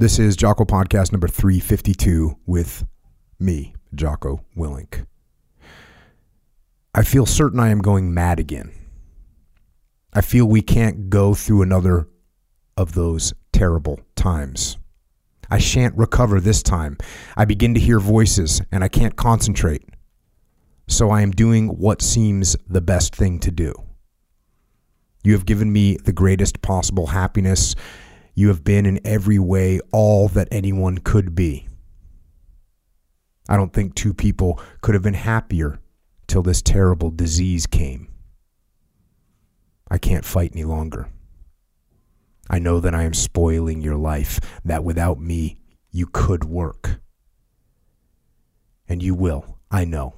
This is Jocko Podcast number 352 with me, Jocko Willink. I feel certain I am going mad again. I feel we can't go through another of those terrible times. I shan't recover this time. I begin to hear voices and I can't concentrate. So I am doing what seems the best thing to do. You have given me the greatest possible happiness. You have been in every way all that anyone could be. I don't think two people could have been happier till this terrible disease came. I can't fight any longer. I know that I am spoiling your life, that without me, you could work. And you will, I know.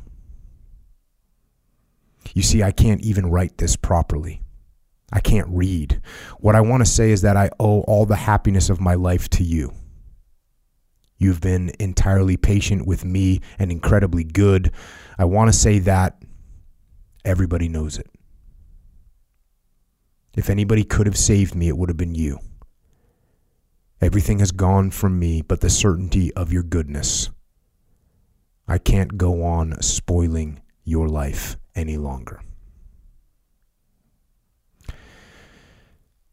You see, I can't even write this properly. I can't read. What I want to say is that I owe all the happiness of my life to you. You've been entirely patient with me and incredibly good. I want to say that everybody knows it. If anybody could have saved me, it would have been you. Everything has gone from me but the certainty of your goodness. I can't go on spoiling your life any longer.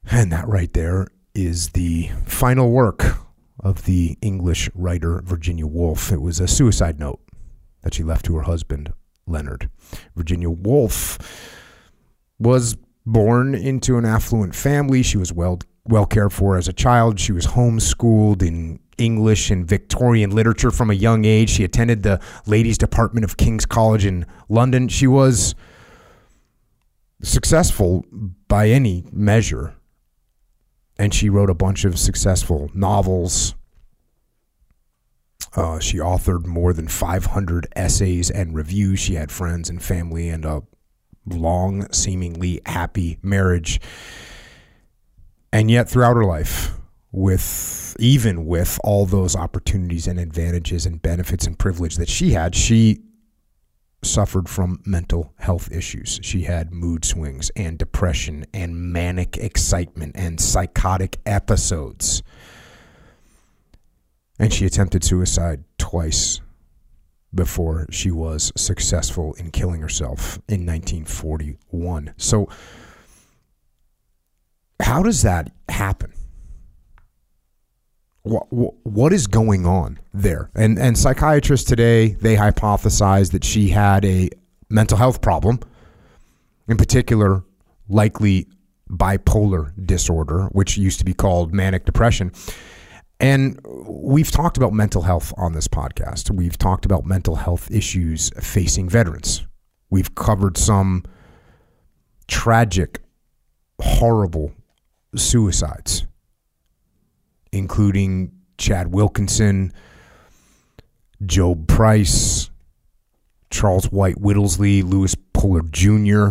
And that right there is the final work of the English writer Virginia Woolf. It was a suicide note that she left to her husband, Leonard. Virginia Woolf was born into an affluent family. She was well well cared for as a child. She was homeschooled in English and Victorian literature from a young age. She attended the ladies' department of King's College in London. She was successful by any measure. And she wrote a bunch of successful novels. Uh, she authored more than 500 essays and reviews. She had friends and family and a long, seemingly happy marriage. And yet, throughout her life, with even with all those opportunities and advantages and benefits and privilege that she had, she suffered from mental health issues. She had mood swings and depression and manic excitement and psychotic episodes. And she attempted suicide twice before she was successful in killing herself in 1941. So, how does that happen? What, is going on there? And and psychiatrists today they hypothesize that she had a mental health problem, in particular, likely bipolar disorder, which used to be called manic depression. And we've talked about mental health on this podcast. We've talked about mental health issues facing veterans. We've covered some tragic, horrible suicides, including Chad Wilkinson, Job Price, Charles White Whittlesey, Lewis Puller Jr.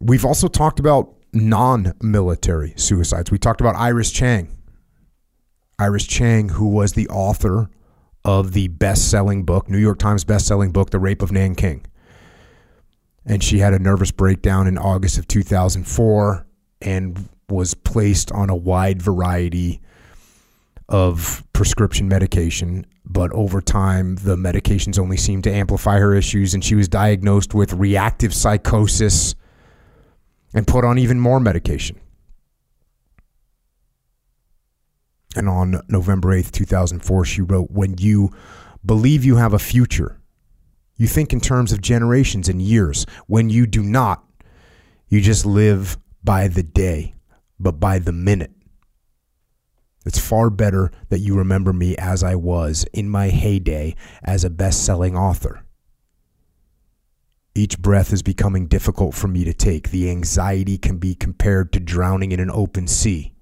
We've also talked about non military suicides. We talked about Iris Chang Iris Chang, who was the author of the best selling book, New York Times best selling book, The Rape of Nanking. And she had a nervous breakdown in August of 2004 and was placed on a wide variety of prescription medication. But over time, the medications only seemed to amplify her issues, and she was diagnosed with reactive psychosis and put on even more medication. And on November 8th, 2004, she wrote, When you believe you have a future, you think in terms of generations and years. When you do not, you just live by the day, but by the minute. It's far better that you remember me as I was in my heyday as a best selling author. Each breath is becoming difficult for me to take. The anxiety can be compared to drowning in an open sea.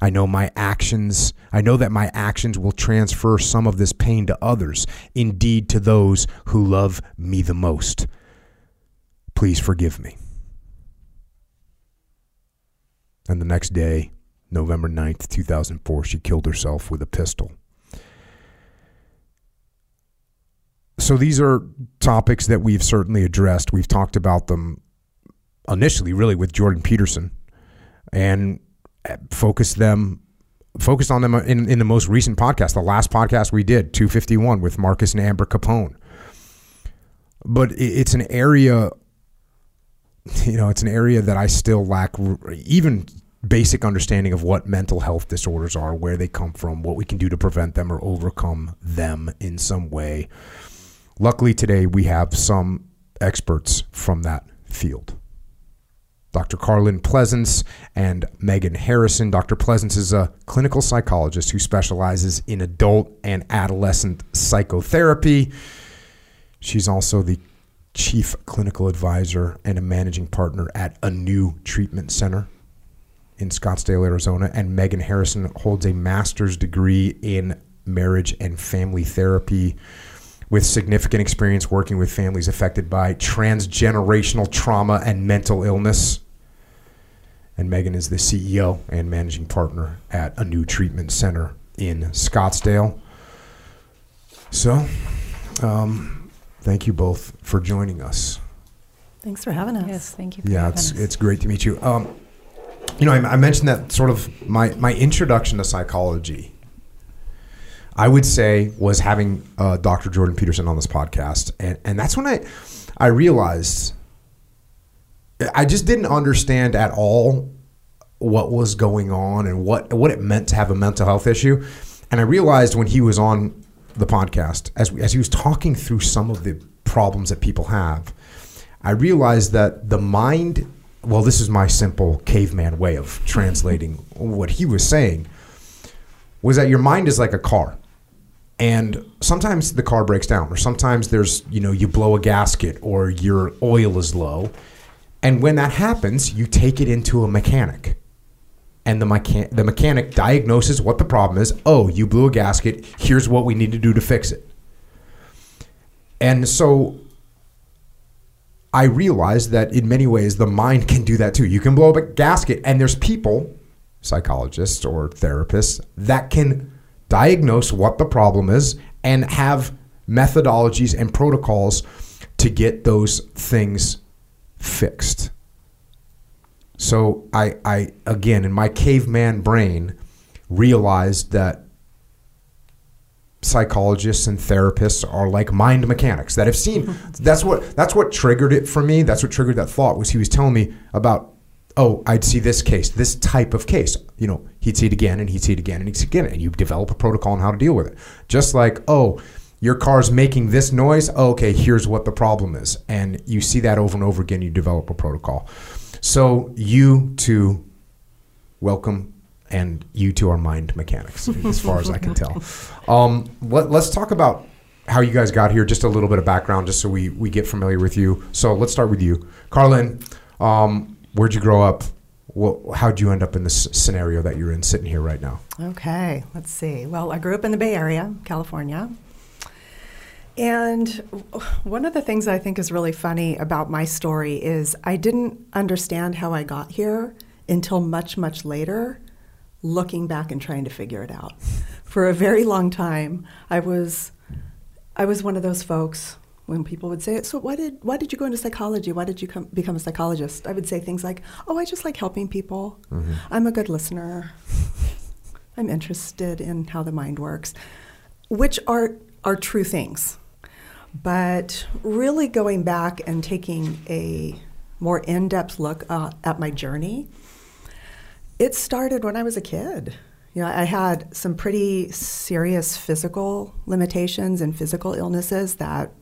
I know my actions, I know that my actions will transfer some of this pain to others, indeed to those who love me the most. Please forgive me. And the next day, November 9th, 2004, she killed herself with a pistol. So these are topics that we've certainly addressed. We've talked about them initially, really, with Jordan Peterson. And uh, focused them focused on them in, in the most recent podcast, the last podcast we did, 251 with Marcus and Amber Capone. But it's an area, you know, it's an area that I still lack even basic understanding of what mental health disorders are, where they come from, what we can do to prevent them or overcome them in some way. Luckily, today we have some experts from that field. Dr. Karlyn Pleasants and Megan Harrison. Dr. Pleasants is a clinical psychologist who specializes in adult and adolescent psychotherapy. She's also the chief clinical advisor and a managing partner at Anew treatment center in Scottsdale, Arizona. And Megan Harrison holds a master's degree in marriage and family therapy with significant experience working with families affected by transgenerational trauma and mental illness and Megan is the CEO and managing partner at Anew treatment center in Scottsdale. So, um, thank you both for joining us. Thanks for having us. Yes, thank you. yeah, it's us. it's great to meet you. Um, you know, I, I, mentioned that sort of my my introduction to psychology. I would say was having uh, Dr. Jordan Peterson on this podcast, and and that's when I I realized I just didn't understand at all what was going on and what what it meant to have a mental health issue. And I realized when he was on the podcast, as as he was talking through some of the problems that people have, I realized that the mind. Well, this is my simple caveman way of translating what he was saying. Was that your mind is like a car, and sometimes the car breaks down, or sometimes there's you know you blow a gasket, or your oil is low and when that happens, you take it into a mechanic. And the, the mechanic diagnoses what the problem is. Oh, you blew a gasket. Here's what we need to do to fix it. And so I realized that in many ways the mind can do that too. You can blow up a gasket, and there's people, psychologists or therapists, that can diagnose what the problem is and have methodologies and protocols to get those things fixed. So I, I again, in my caveman brain, realized that psychologists and therapists are like mind mechanics that have seen. that's what that's what triggered it for me. That's what triggered that thought. Was he was telling me about oh, I'd see this case, this type of case. You know, he'd see it again and he'd see it again and he'd see it again. And you develop a protocol on how to deal with it. Just like, oh, your car's making this noise. Okay, here's what the problem is. And you see that over and over again, you develop a protocol. So you to welcome and you two are mind mechanics, as far as I can tell. Um, let, us talk about how you guys got here, just a little bit of background, just so we, we get familiar with you. So let's start with you. Karlyn, um, where'd you grow up? Well, how'd you end up in this scenario that you're in sitting here right now? Okay, let's see. Well, I grew up in the Bay Area, California. And one of the things I think is really funny about my story is I didn't understand how I got here until much, much later, looking back and trying to figure it out. For a very long time, I was, I was one of those folks when people would say, "So why did why did you go into psychology? Why did you come, become a psychologist?" I would say things like, "Oh, I just like helping people. Mm-hmm. I'm a good listener. I'm interested in how the mind works," which are are true things. But really going back and taking a more in depth look uh, at my journey, it started when I was a kid. You know, I had some pretty serious physical limitations and physical illnesses that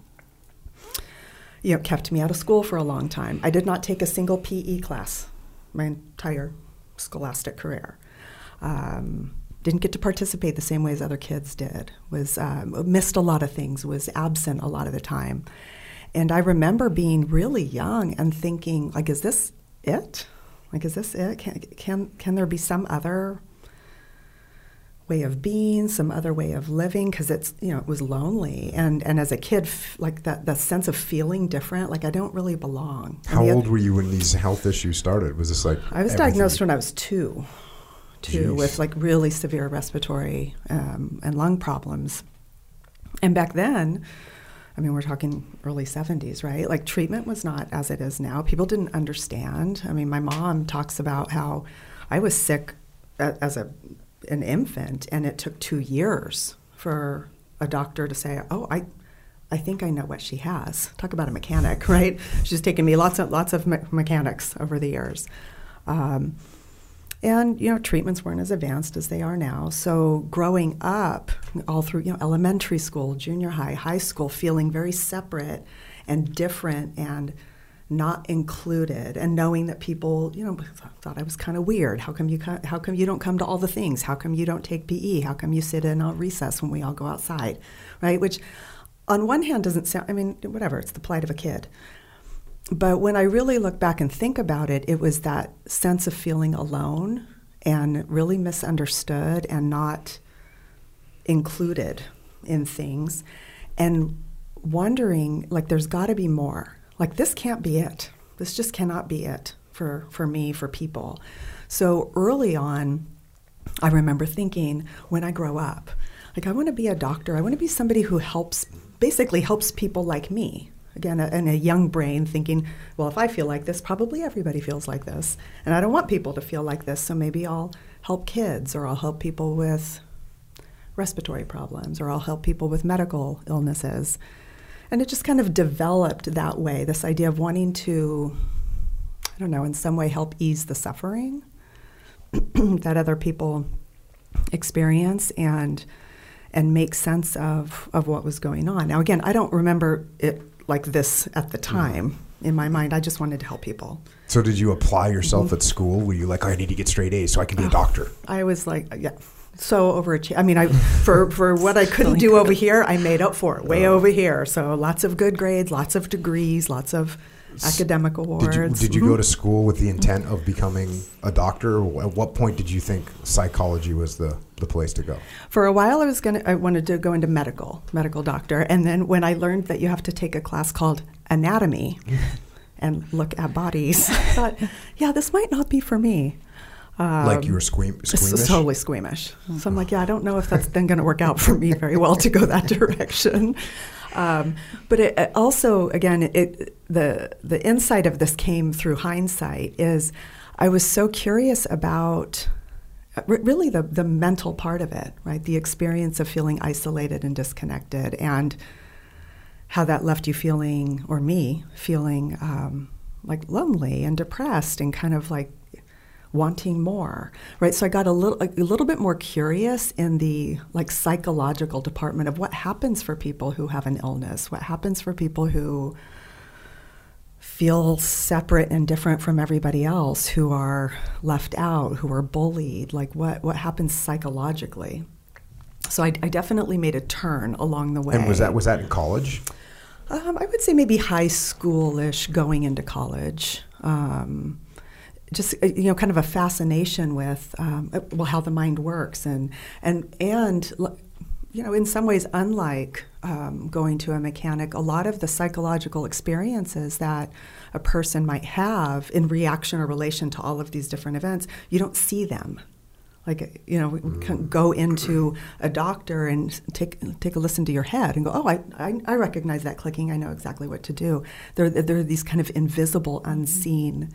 you know kept me out of school for a long time. I did not take a single PE class my entire scholastic career. Um, didn't get to participate the same way as other kids did, was um, missed a lot of things, was absent a lot of the time. And I remember being really young and thinking, like, is this it? Like, is this it? Can, can, can there be some other way of being, some other way of living? Because it's, you know, it was lonely. And, and as a kid, f- like that, that sense of feeling different, like I don't really belong. How old were you when these health issues started? Was this like. I was diagnosed when I was two too, Jeez. with like really severe respiratory um, and lung problems. And back then, I mean, we're talking early 70s, right? Like treatment was not as it is now. People didn't understand. I mean, my mom talks about how I was sick as a an infant, and it took two years for a doctor to say, "Oh, I." I think I know what she has. Talk about a mechanic, right? She's taken me lots of lots of me- mechanics over the years, um, and you know treatments weren't as advanced as they are now. So growing up, all through you know elementary school, junior high, high school, feeling very separate and different and not included and knowing that people you know thought I was kind of weird. How come you how come you don't come to all the things? How come you don't take PE how come you sit in on recess when we all go outside? Right? Which on one hand doesn't sound I mean whatever it's the plight of a kid but when I really look back and think about it it was that sense of feeling alone and really misunderstood and not included in things and wondering like there's got to be more like this can't be it. This just cannot be it for, for me, for people. So early on, I remember thinking when I grow up, like I want to be a doctor. I want to be somebody who helps, basically helps people like me. Again, a, and a young brain thinking, well, if I feel like this, probably everybody feels like this. And I don't want people to feel like this, so maybe I'll help kids or I'll help people with respiratory problems or I'll help people with medical illnesses. And it just kind of developed that way this idea of wanting to, I don't know, in some way help ease the suffering that other people experience and and make sense of, of what was going on. Now, again, I don't remember it like this at the mm-hmm. time mm-hmm. in my mind. I just wanted to help people. So, did you apply yourself mm-hmm. at school? Were you like, oh, I need to get straight A's so I can be a doctor? I was like, yeah, so overachieved. I mean, I for for what I couldn't do over here, I made up for it way uh, over here. So lots of good grades, lots of degrees, lots of academic awards. Did you, did you mm-hmm. go to school with the intent of becoming a doctor? At what point did you think psychology was the, the place to go? For a while, I was gonna. I wanted to go into medical, medical doctor, and then when I learned that you have to take a class called anatomy. and look at bodies. I thought, yeah, this might not be for me. Um, like you were squeam- squeamish? Totally squeamish. So I'm like, yeah, I don't know if that's then going to work out for me very well to go that direction. Um, but it, it also, again, it, the the insight of this came through hindsight. Is I was so curious about really the the mental part of it, right? The experience of feeling isolated and disconnected, and how that left you feeling, or me feeling, um, like lonely and depressed, and kind of like wanting more right so i got a little a little bit more curious in the like psychological department of what happens for people who have an illness what happens for people who feel separate and different from everybody else who are left out who are bullied like what what happens psychologically? So I, I definitely made a turn along the way and was that was that in college? Um, I would say maybe high schoolish going into college. Um, just uh, you know kind of a fascination with um, uh, well how the mind works and and and you know in some ways unlike um, going to a mechanic a lot of the psychological experiences that a person might have in reaction or relation to all of these different events you don't see them like you know we can mm. go into a doctor and take take a listen to your head and go oh I, I, I recognize that clicking I know exactly what to do there, there are these kind of invisible unseen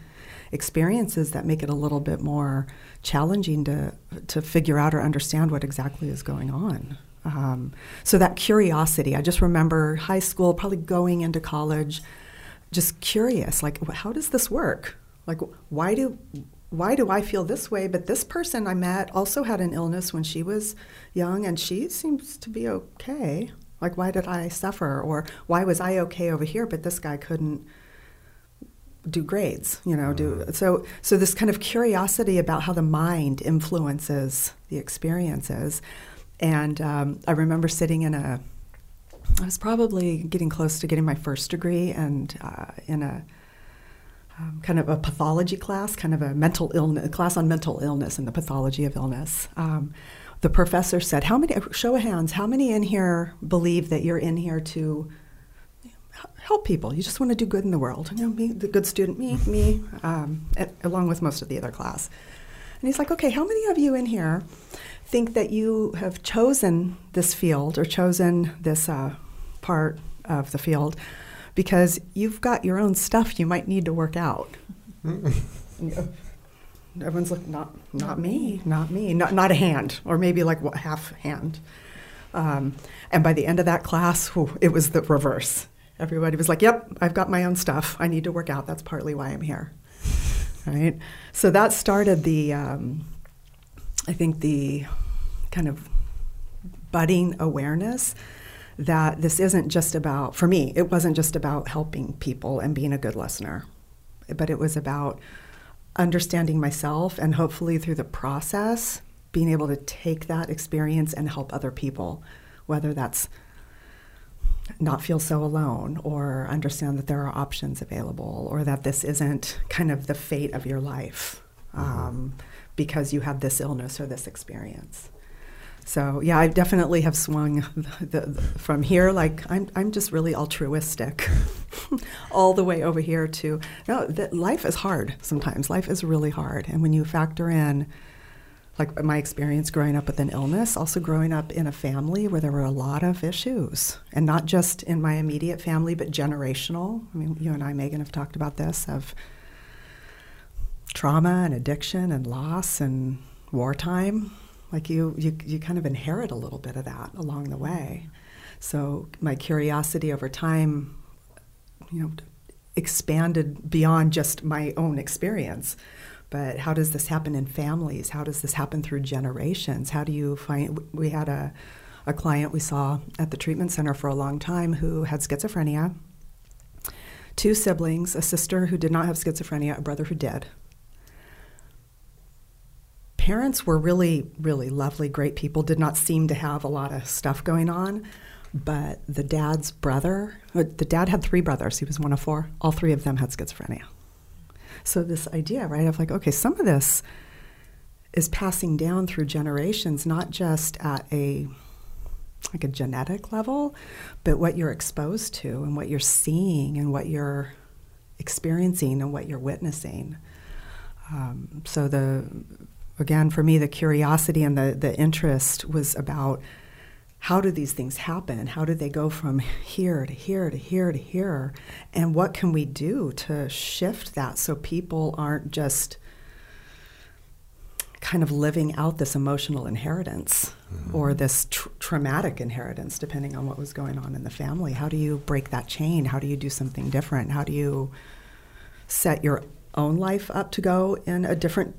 experiences that make it a little bit more challenging to to figure out or understand what exactly is going on. Um, so that curiosity, I just remember high school, probably going into college, just curious, like how does this work? Like why do why do I feel this way? But this person I met also had an illness when she was young, and she seems to be okay. Like, why did I suffer? Or why was I okay over here, but this guy couldn't do grades you know do mm-hmm. so so this kind of curiosity about how the mind influences the experiences and um, i remember sitting in a i was probably getting close to getting my first degree and uh, in a um, kind of a pathology class kind of a mental illness class on mental illness and the pathology of illness um, the professor said how many show of hands how many in here believe that you're in here to help people. You just want to do good in the world. You know, be the good student, me, me, um, along with most of the other class. And he's like, okay, how many of you in here think that you have chosen this field or chosen this uh, part of the field because you've got your own stuff you might need to work out? everyone's like, not, not me, not me, not, not a hand, or maybe like what, half hand. Um, and by the end of that class, whew, it was the reverse. Everybody was like, yep, I've got my own stuff. I need to work out. That's partly why I'm here. Right? So that started the, um, I think, the kind of budding awareness that this isn't just about, for me, it wasn't just about helping people and being a good listener, but it was about understanding myself and hopefully through the process being able to take that experience and help other people, whether that's not feel so alone or understand that there are options available or that this isn't kind of the fate of your life mm-hmm. um, because you have this illness or this experience. So yeah, I definitely have swung the, the, from here, like I'm, I'm just really altruistic, all the way over here to no. That life is hard sometimes. Life is really hard, and when you factor in, like my experience growing up with an illness, also growing up in a family where there were a lot of issues, and not just in my immediate family, but generational. I mean, you and I, Megan, have talked about this of trauma and addiction and loss and wartime like you, you, you kind of inherit a little bit of that along the way. So my curiosity over time, you know, expanded beyond just my own experience. But how does this happen in families? How does this happen through generations? How do you find? We had a, a client we saw at the treatment center for a long time who had schizophrenia, two siblings, a sister who did not have schizophrenia, a brother who did parents were really, really lovely, great people, did not seem to have a lot of stuff going on. But the dad's brother, uh, the dad had three brothers, he was one of four, all three of them had schizophrenia. So, this idea, right, of like, okay, some of this is passing down through generations, not just at a like a genetic level, but what you're exposed to and what you're seeing and what you're experiencing and what you're witnessing. Um, so the again, for me, the curiosity and the, the interest was about how do these things happen? How do they go from here to here to here to here? And what can we do to shift that so people aren't just kind of living out this emotional inheritance mm-hmm. or this tr- traumatic inheritance, depending on what was going on in the family? How do you break that chain? How do you do something different? How do you set your own life up to go in a different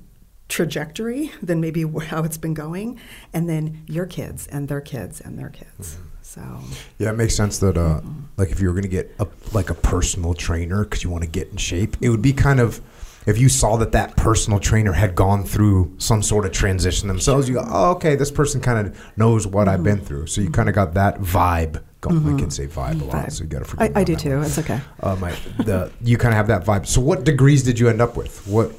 trajectory than maybe how it's been going, and then your kids and their kids and their kids. Mm-hmm. So yeah, it makes sense that uh, mm-hmm. like if you were going to get a, like a personal trainer because you want to get in shape, it would be kind of if you saw that that personal trainer had gone through some sort of transition themselves, you go, oh, okay, this person kind of knows what mm-hmm. I've been through. So you kind of got that vibe. Going. Mm-hmm. I can say vibe a lot, vibe. so you got to forget. I, I do too. One. It's okay. Uh, my, the, you kind of have that vibe. So what degrees did you end up with? What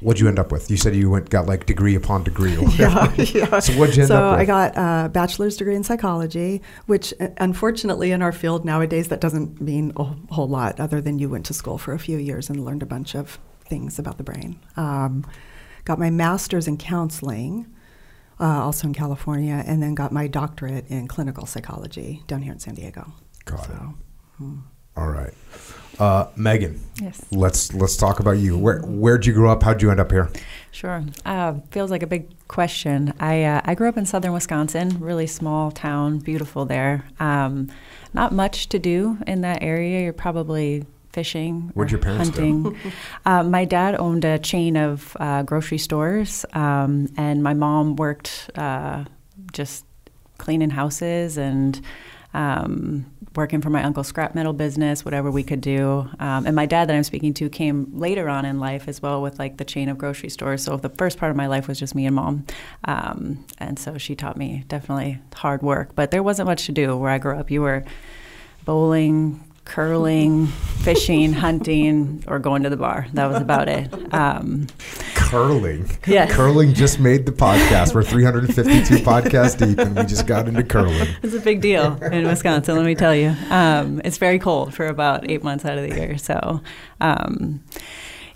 What'd you end up with? You said you went got like degree upon degree. yeah, yeah. So what'd you end so up with? So I got a bachelor's degree in psychology, which uh, unfortunately in our field nowadays that doesn't mean a whole lot other than you went to school for a few years and learned a bunch of things about the brain. Um, got my master's in counseling, uh, also in California, and then got my doctorate in clinical psychology down here in San Diego. Got so, it. Hmm. All right. Uh, Megan. Yes. Let's let's talk about you. Where where'd you grow up? How'd you end up here? Sure. Uh, feels like a big question. I uh, I grew up in southern Wisconsin, really small town, beautiful there. Um, not much to do in that area. You're probably fishing What'd your parents hunting. Do? uh, my dad owned a chain of uh, grocery stores, um, and my mom worked uh, just cleaning houses and um, working for my uncle's scrap metal business, whatever we could do. Um, and my dad, that I'm speaking to, came later on in life as well with like the chain of grocery stores. So the first part of my life was just me and mom. Um, and so she taught me definitely hard work. But there wasn't much to do where I grew up. You were bowling, curling, fishing, hunting, or going to the bar. That was about it. Um, curling. Yeah. Curling just made the podcast. We're 352 podcasts deep, and we just got into curling. It's a big deal in Wisconsin, let me tell you. Um, it's very cold for about eight months out of the year. So, um,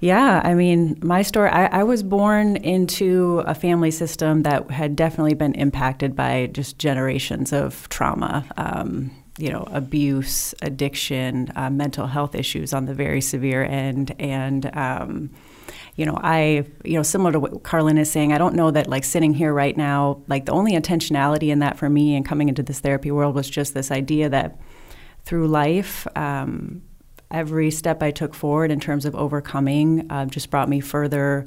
yeah, I mean, my story, I, I, was born into a family system that had definitely been impacted by just generations of trauma. Um, you know, abuse, addiction, uh, mental health issues on the very severe end, and um, you know, I, you know, similar to what Karlyn is saying, I don't know that like sitting here right now, like the only intentionality in that for me and coming into this therapy world was just this idea that through life, um, every step I took forward in terms of overcoming uh, just brought me further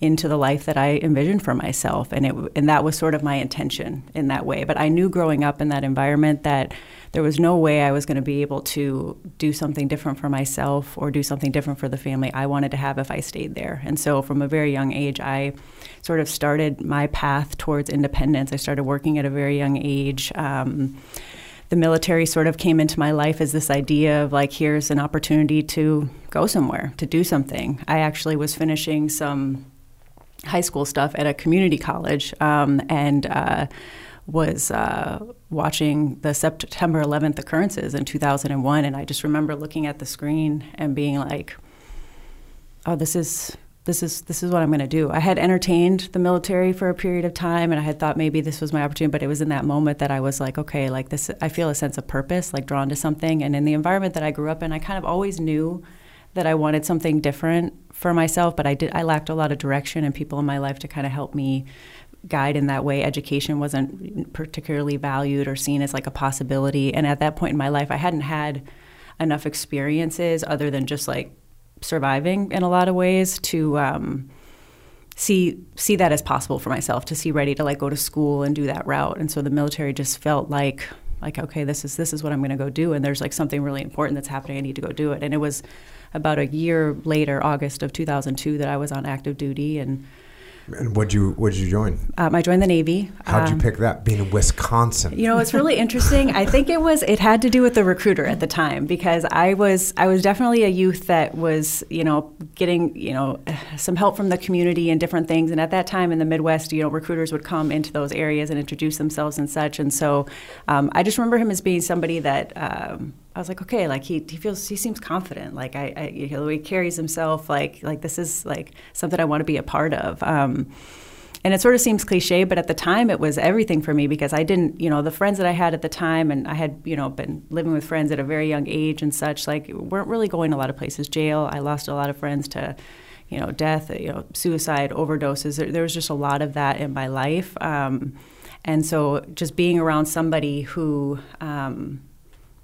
into the life that I envisioned for myself, and it and that was sort of my intention in that way. But I knew growing up in that environment that there was no way I was going to be able to do something different for myself or do something different for the family I wanted to have if I stayed there. And so, from a very young age, I sort of started my path towards independence. I started working at a very young age. Um, the military sort of came into my life as this idea of like, here's an opportunity to go somewhere, to do something. I actually was finishing some high school stuff at a community college um, and uh, was uh, watching the September 11th occurrences in 2001. And I just remember looking at the screen and being like, oh, this is. This is this is what I'm going to do. I had entertained the military for a period of time, and I had thought maybe this was my opportunity. But it was in that moment that I was like, okay, like this. I feel a sense of purpose, like drawn to something. And in the environment that I grew up in, I kind of always knew that I wanted something different for myself, but I did I lacked a lot of direction and people in my life to kind of help me guide in that way. Education wasn't particularly valued or seen as like a possibility, and at that point in my life, I hadn't had enough experiences other than just like surviving in a lot of ways to um, see see that as possible for myself to see ready to like go to school and do that route and so the military just felt like like okay this is this is what I'm going to go do and there's like something really important that's happening I need to go do it and it was about a year later, August of 2002, that I was on active duty and. And what'd you what'd you join? Um, I joined the Navy. How'd um, you pick that? Being in Wisconsin. You know, it's really interesting. I think it was it had to do with the recruiter at the time because I was I was definitely a youth that was you know getting you know some help from the community and different things. And at that time in the Midwest, you know, recruiters would come into those areas and introduce themselves and such. And so um, I just remember him as being somebody that. I was like, okay, like he, he feels he seems confident. Like I, I you know, he carries himself, like like this is like something I want to be a part of. Um, and it sort of seems cliche, but at the time it was everything for me because I didn't, you know, the friends that I had at the time, and I had, you know, been living with friends at a very young age and such, like weren't really going a lot of places. Jail, I lost a lot of friends to, you know, death, you know, suicide, overdoses. There, there was just a lot of that in my life, um, and so just being around somebody who. Um,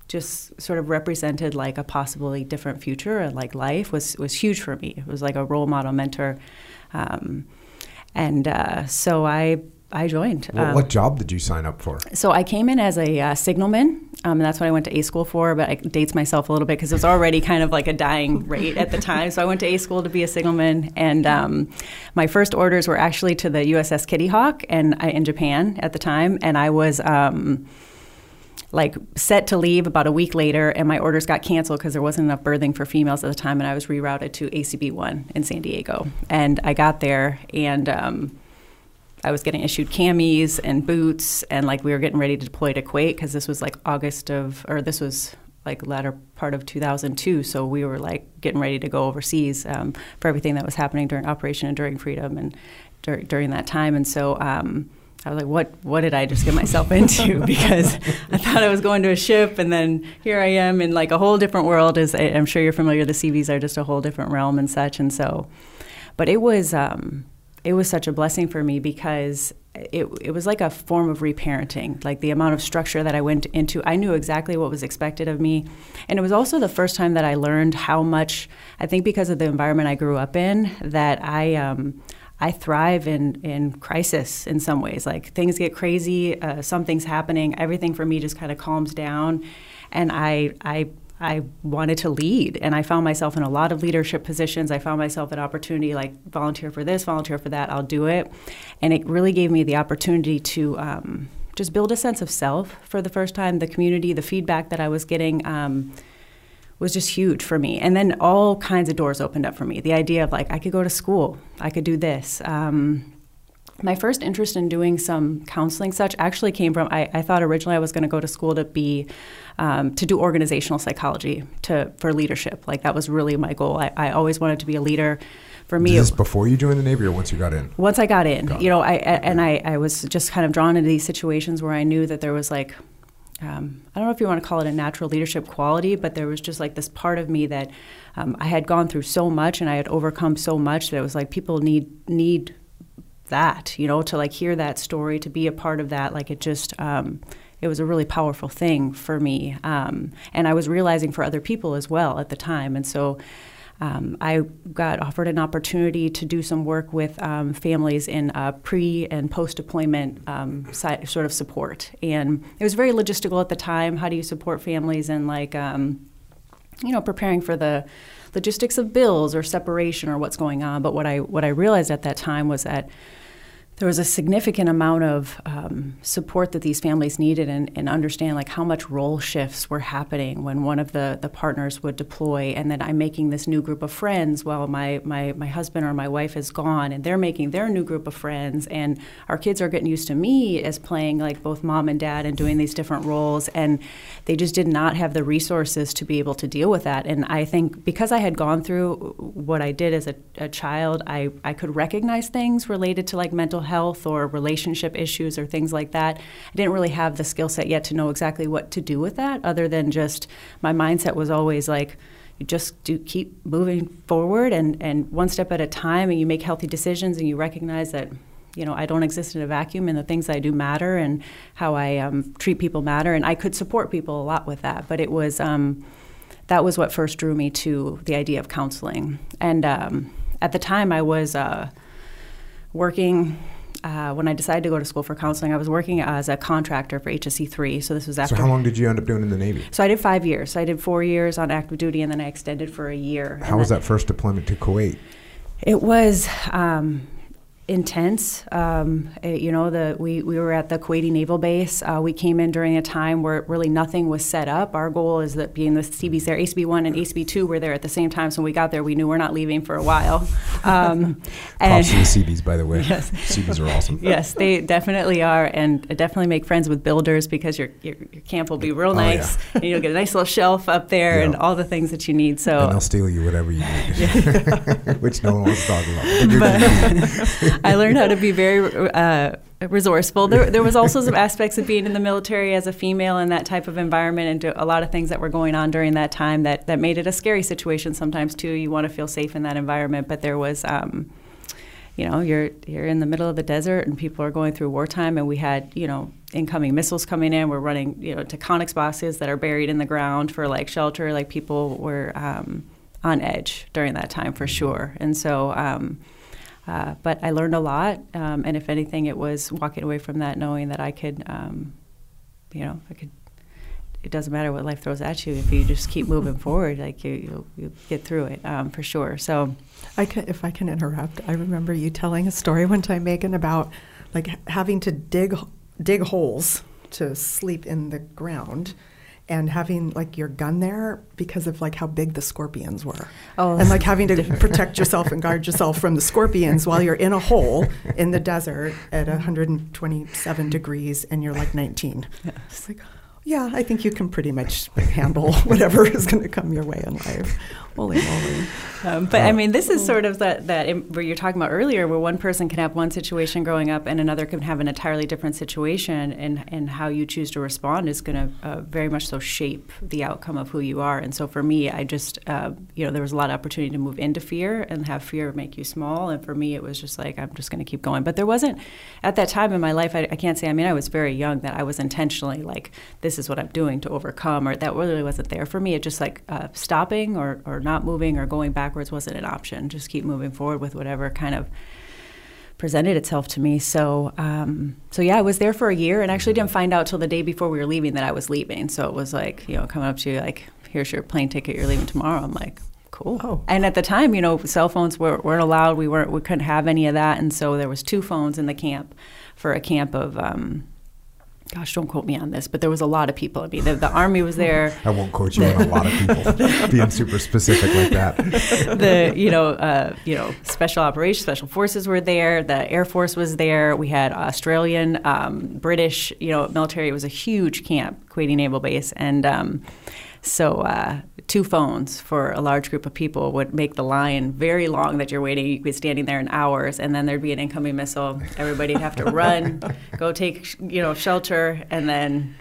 just sort of represented like a possibly different future and like life was was huge for me. It was like a role model mentor, um, and uh, so I I joined. Well, um, what job did you sign up for? So I came in as a uh, signalman, um, and that's what I went to A school for. But I dates myself a little bit because it was already kind of like a dying rate at the time. So I went to A school to be a signalman, and um, my first orders were actually to the USS Kitty Hawk and I, in Japan at the time, and I was. Like set to leave about a week later, and my orders got canceled because there wasn't enough berthing for females at the time, and I was rerouted to ACB one in San Diego. And I got there, and um, I was getting issued camis and boots, and like we were getting ready to deploy to Kuwait because this was like August of, or this was like latter part of 2002. So we were like getting ready to go overseas um, for everything that was happening during Operation Enduring Freedom and dur- during that time. And so. Um, I was like, what, what did I just get myself into? because I thought I was going to a ship, and then here I am in like a whole different world. As I'm sure you're familiar, the Seabees are just a whole different realm and such. And so, but it was, um, it was such a blessing for me because it, it was like a form of reparenting. Like the amount of structure that I went into, I knew exactly what was expected of me. And it was also the first time that I learned how much, I think because of the environment I grew up in, that I, um, I thrive in in crisis in some ways. Like things get crazy, uh, something's happening, everything for me just kind of calms down, and I I I wanted to lead, and I found myself in a lot of leadership positions. I found myself an opportunity like volunteer for this, volunteer for that. I'll do it, and it really gave me the opportunity to. Um, just build a sense of self for the first time. The community, the feedback that I was getting, um, was just huge for me. And then all kinds of doors opened up for me. The idea of like, I could go to school, I could do this. Um, my first interest in doing some counseling such actually came from I, I thought originally I was going to go to school to be um, to do organizational psychology to for leadership. Like that was really my goal. I, I always wanted to be a leader. For me this before you joined the navy or once you got in? Once I got in. Got you know I and I, I was just kind of drawn into these situations where I knew that there was like um, I don't know if you want to call it a natural leadership quality, but there was just like this part of me that um, I had gone through so much and I had overcome so much that it was like people need need that, you know, to like hear that story, to be a part of that. Like it just, um, it was a really powerful thing for me. Um, and I was realizing for other people as well at the time. And so um, I got offered an opportunity to do some work with um, families in uh, pre and post deployment um, si- sort of support. And it was very logistical at the time. How do you support families and like, um, you know, preparing for the logistics of bills or separation or what's going on. But what I what I realized at that time was that there was a significant amount of um, support that these families needed and, and, understand like how much role shifts were happening when one of the, the partners would deploy and then I'm making this new group of friends while my, my, my husband or my wife is gone and they're making their new group of friends and our kids are getting used to me as playing like both mom and dad and doing these different roles and they just did not have the resources to be able to deal with that. And I think because I had gone through what I did as a, a child I, I could recognize things related to like mental health or relationship issues or things like that. I didn't really have the skill set yet to know exactly what to do with that, other than just my mindset was always like, you just do keep moving forward and, and one step at a time and you make healthy decisions and you recognize that you know i don't exist in a vacuum and the things i do matter and how i um, treat people matter and i could support people a lot with that but it was um, that was what first drew me to the idea of counseling and um, at the time i was uh, working uh, when I decided to go to school for counseling, I was working as a contractor for HSC three. So this was after. So how long did you end up doing in the Navy? So I did five years. So I did four years on active duty, and then I extended for a year. How was that first deployment to Kuwait? It was. Um, intense. Um, eh, you know, the we, we were at the Kuwaiti Naval Base. Uh, we came in during a time where really nothing was set up. Our goal is that being the Seabees there, ACB one and ACB two were there at the same time. So when we got there, we knew we're not leaving for a while. Um, and Props to the Seabees, by the way. Yes, Seabees are awesome. yes, they definitely are, and definitely make friends with builders because your your, your camp will be real nice, oh, yeah. and you'll get a nice little shelf up there yeah. and all the things that you need. So and they'll steal you whatever you need, which no one wants to talk about. But, I learned how to be very uh, resourceful. There, there was also some aspects of being in the military as a female in that type of environment, and a lot of things that were going on during that time that that made it a scary situation sometimes too. You want to feel safe in that environment, but there was. Um, you know, you're you're in the middle of the desert and people are going through wartime, and we had you know incoming missiles coming in. We're running you know to Taconics boxes that are buried in the ground for like shelter. Like people were um, on edge during that time for sure, and so. Um, uh, but I learned a lot, um, and if anything, it was walking away from that knowing that I could, um, you know, I could. It doesn't matter what life throws at you if you just keep moving forward. Like you, you, you get through it um, for sure. So, I can, if I can interrupt, I remember you telling a story one time, Megan, about like having to dig dig holes to sleep in the ground and having like your gun there because of like how big the scorpions were. Oh, and like having to protect yourself and guard yourself from the scorpions while you're in a hole in the desert at 127 degrees and you're like 19. Yeah. It's like, yeah, I think you can pretty much handle whatever is going to come your way in life. Holy moly. Um, but I mean, this is sort of that, that where you're talking about earlier, where one person can have one situation growing up and another can have an entirely different situation, and, and how you choose to respond is going to uh, very much so shape the outcome of who you are. And so for me, I just, uh, you know, there was a lot of opportunity to move into fear and have fear make you small. And for me, it was just like, I'm just going to keep going. But there wasn't, at that time in my life, I, I can't say, I mean, I was very young that I was intentionally like, this is what I'm doing to overcome, or that really wasn't there for me. It just like uh, stopping or, or not moving or going backwards wasn't an option. Just keep moving forward with whatever kind of presented itself to me. So, um, so yeah, I was there for a year, and actually didn't find out till the day before we were leaving that I was leaving. So it was like, you know, coming up to you like, here's your plane ticket, you're leaving tomorrow. I'm like, cool. Oh. And at the time, you know, cell phones were, weren't allowed. We weren't, we couldn't have any of that, and so there was two phones in the camp for a camp of um, gosh, don't quote me on this, but there was a lot of people. I mean, the, the army was there. I won't quote you on a lot of people. being super specific like that. the you know uh, you know special operations, special forces were there. The Air Force was there. We had Australian, um, British, you know, military. It was a huge camp, Kuwaiti Naval Base, and. Um, so uh, two phones for a large group of people would make the line very long that you're waiting. You could be standing there in hours, and then there'd be an incoming missile. Everybody'd have to run, go take you know shelter, and then.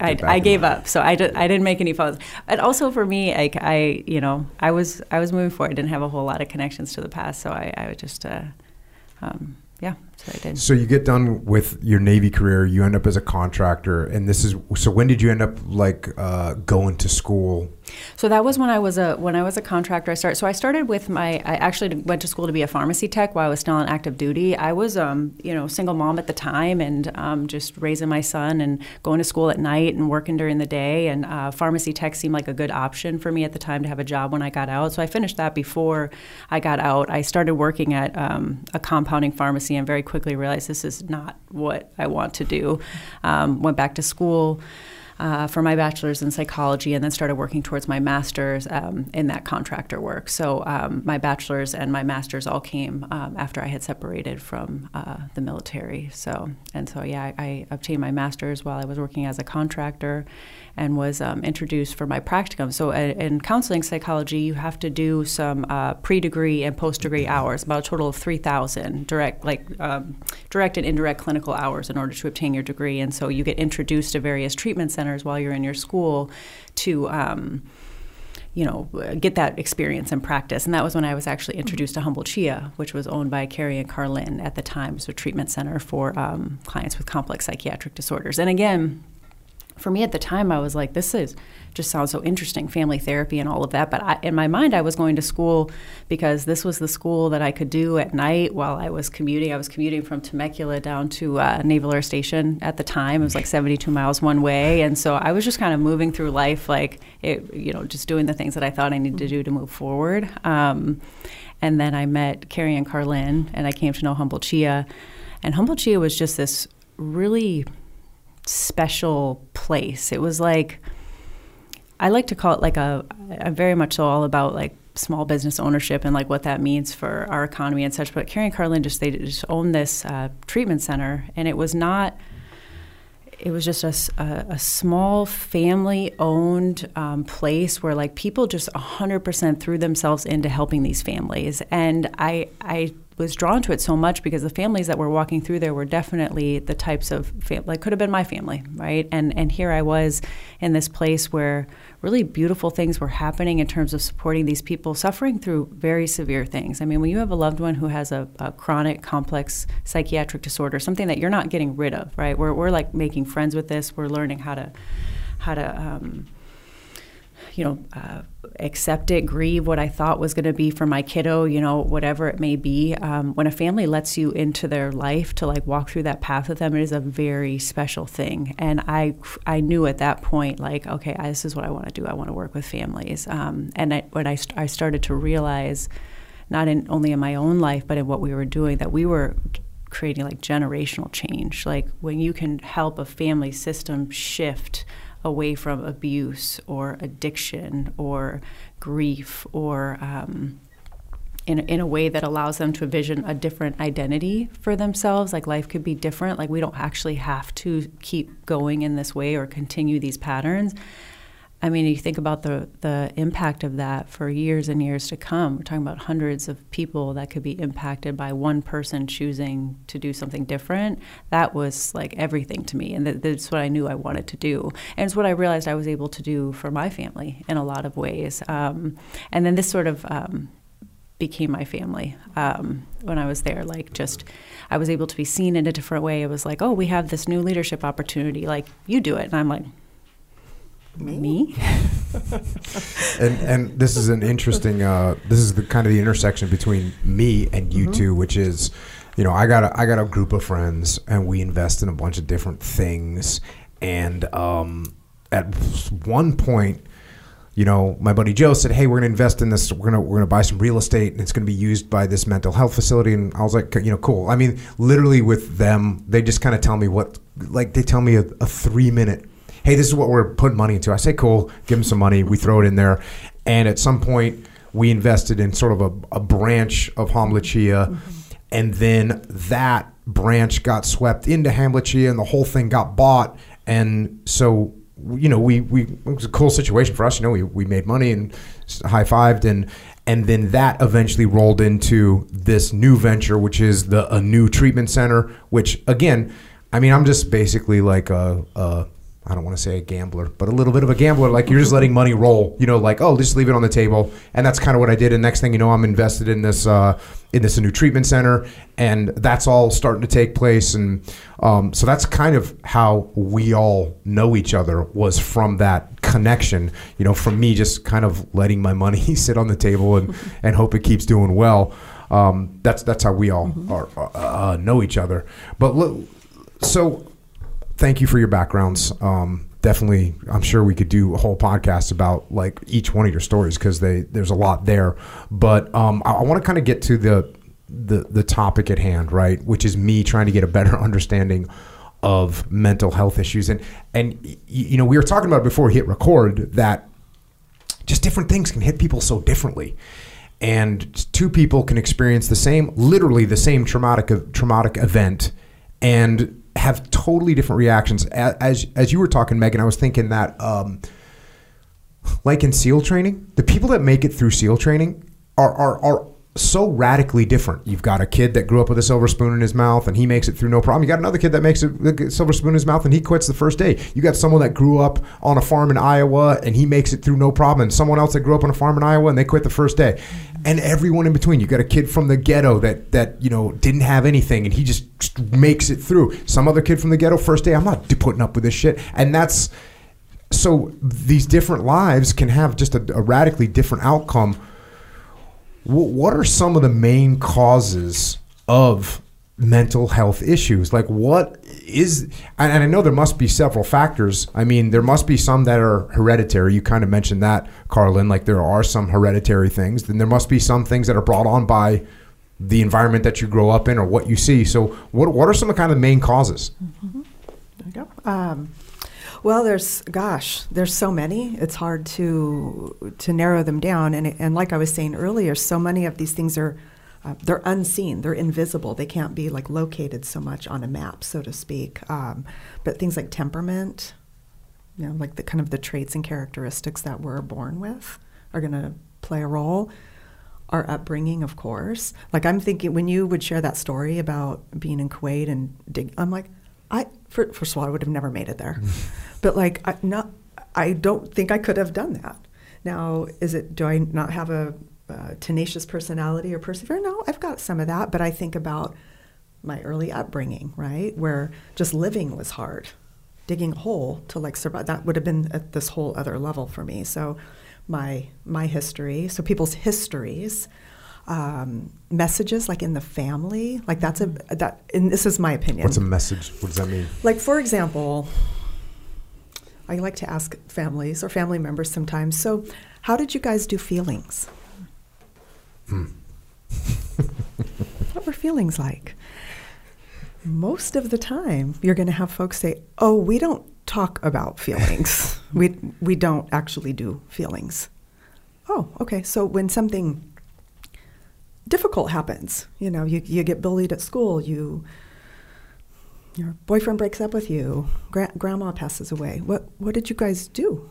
I, I gave up, so I, did, I didn't make any phones. And also for me, like I you know I was I was moving forward. I didn't have a whole lot of connections to the past, so I, I would just. Uh, um, yeah, so I did. So you get done with your Navy career, you end up as a contractor, and this is so. When did you end up like uh, going to school? So that was when I was a when I was a contractor. I started. So I started with my. I actually went to school to be a pharmacy tech while I was still on active duty. I was, um, you know, single mom at the time, and um, just raising my son and going to school at night and working during the day. And uh, pharmacy tech seemed like a good option for me at the time to have a job when I got out. So I finished that before I got out. I started working at um, a compounding pharmacy and very quickly realized this is not what I want to do. Um, went back to school uh, for my bachelor's in psychology and then started working towards my master's um, in that contractor work. So um, my bachelor's and my master's all came um, after I had separated from uh, the military. So and so yeah, I, I, obtained my master's while I was working as a contractor and was um, introduced for my practicum. So, uh, in counseling psychology, you have to do some uh, pre-degree and post-degree hours, about a total of three thousand direct, like um, direct and indirect clinical hours, in order to obtain your degree. And so, you get introduced to various treatment centers while you're in your school to. Um, you know, get that experience and practice. And that was when I was actually introduced to Humble Chia, which was owned by Carrie and Karlyn at the time. Was a treatment center for um, clients with complex psychiatric disorders. And again, for me at the time, I was like, this is just sounds so interesting, family therapy and all of that. But I, in my mind, I was going to school because this was the school that I could do at night while I was commuting. I was commuting from Temecula down to uh, Naval Air Station at the time. It was like 72 miles one way, and so I was just kind of moving through life, like it, you know, just doing the things that I thought I needed to do to move forward. Um, and then I met Carrie and Karlyn, and I came to know Humble Chia. And Humble Chia was just this really special place. It was like I like to call it like a, very much so all about like small business ownership and like what that means for our economy and such. But Carrie and Karlyn just they just owned this uh, treatment center, and it was not. It was just a, a, a small family-owned um, place where like people just 100% threw themselves into helping these families, and I I was drawn to it so much because the families that were walking through there were definitely the types of fam- like could have been my family, right? And and here I was in this place where really beautiful things were happening in terms of supporting these people suffering through very severe things. I mean, when you have a loved one who has a, a chronic, complex psychiatric disorder, something that you're not getting rid of, right? We're we're like making friends with this. We're learning how to how to um, you know, uh, accept it, grieve what I thought was going to be for my kiddo, you know, whatever it may be. Um, when a family lets you into their life to like walk through that path with them, it is a very special thing. And I, I knew at that point, like, okay, I, this is what I want to do. I want to work with families. Um, and I, when I, I started to realize, not in only in my own life, but in what we were doing, that we were creating like generational change. Like when you can help a family system shift away from abuse or addiction or grief or um, in, in a way that allows them to envision a different identity for themselves. Like life could be different. Like we don't actually have to keep going in this way or continue these patterns. I mean, you think about the the impact of that for years and years to come. We're talking about hundreds of people that could be impacted by one person choosing to do something different. That was like everything to me, and that's what I knew I wanted to do, and it's what I realized I was able to do for my family in a lot of ways. Um, and then this sort of um, became my family um, when I was there. Like, just I was able to be seen in a different way. It was like, oh, we have this new leadership opportunity. Like, you do it, and I'm like me? Me? and and this is an interesting. Uh, this is the kind of the intersection between me and you mm-hmm. two, which is, you know, I got a, I got a group of friends, and we invest in a bunch of different things. And um, at one point, you know, my buddy Joe said, "Hey, we're going to invest in this. We're going to we're going to buy some real estate, and it's going to be used by this mental health facility." And I was like, you know, cool. I mean, literally with them, they just kind of tell me what, like they tell me a, a three minute hey, this is what we're putting money into. I say, cool, give them some money. We throw it in there. And at some point, we invested in sort of a, a branch of Hamlet Chia. Mm-hmm. And then that branch got swept into Hamlet Chia and the whole thing got bought. And so you know, we, we it was a cool situation for us. You know, we, we made money and high fived, and and then that eventually rolled into this new venture, which is the Anew treatment center. Which again, I mean, I'm just basically like a, a I don't want to say a gambler, but a little bit of a gambler. Like you're just letting money roll, you know, like oh, just leave it on the table, and that's kind of what I did. And next thing you know, I'm invested in this uh, in this new treatment center, and that's all starting to take place. And um, so that's kind of how we all know each other was from that connection. You know, from me just kind of letting my money sit on the table and and hope it keeps doing well. Um, that's that's how we all mm-hmm. are, uh, uh, know each other. But look, so thank you for your backgrounds. Um, definitely, I'm sure we could do a whole podcast about like each one of your stories because they there's a lot there. But um, I, I want to kind of get to the the the topic at hand, right? Which is me trying to get a better understanding of mental health issues and and you know we were talking about before we hit record that just different things can hit people so differently and two people can experience the same literally the same traumatic traumatic event and have totally different reactions. As as you were talking, Megan, I was thinking that, um, like in SEAL training, the people that make it through SEAL training are are are so radically different. You've got a kid that grew up with a silver spoon in his mouth and he makes it through no problem. You got another kid that makes a silver spoon in his mouth and he quits the first day. You got someone that grew up on a farm in Iowa and he makes it through no problem. And someone else that grew up on a farm in Iowa and they quit the first day. And everyone in between. You got a kid from the ghetto that that you know didn't have anything and he just makes it through. Some other kid from the ghetto first day. I'm not putting up with this shit. And that's so these different lives can have just a, a radically different outcome what are some of the main causes of mental health issues? Like, what is, and I know there must be several factors. I mean, there must be some that are hereditary. You kind of mentioned that, Karlyn. Like, there are some hereditary things. Then there must be some things that are brought on by the environment that you grow up in or what you see. So, what, what are some of kind of main causes? Mm-hmm. There you go. Um, well, there's gosh, there's so many. It's hard to to narrow them down. And and like I was saying earlier, so many of these things are uh, they're unseen. They're invisible. They can't be like located so much on a map, so to speak. Um, but things like temperament, you know, like the kind of the traits and characteristics that we're born with, are going to play a role. Our upbringing, of course. Like I'm thinking when you would share that story about being in Kuwait and dig, I'm like, I first of all, I would have never made it there. but like, I, not, I don't think I could have done that. Now, is it? Do I not have a, a tenacious personality or persevere? No, I've got some of that. But I think about my early upbringing, right, where just living was hard. Digging a hole to like survive that would have been at this whole other level for me. So, my my history, so people's histories um, messages like in the family like that's a that and this is my opinion what's a message what does that mean like for example i like to ask families or family members sometimes so how did you guys do feelings hmm. what were feelings like most of the time you're going to have folks say oh we don't talk about feelings we we don't actually do feelings oh okay so when something difficult happens. You know, you, you get bullied at school, you your boyfriend breaks up with you, gra- grandma passes away. What what did you guys do?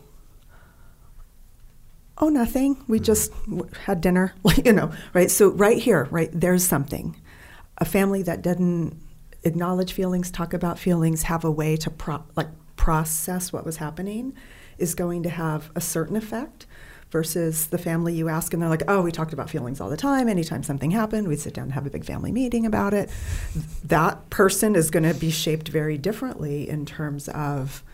Oh, nothing. We mm-hmm. just had dinner, you know, right? So right here, right there's something. A family that doesn't acknowledge feelings, talk about feelings, have a way to pro- like process what was happening is going to have a certain effect versus the family you ask and they're like, oh, we talked about feelings all the time. Anytime something happened, we'd sit down and have a big family meeting about it. that person is going to be shaped very differently in terms of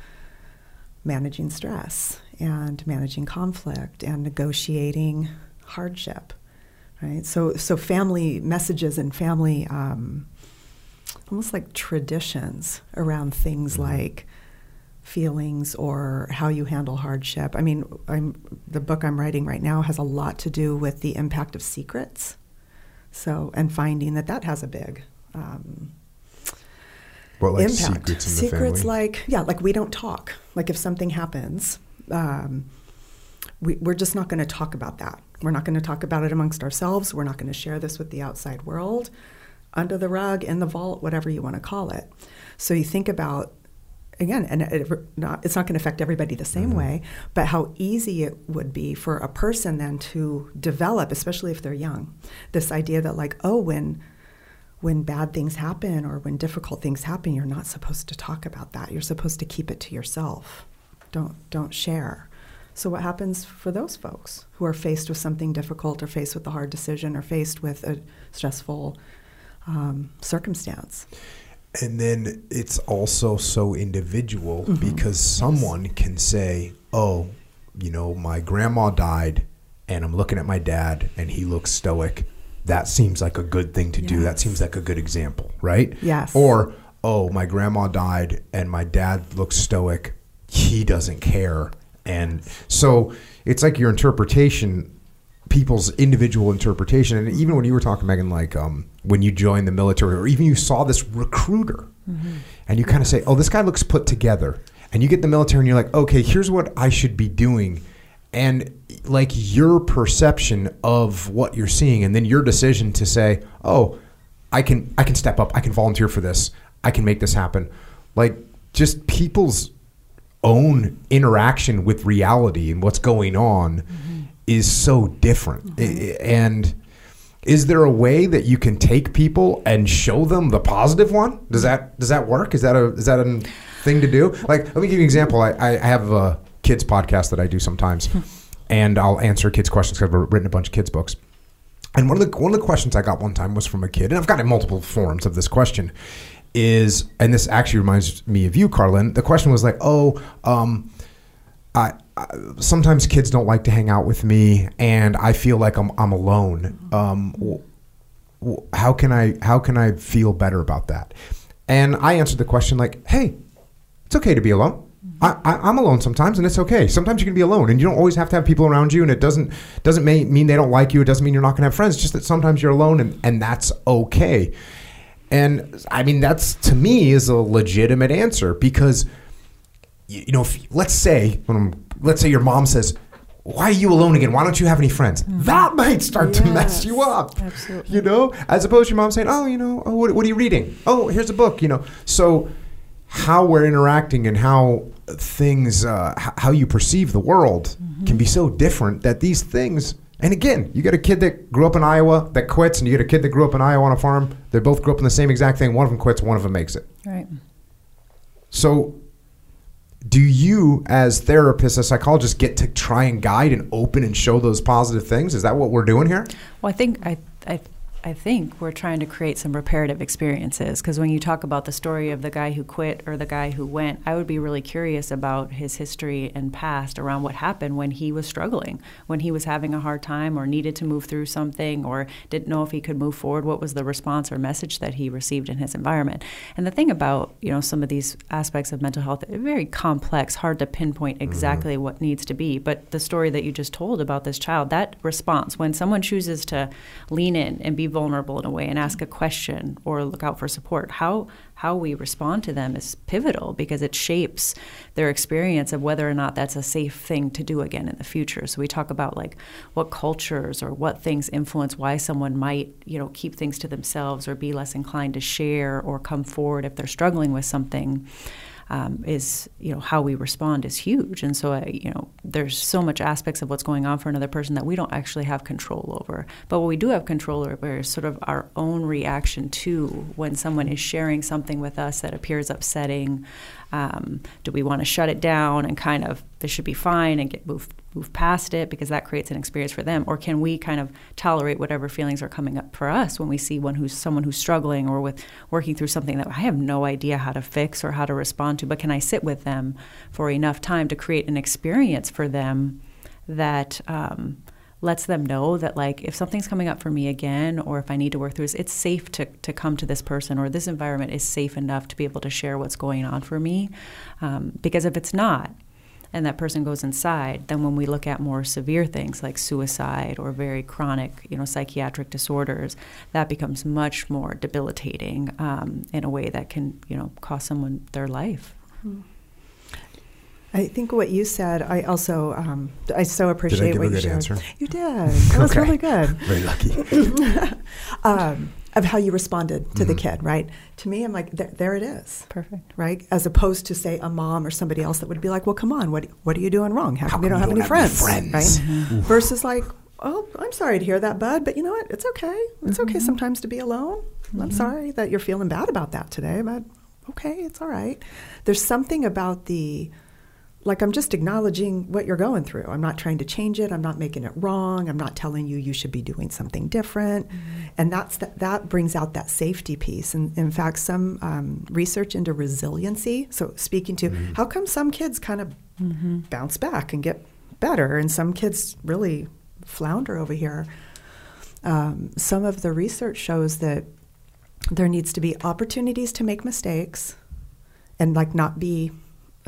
managing stress and managing conflict and negotiating hardship. Right? So, so family messages and family um, almost like traditions around things mm-hmm. like feelings or how you handle hardship. I mean, I'm, the book I'm writing right now has a lot to do with the impact of secrets. So, and finding that that has a big um, what, like impact. Secrets, secrets like yeah, like we don't talk. Like if something happens, um, we, we're just not going to talk about that. We're not going to talk about it amongst ourselves. We're not going to share this with the outside world, under the rug, in the vault, whatever you want to call it. So you think about again, and it, not, it's not going to affect everybody the same Mm-hmm. way, but how easy it would be for a person then to develop, especially if they're young, this idea that like, oh, when when bad things happen or when difficult things happen, you're not supposed to talk about that. You're supposed to keep it to yourself. Don't don't share. So what happens for those folks who are faced with something difficult or faced with a hard decision or faced with a stressful um, circumstance? And then it's also so individual Mhm. because someone can say, "Oh, you know, my grandma died, and I'm looking at my dad, and he looks stoic. That seems like a good thing to do. That seems like a good example, right?" Yes. Or, "Oh, my grandma died, and my dad looks stoic. He doesn't care." And so it's like your interpretation people's individual interpretation. And even when you were talking, Megan, like um, when you joined the military, or even you saw this recruiter, and you kind of say, "Oh, this guy looks put together," and you get the military, and you're like, "Okay, here's what I should be doing," and like your perception of what you're seeing, and then your decision to say, "Oh, I can I can step up, I can volunteer for this, I can make this happen," like just people's own interaction with reality and what's going on is so different. I- And is there a way that you can take people and show them the positive one? Does that does that work? Is that a is that a thing to do? Like, let me give you an example. I, I have a kids podcast that I do sometimes, and I'll answer kids questions because I've written a bunch of kids books. And one of the one of the questions I got one time was from a kid, and I've gotten multiple forms of this question. Is and this actually reminds me of you, Karlyn. The question was like, "Oh, um, I sometimes kids don't like to hang out with me, and I feel like I'm I'm alone. Um, how can I how can I feel better about that?" And I answered the question like, "Hey, it's okay to be alone. I, I, I'm alone sometimes, and it's okay. Sometimes you can be alone, and you don't always have to have people around you. And it doesn't doesn't may, mean they don't like you. It doesn't mean you're not going to have friends. It's just that sometimes you're alone, and, and that's okay. And I mean, that's to me is a legitimate answer because you, you know, if, let's say when I'm, let's say your mom says, "Why are you alone again? Why don't you have any friends?" That might start to mess you up. absolutely. You know, as opposed to your mom saying, "Oh, you know, oh, what, what are you reading? Oh, here's a book." You know, so how we're interacting and how things, uh, h- how you perceive the world, can be so different that these things. And again, you get a kid that grew up in Iowa that quits, and you get a kid that grew up in Iowa on a farm. They both grew up in the same exact thing. One of them quits, one of them makes it. Right. So, do you, as therapists, as psychologists, get to try and guide and open and show those positive things? Is that what we're doing here? Well, I think I, I, I think we're trying to create some reparative experiences because when you talk about the story of the guy who quit or the guy who went, I would be really curious about his history and past around what happened when he was struggling, when he was having a hard time or needed to move through something or didn't know if he could move forward. What was the response or message that he received in his environment? And the thing about you know some of these aspects of mental health, very complex, hard to pinpoint mm-hmm. exactly what needs to be. But the story that you just told about this child, that response when someone chooses to lean in and be vulnerable in a way and ask a question or look out for support, how how we respond to them is pivotal because it shapes their experience of whether or not that's a safe thing to do again in the future. So we talk about like what cultures or what things influence why someone might, you know, keep things to themselves or be less inclined to share or come forward if they're struggling with something. Um, is you know how we respond is huge, and so you know there's so much aspects of what's going on for another person that we don't actually have control over. But what we do have control over is sort of our own reaction to when someone is sharing something with us that appears upsetting. Um, do we want to shut it down and kind of this should be fine and get move move past it because that creates an experience for them, or can we kind of tolerate whatever feelings are coming up for us when we see one who's someone who's struggling or with working through something that I have no idea how to fix or how to respond to, but can I sit with them for enough time to create an experience for them that um, lets them know that like if something's coming up for me again or if I need to work through this, it's safe to, to come to this person or this environment is safe enough to be able to share what's going on for me. Um, because if it's not, and that person goes inside, then when we look at more severe things like suicide or very chronic, you know, psychiatric disorders, that becomes much more debilitating um, in a way that can, you know, cost someone their life. I think what you said, I also, um, I so appreciate give a what you good shared. answer? You did. That was Okay. really good. Very lucky. um, of how you responded to the Mhm. kid, right? To me, I'm like, there, there it is, Perfect. right? As opposed to say a mom or somebody else that would be like, well, come on, what what are you doing wrong? How, How come you don't you have don't any have any friends, friends? right? Mm-hmm. Versus like, oh, I'm sorry to hear that, bud, but you know what? It's okay. It's okay mm-hmm. sometimes to be alone. I'm mm-hmm. sorry that you're feeling bad about that today, but okay, it's all right. There's something about the like I'm just acknowledging what you're going through. I'm not trying to change it. I'm not making it wrong. I'm not telling you you should be doing something different. And that's that, that brings out that safety piece. And in fact, some um, research into resiliency. So speaking to how come some kids kind of bounce back and get better, and some kids really flounder over here. Um, some of the research shows that there needs to be opportunities to make mistakes and like not be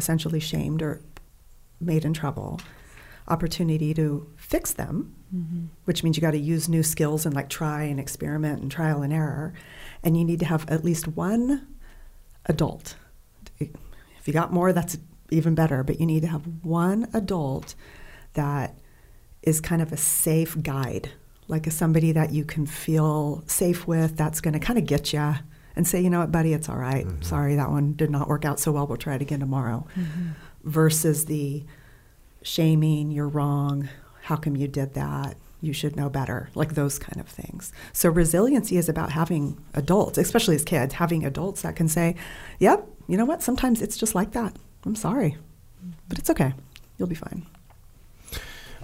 essentially shamed or made in trouble opportunity to fix them mm-hmm. which means you got to use new skills and like try and experiment and trial and error and you need to have at least one adult. If you got more that's even better but you need to have one adult that is kind of a safe guide like a somebody that you can feel safe with that's going to kind of get you and say you know what buddy it's all right. Mm-hmm. sorry that one did not work out so well. We'll try it again tomorrow. Mm-hmm. Versus the shaming you're wrong. How come you did that? You should know better. Like those kind of things. So resiliency is about having adults especially as kids having adults that can say yep you know what? Sometimes it's just like that. I'm sorry but it's okay. You'll be fine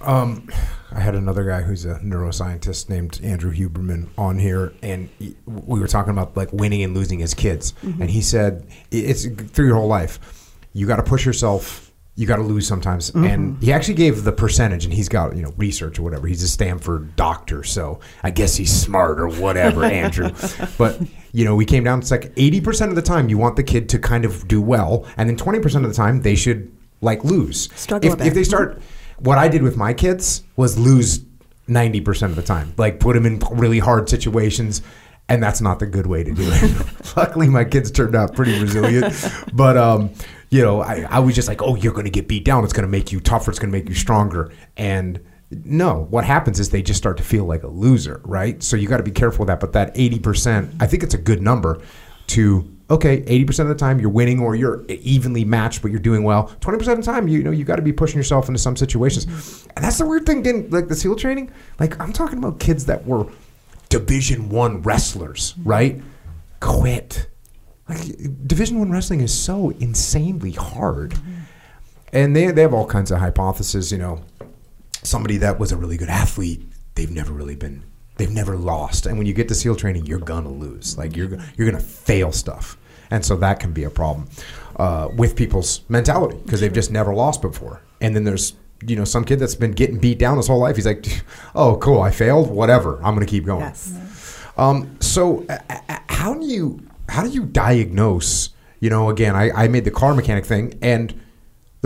Um, I had another guy who's a neuroscientist named Andrew Huberman on here, and he, we were talking about like winning and losing as kids, mm-hmm. and he said it's through your whole life. You got to push yourself. You got to lose sometimes, mm-hmm. and he actually gave the percentage, and he's got you know research or whatever. He's a Stanford doctor, so I guess he's smart or whatever, Andrew. But you know, we came down. It's like eighty percent of the time you want the kid to kind of do well, and then twenty percent of the time they should like lose. Struggle if, if they start mm-hmm. What I did with my kids was lose 90% of the time. Like put them in really hard situations and that's not the good way to do it. Luckily my kids turned out pretty resilient, but um you know, I, I was just like, oh, you're going to get beat down. It's going to make you tougher. It's going to make you stronger. And no, what happens is they just start to feel like a loser, right? So you got to be careful with that. But that 80%, I think it's a good number to okay, 80% of the time you're winning or you're evenly matched, but you're doing well. 20% of the time, you know, you got to be pushing yourself into some situations. Mm-hmm. And that's the weird thing, getting like the SEAL training. Like I'm talking about kids that were Division One wrestlers, mm-hmm. right? Quit. Like Division One wrestling is so insanely hard, mm-hmm. and they they have all kinds of hypotheses. You know, somebody that was a really good athlete, they've never really been, they've never lost. And when you get to SEAL training, you're gonna lose. Like you're you're gonna fail stuff, and so that can be a problem uh, with people's mentality because they've just never lost before. And then there's you know some kid that's been getting beat down his whole life. He's like, oh cool, I failed. Whatever, I'm gonna keep going. yes Um, so, uh, uh, how do you how do you diagnose? You know, again, I, I made the car mechanic thing, and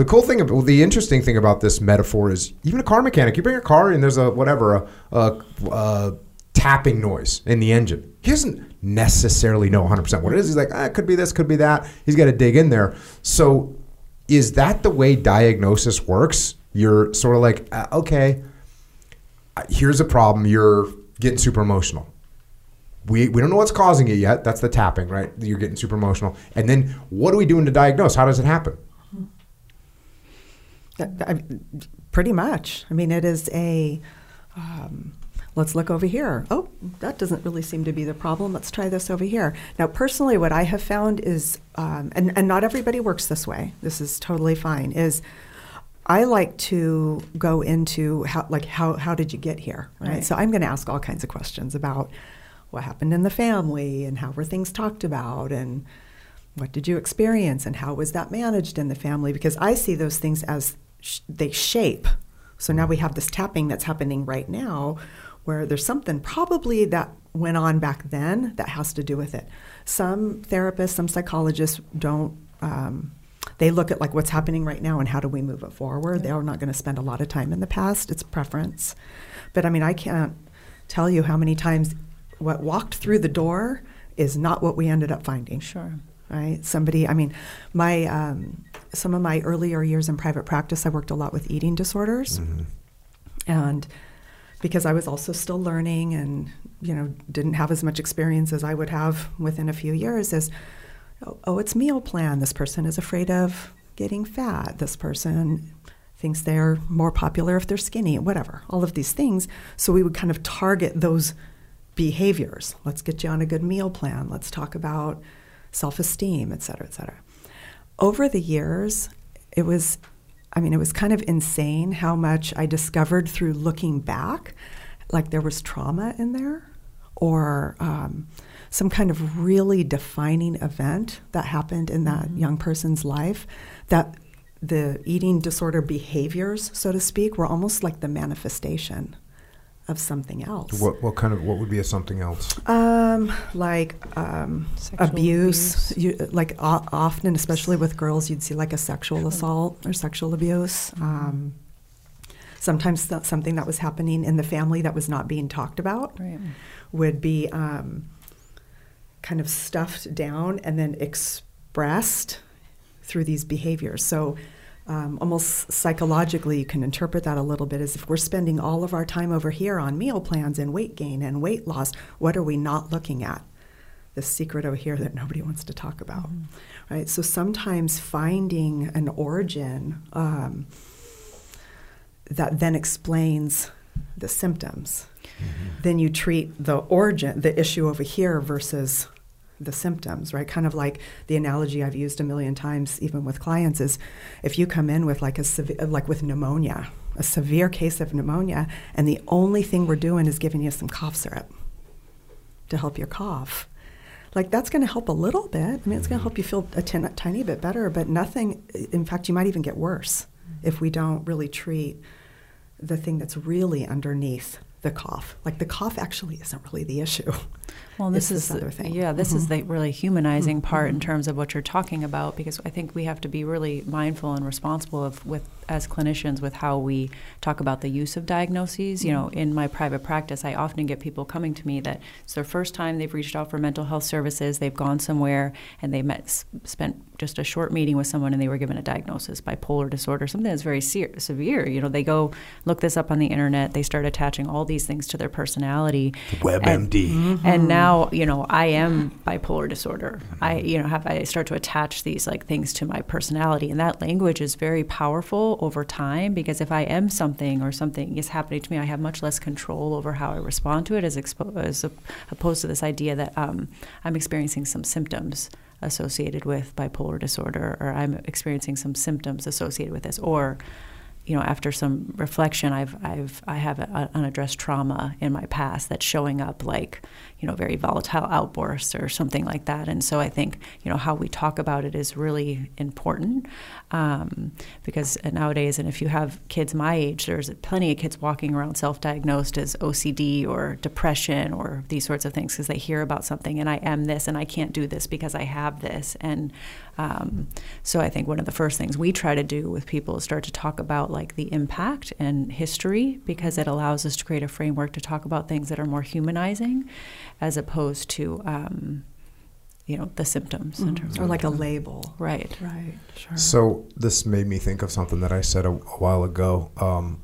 the cool thing, about, the interesting thing about this metaphor is even a car mechanic. You bring a car and there's a whatever a, a, a tapping noise in the engine. He doesn't necessarily know 100 percent what it is. He's like, ah, it could be this, could be that. He's got to dig in there. So, is that the way diagnosis works? You're sort of like, uh, okay, here's a problem. You're getting super emotional we, we don't know what's causing it yet. That's the tapping, right? You're getting super emotional. And then what are we doing to diagnose? How does it happen? I- pretty much. I mean, it is a. Um, let's look over here. Oh, that doesn't really seem to be the problem. Let's try this over here. Now, personally, what I have found is, um, and and not everybody works this way. This is totally fine. Is I like to go into how like how how did you get here, right? Right. So I'm going to ask all kinds of questions about what happened in the family and how were things talked about and what did you experience and how was that managed in the family because i see those things as sh- they shape. So now we have this tapping that's happening right now where there's something probably that went on back then that has to do with it. Some therapists some psychologists don't um, they look at like what's happening right now and how do we move it forward. They're not going to spend a lot of time in the past. It's preference. But i mean i can't tell you how many times what walked through the door is not what we ended up finding. Sure. right? Somebody, I mean, my um, some of my earlier years in private practice, I worked a lot with eating disorders, mm-hmm. and because I was also still learning and you know didn't have as much experience as I would have within a few years is oh, oh it's meal plan. This person is afraid of getting fat. This person thinks they're more popular if they're skinny whatever all of these things. So we would kind of target those behaviors. Let's get you on a good meal plan. Let's talk about self-esteem et cetera et cetera over the years it was I mean, it was kind of insane how much I discovered through looking back, like there was trauma in there or um, some kind of really defining event that happened in that mm-hmm. young person's life that the eating disorder behaviors, so to speak, were almost like the manifestation of something else. What, what kind of what would be a something else? Um, like um, abuse. abuse. You, like o- often, especially with girls, you'd see like a sexual assault or sexual abuse. Mm-hmm. Um, sometimes th- something that was happening in the family that was not being talked about right. would be um, kind of stuffed down and then expressed through these behaviors. So um, almost psychologically, you can interpret that a little bit as if we're spending all of our time over here on meal plans and weight gain and weight loss, what are we not looking at? The secret over here that nobody wants to talk about, mm-hmm. right? So sometimes finding an origin um, that then explains the symptoms, mm-hmm. then you treat the origin, the issue over here versus the symptoms, right? Kind of like the analogy I've used a million times, even with clients, is if you come in with like a severe, like with pneumonia, a severe case of pneumonia, and the only thing we're doing is giving you some cough syrup to help your cough. Like that's going to help a little bit. I mean, it's going to mm-hmm. help you feel a tiny bit better, but nothing. In fact, you might even get worse mm-hmm. if we don't really treat the thing that's really underneath the cough. Like the cough actually isn't really the issue. Well, this is this thing. Yeah, this mm-hmm. is the really humanizing mm-hmm. part in terms of what you're talking about because I think we have to be really mindful and responsible of with as clinicians with how we talk about the use of diagnoses. You know, mm-hmm. in my private practice, I often get people coming to me that it's their first time they've reached out for mental health services. They've gone somewhere and they met spent just a short meeting with someone and they were given a diagnosis bipolar disorder, something that's very se- severe. You know, they go look this up on the internet. They start attaching all these things to their personality. WebMD. And, mm-hmm. and now you know I am bipolar disorder. I you know have I start to attach these like things to my personality, and that language is very powerful over time because if I am something or something is happening to me, I have much less control over how I respond to it as, expo- as opposed to this idea that um, I'm experiencing some symptoms associated with bipolar disorder or I'm experiencing some symptoms associated with this or you know, after some reflection, I've, I've, I have an unaddressed trauma in my past that's showing up like, you know, very volatile outbursts or something like that. And so I think, you know, how we talk about it is really important um, because nowadays, and if you have kids my age, there's plenty of kids walking around self-diagnosed as OCD or depression or these sorts of things because they hear about something and I am this and I can't do this because I have this. And um, so I think one of the first things we try to do with people is start to talk about like the impact and history because it allows us to create a framework to talk about things that are more humanizing as opposed to um, you know the symptoms mm-hmm. or like a label. Right. Right sure. So this made me think of something that i said a, a while ago. Um,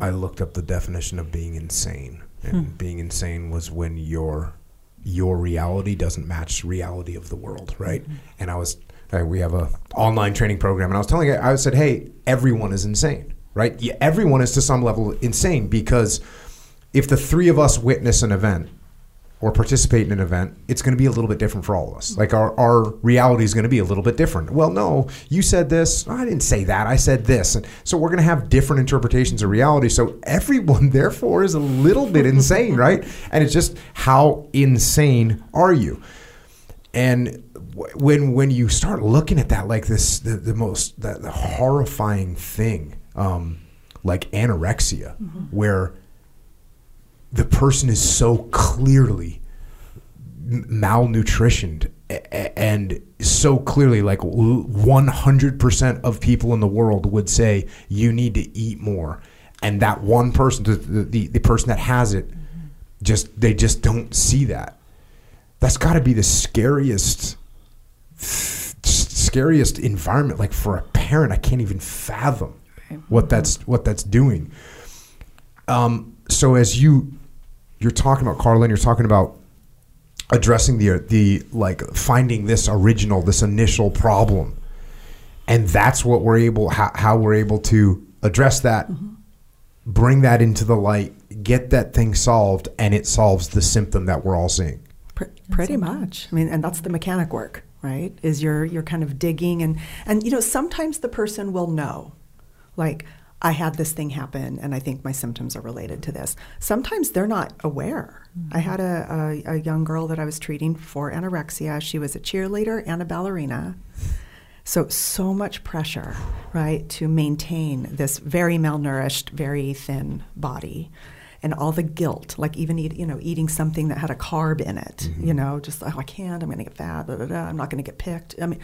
i looked up the definition of being insane. And hmm. being insane was when your your reality doesn't match reality of the world right? Mm-hmm. and i was we have a online training program and i was telling i said hey everyone is insane right? Yeah, everyone is to some level insane because if the three of us witness an event or participate in an event, it's going to be a little bit different for all of us. Like our, our reality is going to be a little bit different. Well, no, you said this. I didn't say that. I said this. And so we're going to have different interpretations of reality. So everyone, therefore, is a little bit insane, right? And it's just how insane are you? And when when you start looking at that like this, the, the most the, the horrifying thing, um, like anorexia, mm-hmm. where the person is so clearly malnutritioned and so clearly like 100% of people in the world would say you need to eat more. And that one person the, the, the person that has it just they just don't see that. That's got to be the scariest scariest environment like for a parent i can't even fathom what that's what that's doing. Um, so as you you're talking about Karlyn, you're talking about addressing the the like finding this original, this initial problem, and that's what we're able how, how we're able to address that, mm-hmm. bring that into the light, get that thing solved, and it solves the symptom that we're all seeing. Pr- pretty much. I mean, and that's the mechanic work, right? Is you're you're kind of digging and and you know sometimes the person will know, like I had this thing happen and I think my symptoms are related to this. Sometimes they're not aware. I had a, a, a young girl that I was treating for anorexia. She was a cheerleader and a ballerina. So, so much pressure, right, to maintain this very malnourished, very thin body. And all the guilt, like even eat, you know, eating something that had a carb in it, mm-hmm. you know, just oh I can't, I'm going to get fat, da, da, da, I'm not going to get picked. I mean,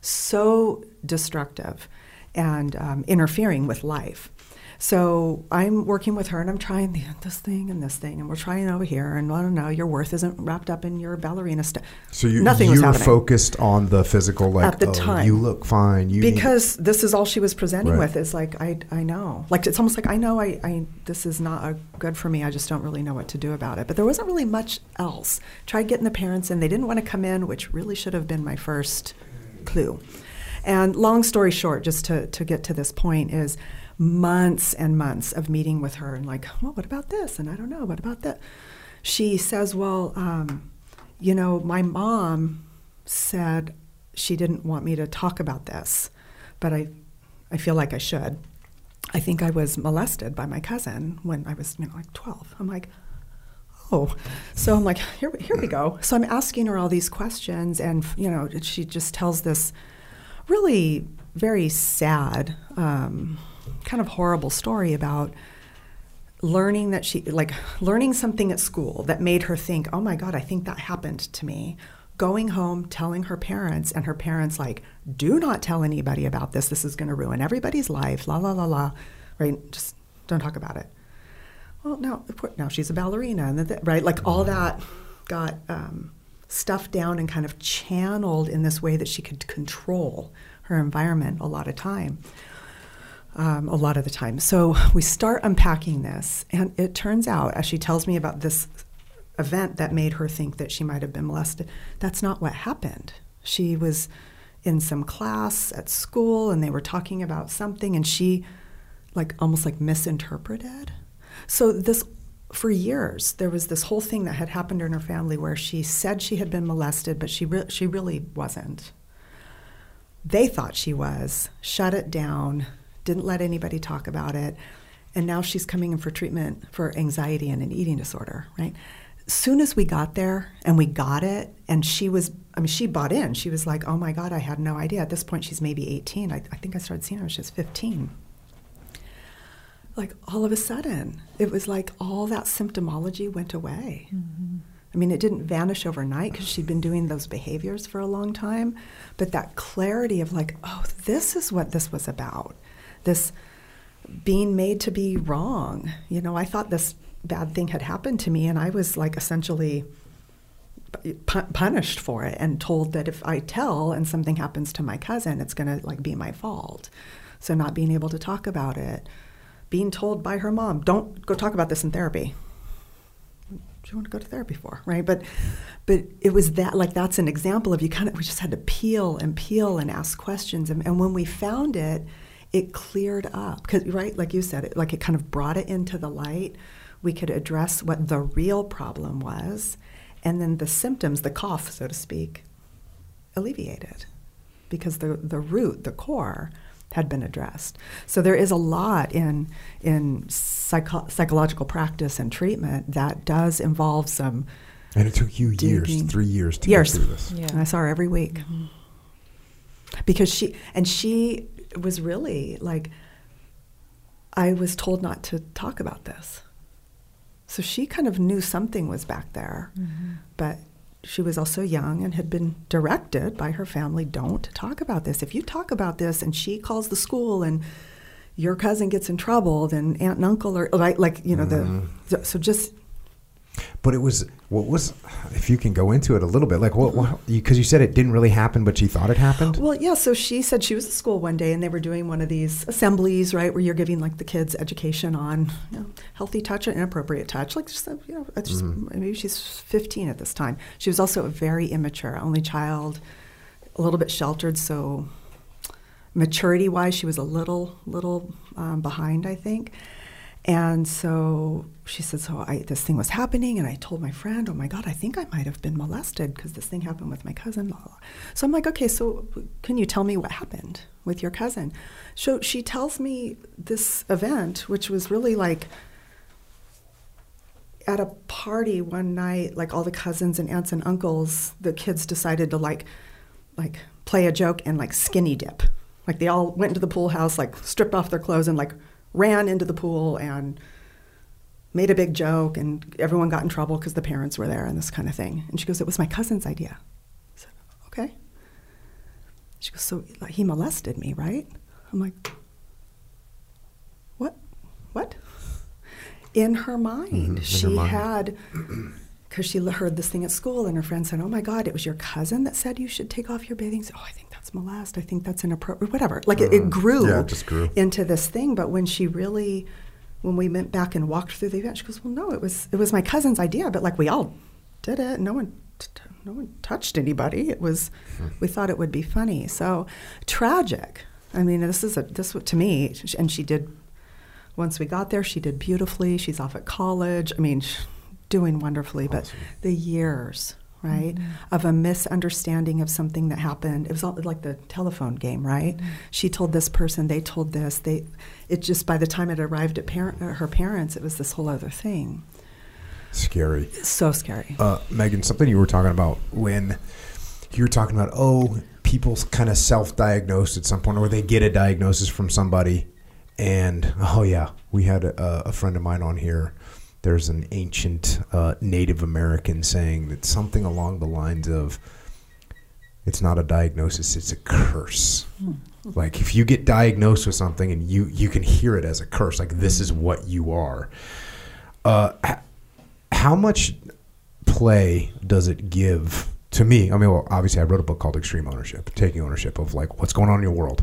so destructive and um, interfering with life. So I'm working with her and I'm trying the, this thing and this thing and we're trying over here and I don't know your worth isn't wrapped up in your ballerina stuff. So you nothing you were happening focused on the physical, like At the oh, time. you look fine. You because this is all she was presenting Right. with is like I, I know like it's almost like I know I, I this is not a good for me I just don't really know what to do about it but there wasn't really much else tried getting the parents in they didn't want to come in which really should have been my first clue and long story short just to, to get to this point is months and months of meeting with her and like well what about this and I don't know what about that she says well um, you know my mom said she didn't want me to talk about this, but I, I feel like I should. I think I was molested by my cousin when I was you know, like 12. I'm like, oh. So I'm like, here, here we go. So I'm asking her all these questions, and you know, she just tells this really very sad, um, kind of horrible story about learning that she like learning something at school that made her think oh my god i think that happened to me. Going home telling her parents and her parents like do not tell anybody about this. This is going to ruin everybody's life. La la la la. Right? Just don't talk about it. Well now now she's a ballerina and that, right? Like all that got um, stuffed down and kind of channeled in this way that she could control her environment a lot of time um, a lot of the time. So we start unpacking this, and it turns out, as she tells me about this event that made her think that she might have been molested, that's not what happened. She was in some class at school, and they were talking about something, and she, like, almost like misinterpreted. So this. For years, there was this whole thing that had happened in her family where she said she had been molested, but she re- she really wasn't. They thought she was, shut it down, didn't let anybody talk about it. And now she's coming in for treatment for anxiety and an eating disorder, right? Soon as we got there and we got it, and she was, I mean, she bought in. She was like, oh my God, I had no idea. At this point, she's maybe 18. I, I think I started seeing her she was 15. Like all of a sudden, it was like all that symptomology went away. Mm-hmm. I mean, it didn't vanish overnight because she'd been doing those behaviors for a long time, but that clarity of like, oh, this is what this was about. This being made to be wrong. You know, I thought this bad thing had happened to me, and I was like essentially pu- punished for it and told that if I tell and something happens to my cousin, it's going to like be my fault. So not being able to talk about it, being told by her mom, "Don't go talk about this in therapy." She do you want to go to therapy for, right? But, but it was that like that's an example of you kind of we just had to peel and peel and ask questions, and, and when we found it, it cleared up because right, like you said, it like it kind of brought it into the light. We could address what the real problem was, and then the symptoms, the cough, so to speak, alleviated because the, the root, the core, had been addressed. So there is a lot in in psycho- psychological practice and treatment that does involve some and it took you years, digging. three years to Years. get through this. Yeah. And I saw her every week mm-hmm. because she and she was really like I was told not to talk about this. So she kind of knew something was back there, mm-hmm. but she was also young and had been directed by her family don't talk about this. If you talk about this and she calls the school and your cousin gets in trouble, then aunt and uncle are like, like you know, the mm-hmm. so just But it was what was if you can go into it a little bit like what because you, you, said it didn't really happen, but she thought it happened. Well, yeah. So she said she was at school one day and they were doing one of these assemblies, right, where you're giving like the kids education on you know, healthy touch and inappropriate touch. Like just you know, just, mm maybe she's 15 at this time. She was also a very immature, only child, a little bit sheltered, so maturity wise, she was a little little um, behind, I think. And so she said, so I, this thing was happening, and I told my friend, oh my God, I think I might have been molested because this thing happened with my cousin. So I'm like, okay, so can you tell me what happened with your cousin? So she tells me this event, which was really like at a party one night, like all the cousins and aunts and uncles, the kids decided to like, like play a joke and like skinny dip. Like they all went into the pool house, like stripped off their clothes and like ran into the pool and made a big joke, and everyone got in trouble because the parents were there and this kind of thing. And she goes, It was my cousin's idea. I said, Okay. She goes, So he molested me, right? I'm like, What? What? In her mind, mm-hmm, she her mind. had because she heard this thing at school and her friend said, Oh my God, it was your cousin that said you should take off your bathing suit. Oh, I think that's molest. I think that's inappropriate. Whatever. Like it, it, mm-hmm. grew, yeah, it just grew into this thing. But when she really, when we went back and walked through the event, she goes, Well, no, it was it was my cousin's idea, but like we all did it. No one no one touched anybody. It was hmm. we thought it would be funny. So tragic. I mean, this is a this to me, and she did. Once we got there, she did beautifully. She's off at college. I mean, doing wonderfully, awesome. but the years, right, mm-hmm. of a misunderstanding of something that happened. It was all like the telephone game, right? Mm-hmm. She told this person, they told this. They, it just by the time it arrived at parent, uh, her parents, it was this whole other thing. Scary. So scary. Uh, Megan, something you were talking about when you were talking about, oh, people kind of self-diagnose at some point, or they get a diagnosis from somebody, and oh yeah, we had a, a friend of mine on here there's an ancient uh, Native American saying that something along the lines of, "It's not a diagnosis; it's a curse." Hmm. Like if you get diagnosed with something and you you can hear it as a curse, like this is what you are. Uh, how much play does it give to me? I mean, well, obviously, I wrote a book called Extreme Ownership, taking ownership of like what's going on in your world,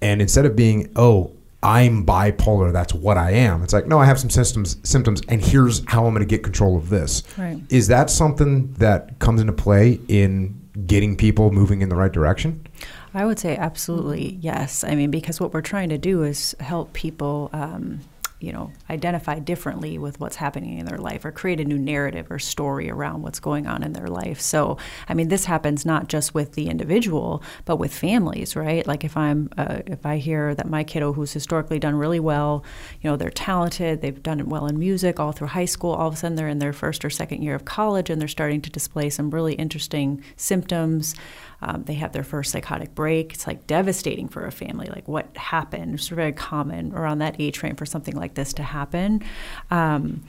and instead of being, oh, I'm bipolar. That's what I am. It's like, no, I have some symptoms, symptoms, and here's how I'm going to get control of this. Right. Is that something that comes into play in getting people moving in the right direction? I would say absolutely yes. I mean, because what we're trying to do is help people. Um, you know, identify differently with what's happening in their life or create a new narrative or story around what's going on in their life. So, I mean, this happens not just with the individual, but with families, right? Like if I'm, uh, if I hear that my kiddo who's historically done really well, you know, they're talented, they've done well in music all through high school, all of a sudden they're in their first or second year of college and they're starting to display some really interesting symptoms. Um, they have their first psychotic break. It's like devastating for a family. Like what happened? It's very common around that age frame for something like this to happen. Um,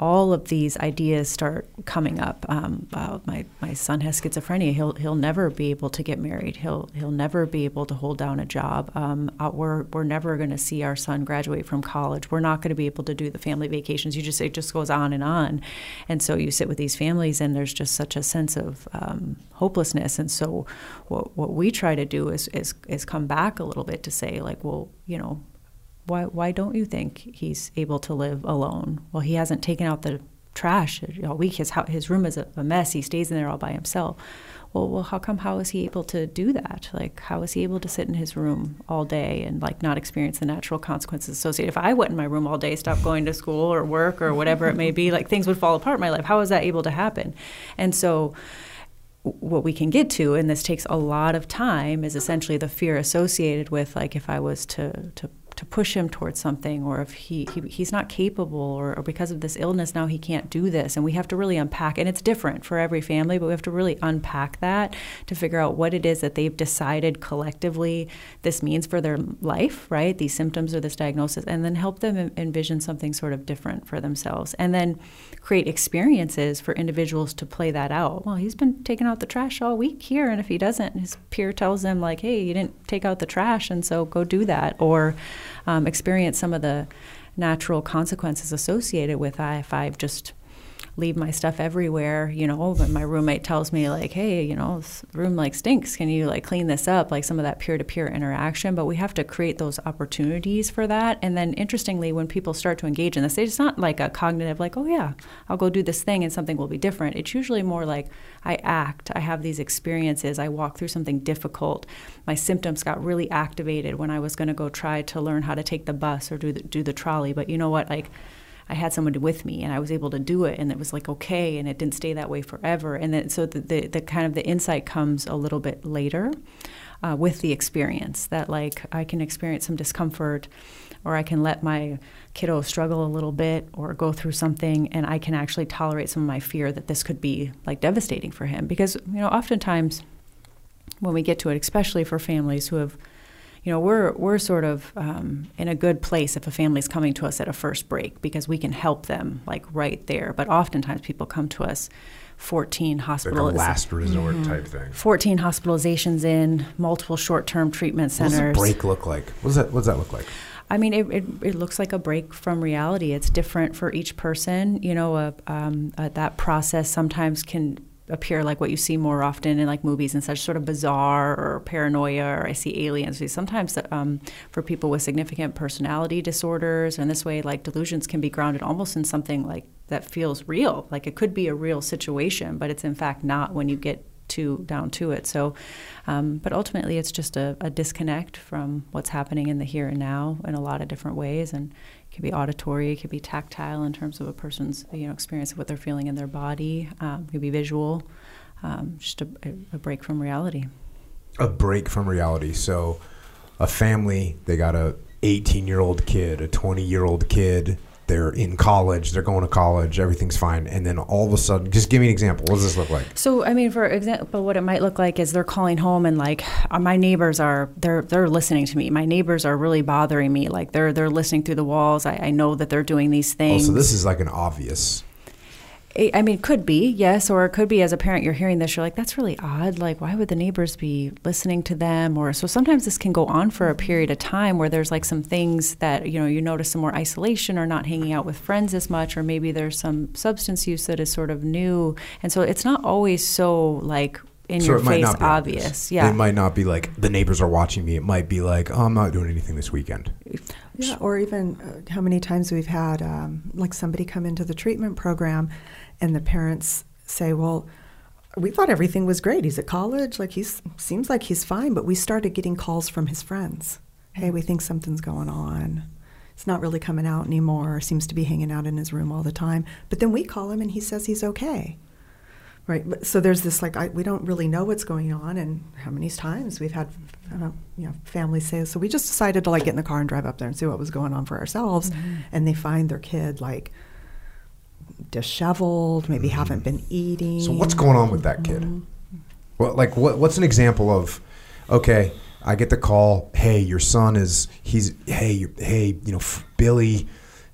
all of these ideas start coming up. Um, my my son has schizophrenia. He'll he'll never be able to get married. He'll he'll never be able to hold down a job. Um, uh, we're we're never going to see our son graduate from college. We're not going to be able to do the family vacations. You just it just goes on and on, and so you sit with these families, and there's just such a sense of um, hopelessness. And so what what we try to do is is is come back a little bit to say like, well, you know why why don't you think he's able to live alone? Well, he hasn't taken out the trash all week. His his room is a mess. He stays in there all by himself. Well, well, how come? How is he able to do that? Like, how is he able to sit in his room all day and like not experience the natural consequences associated? If I went in my room all day, stopped going to school or work or whatever it may be, like things would fall apart in my life. How is that able to happen? And so what we can get to and this takes a lot of time is essentially the fear associated with like if i was to to to push him towards something or if he, he he's not capable or, or, because of this illness now he can't do this. And we have to really unpack and it's different for every family but we have to really unpack that to figure out what it is that they've decided collectively this means for their life right? These symptoms or this diagnosis and then help them envision something sort of different for themselves. And then create experiences for individuals to play that out. Well he's been taking out the trash all week here and if he doesn't his peer tells him like hey you didn't take out the trash and so go do that. Or um, experience some of the natural consequences associated with if I've just leave my stuff everywhere, you know, but my roommate tells me like, hey, you know, this room like stinks. Can you like clean this up? Like some of that peer to peer interaction. But we have to create those opportunities for that. And then interestingly, when people start to engage in this, it's not like a cognitive, like, oh yeah, I'll go do this thing and something will be different. It's usually more like I act, I have these experiences, I walk through something difficult. My symptoms got really activated when I was going to go try to learn how to take the bus or do the, do the trolley. But you know what? Like, I had someone with me and I was able to do it and it was like okay and it didn't stay that way forever. And then so the, the, the kind of the insight comes a little bit later uh, with the experience that like I can experience some discomfort or I can let my kiddo struggle a little bit or go through something and I can actually tolerate some of my fear that this could be like devastating for him. Because you know oftentimes when we get to it especially for families who have you know, we're we're sort of um, in a good place if a family's coming to us at a first break because we can help them like right there. But oftentimes people come to us 14 hospitals. Like a last resort mm-hmm. type thing. 14 hospitalizations in, multiple short term treatment centers. What does a break look like? What does that, what does that look like? I mean, it, it, it, looks like a break from reality. It's different for each person. You know, uh, um, uh, that process sometimes can appear like what you see more often in like movies and such sort of bizarre or paranoia or I see aliens. Sometimes um, for people with significant personality disorders and this way like delusions can be grounded almost in something like that feels real. Like it could be a real situation, but it's in fact not when you get to down to it. So, um, but ultimately, it's just a, a, disconnect from what's happening in the here and now in a lot of different ways, and could be auditory, it could be tactile in terms of a person's you know experience of what they're feeling in their body. Um, it could be visual, um, just a, a break from reality. A break from reality. So, a family they got a 18 year old kid, a 20 year old kid, they're in college, they're going to college, everything's fine, and then all of a sudden, just give me an example. What does this look like? So, I mean, for example, what it might look like is they're calling home and like uh, my neighbors are they're they're listening to me. My neighbors are really bothering me. Like they're they're listening through the walls. I, I know that they're doing these things. Oh, so this is like an obvious I mean, it could be, yes, or it could be as a parent, you're hearing this, you're like, that's really odd. Like, why would the neighbors be listening to them? Or so sometimes this can go on for a period of time where there's like some things that, you know, you notice some more isolation or not hanging out with friends as much, or maybe there's some substance use that is sort of new. And so it's not always so like in so your face obvious. obvious. Yeah. It might not be like the neighbors are watching me. It might be like, oh, I'm not doing anything this weekend. Yeah, or even uh, how many times we've had um, like somebody come into the treatment program and the parents say, well, we thought everything was great. He's at college, like he seems like he's fine, but we started getting calls from his friends. Hey, we think something's going on. It's not really coming out anymore. Seems to be hanging out in his room all the time. But then we call him and he says he's okay. Right. So there's this like I, we don't really know what's going on, and how many times we've had you know families say so. We just decided to like get in the car and drive up there and see what was going on for ourselves, mm-hmm. and they find their kid like disheveled, maybe mm-hmm. haven't been eating. So what's going on with that kid? Mm-hmm. What like what what's an example of okay, I get the call, hey, your son is he's hey, hey, you know, Billy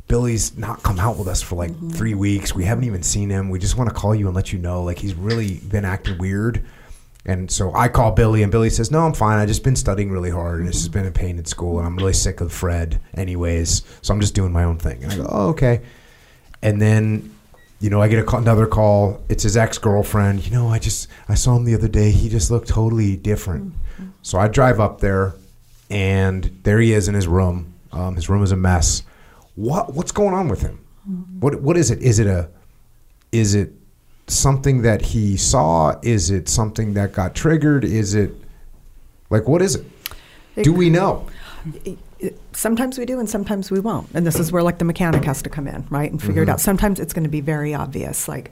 Billy's not come out with us for like mm-hmm. 3 weeks. We haven't even seen him. We just want to call you and let you know like he's really been acting weird. And so I call Billy, and Billy says, "No, I'm fine. I just been studying really hard, and it's just been a pain at school, and I'm really sick of Fred, anyways. So I'm just doing my own thing." And I go, "Oh, okay." And then, you know, I get call, another call. It's his ex girlfriend. You know, I just I saw him the other day. He just looked totally different. Mm-hmm. So I drive up there, and there he is in his room. Um, his room is a mess. What what's going on with him? Mm-hmm. What what is it? Is it a is it something that he saw? Is it something that got triggered? Is it like what is it? it Do we know? Sometimes we do and sometimes we won't. And this is where like the mechanic has to come in, right, and figure mm-hmm. it out. Sometimes it's going to be very obvious. Like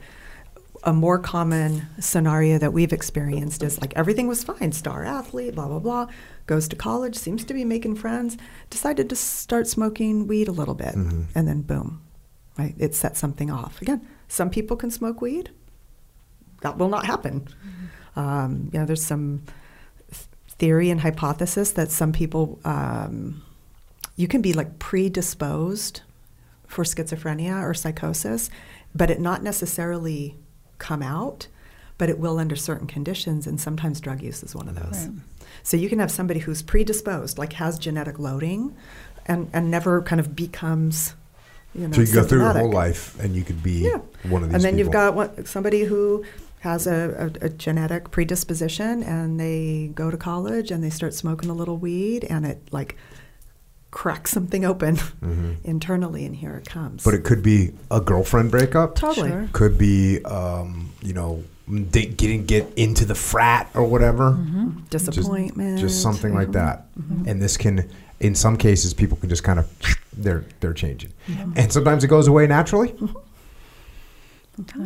a more common scenario that we've experienced is like everything was fine, star athlete, blah blah blah, goes to college, seems to be making friends, decided to start smoking weed a little bit, mm-hmm. and then boom, right? It sets something off. Again, some people can smoke weed. That will not happen. Mm-hmm. Um, you know, there's some theory and hypothesis that some people um, you can be like predisposed for schizophrenia or psychosis, but it not necessarily come out, but it will under certain conditions, and sometimes drug use is one of those. Right. So you can have somebody who's predisposed, like has genetic loading, and, and never kind of becomes you know, so you go through your whole life and you could be Yeah. one of these And then you've got one, somebody who has a, a, a genetic predisposition and they go to college and they start smoking a little weed and it like cracks something open Mhm. internally and here it comes. But it could be a girlfriend breakup. totally. Sure. Could be, um, you know, they getting get into the frat or whatever. Mm-hmm. Disappointment. Just, something like Mhm. that. Mhm. And this can, in some cases, people can just kind of they're they're changing. Mhm. And sometimes it goes away naturally.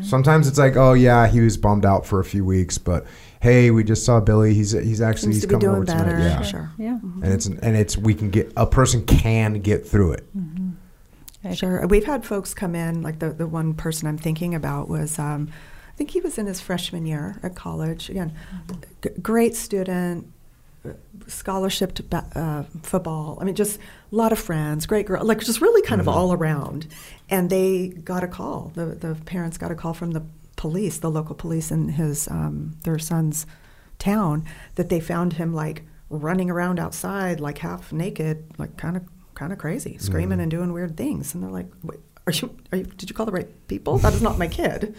Sometimes it's like, oh yeah, he was bummed out for a few weeks, but hey, we just saw Billy. He's he's actually Seems he's to be coming doing over tonight. Yeah. Sure. Yeah. Mhm. And it's and it's we can get a person can get through it. I- Sure. We've had folks come in, like the, the one person I'm thinking about was, um, I think he was in his freshman year at college. Again, g- great student, uh, scholarship to ba- uh, football. I mean, just a lot of friends, great girl, like just really kind of all around. And they got a call. The, the parents got a call from the police, the local police in his um, their son's town, that they found him like running around outside, like half naked, like kind of kind of crazy, screaming Mhm. and doing weird things. And they're like, Wait, "Are you? Are you? Did you call the right people? That is not my kid."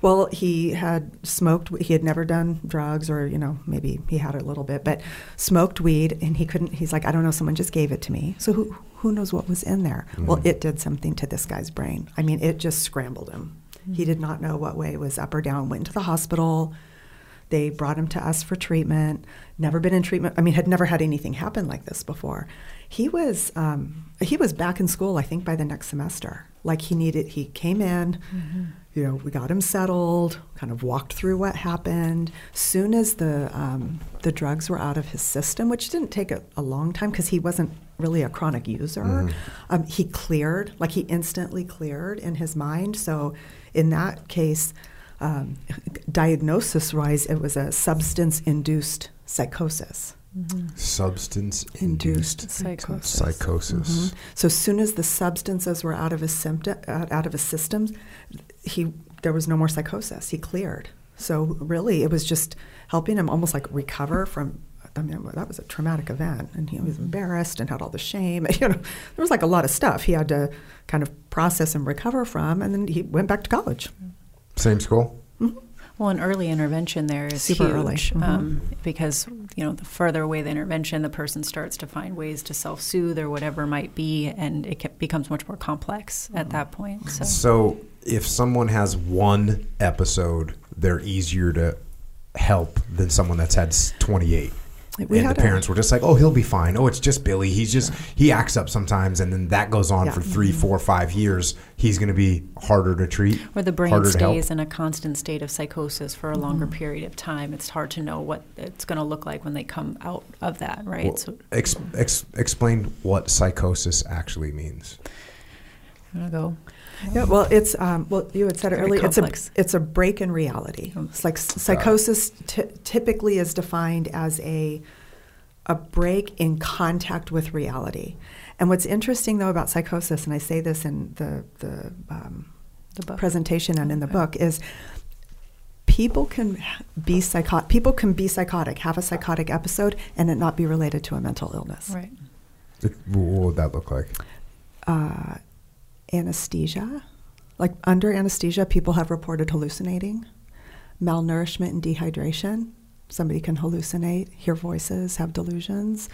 Well, he had smoked. He had never done drugs, or you know, maybe he had a little bit, but smoked weed, and he couldn't. He's like, I don't know. Someone just gave it to me. So who who knows what was in there? Well, Mhm. it did something to this guy's brain. I mean, it just scrambled him. He did not know what way was up or down. Went to the hospital. They brought him to us for treatment. Never been in treatment. I mean, had never had anything happen like this before. He was um, he was back in school. I think by the next semester. Like he needed. He came in. You know, we got him settled. Kind of walked through what happened. Soon as the um, the drugs were out of his system, which didn't take a, a long time because he wasn't really a chronic user. Mhm. Um, he cleared. Like he instantly cleared in his mind. So in that case um, diagnosis wise, it was a substance induced psychosis. Substance Induced induced Psychosis. psychosis. Mhm. So as soon as the substances were out of his symptom, out, out of his systems, he there was no more psychosis. He cleared. So really, it was just helping him almost like recover from. I mean, that was a traumatic event, and he was embarrassed and had all the shame. You know, there was like a lot of stuff he had to kind of process and recover from, and then he went back to college. Same school. Well, an early intervention there is Super huge early. Mhm. um, because you know the further away the intervention, the person starts to find ways to self-soothe or whatever it might be, and it becomes much more complex at that point. So, So if someone has one episode, they're easier to help than someone that's had s- 28. We and the a- parents were just like, "Oh, he'll be fine. Oh, it's just Billy. He's just he acts up sometimes, and then that goes on Yeah. for three, mm-hmm. four, five years. He's going to be harder to treat. or the brain harder to help. stays in a constant state of psychosis for a longer mm-hmm. period of time. It's hard to know what it's going to look like when they come out of that, right? Well, so, ex, ex, explain what psychosis actually means. I'm gonna go. Yeah, well, it's um, well, you had said it Very earlier. complex. It's a it's a break in reality. It's like psychosis t- typically is defined as a a break in contact with reality. And what's interesting though about psychosis, and I say this in the the um, The book. presentation and in the Okay. book, is people can be psychotic. People can be psychotic, have a psychotic episode, and it not be related to a mental illness. Right. It- what would that look like? uh, anesthesia. Like under anesthesia, people have reported hallucinating, malnourishment and dehydration. Somebody can hallucinate, hear voices, have delusions.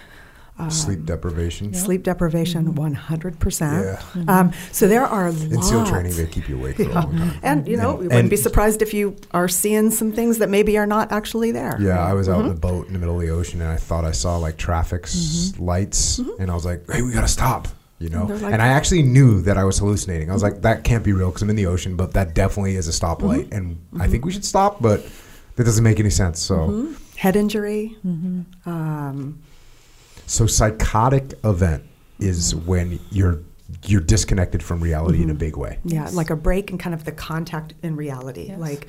Um, Sleep deprivation. Sleep deprivation, one hundred percent. Yeah. Um, so there are In lots. SEAL training, they keep you awake for a long time. And you know, And- we wouldn't be surprised if you are seeing some things that maybe are not actually there. Yeah, I was out in Mhm. a boat in the middle of the ocean, and I thought I saw like traffic Mm-hmm. lights, and I was like, "Hey, we gotta stop!" You know. And like- and I actually knew that I was hallucinating. I was like, "That can't be real because I'm in the ocean, but that definitely is a stoplight, Mm-hmm. and I think we should stop." But that doesn't make any sense. So, Mhm. Head injury. Mm-hmm. Um, so psychotic event is when you're you're disconnected from reality in a Mhm. big way. Yeah, Yes. like a break in kind of the contact in reality, Yes. like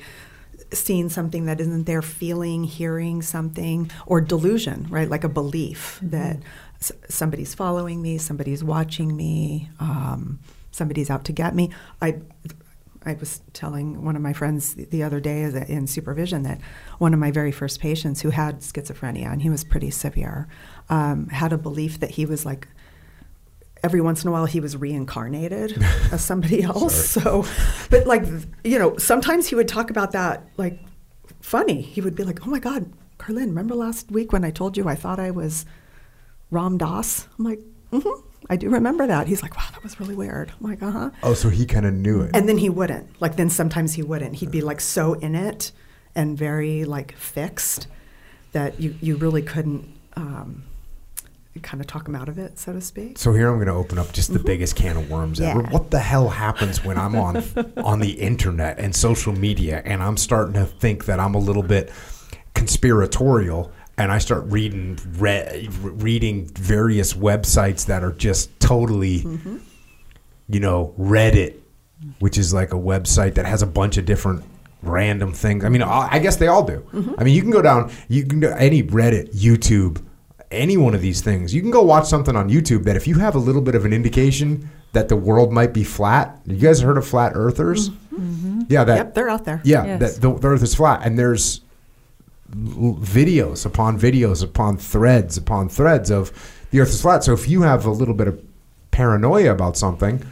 seeing something that isn't there, feeling, hearing something, or delusion, right? Like a belief that s- somebody's following me, somebody's watching me, um, somebody's out to get me. I. I was telling one of my friends the- the other day in supervision that one of my very first patients who had schizophrenia, and he was pretty severe, um, had a belief that he was like every once in a while he was reincarnated as somebody else. So, but like, you know, sometimes he would talk about that like funny. He would be like, oh my God, Karlyn, remember last week when I told you I thought I was Ram Dass? I'm like, mm-hmm. I do remember that. He's like, wow, that was really weird. I'm like, uh huh. Oh, so he kind of knew it. And then he wouldn't. Like, then sometimes he wouldn't. He'd be like so in it and very like fixed that you, you really couldn't um, kind of talk him out of it, so to speak. So here I'm going to open up just the biggest can of worms ever. What the hell happens when I'm on on the internet and social media and I'm starting to think that I'm a little bit conspiratorial and I start reading re- reading various websites that are just totally mm-hmm. you know, Reddit, which is like a website that has a bunch of different random things. I mean, I I guess they all do. Mm-hmm. I mean, you can go down, you can go any Reddit, YouTube, any one of these things. You can go watch something on YouTube that if you have a little bit of an indication that the world might be flat. You guys heard of flat earthers? Mm-hmm. Yeah, that Yep, they're out there. yeah, Yes. that the, the Earth is flat, and there's l- videos upon videos upon threads upon threads of the Earth is flat. So if you have a little bit of paranoia about something,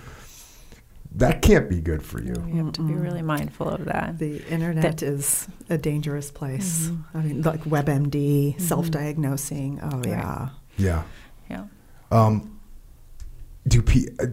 that can't be good for you. You have to be really mindful of that. The internet is a dangerous place. I mean, like WebMD, self-diagnosing. Oh yeah. Yeah. Yeah. Um, do pe- uh,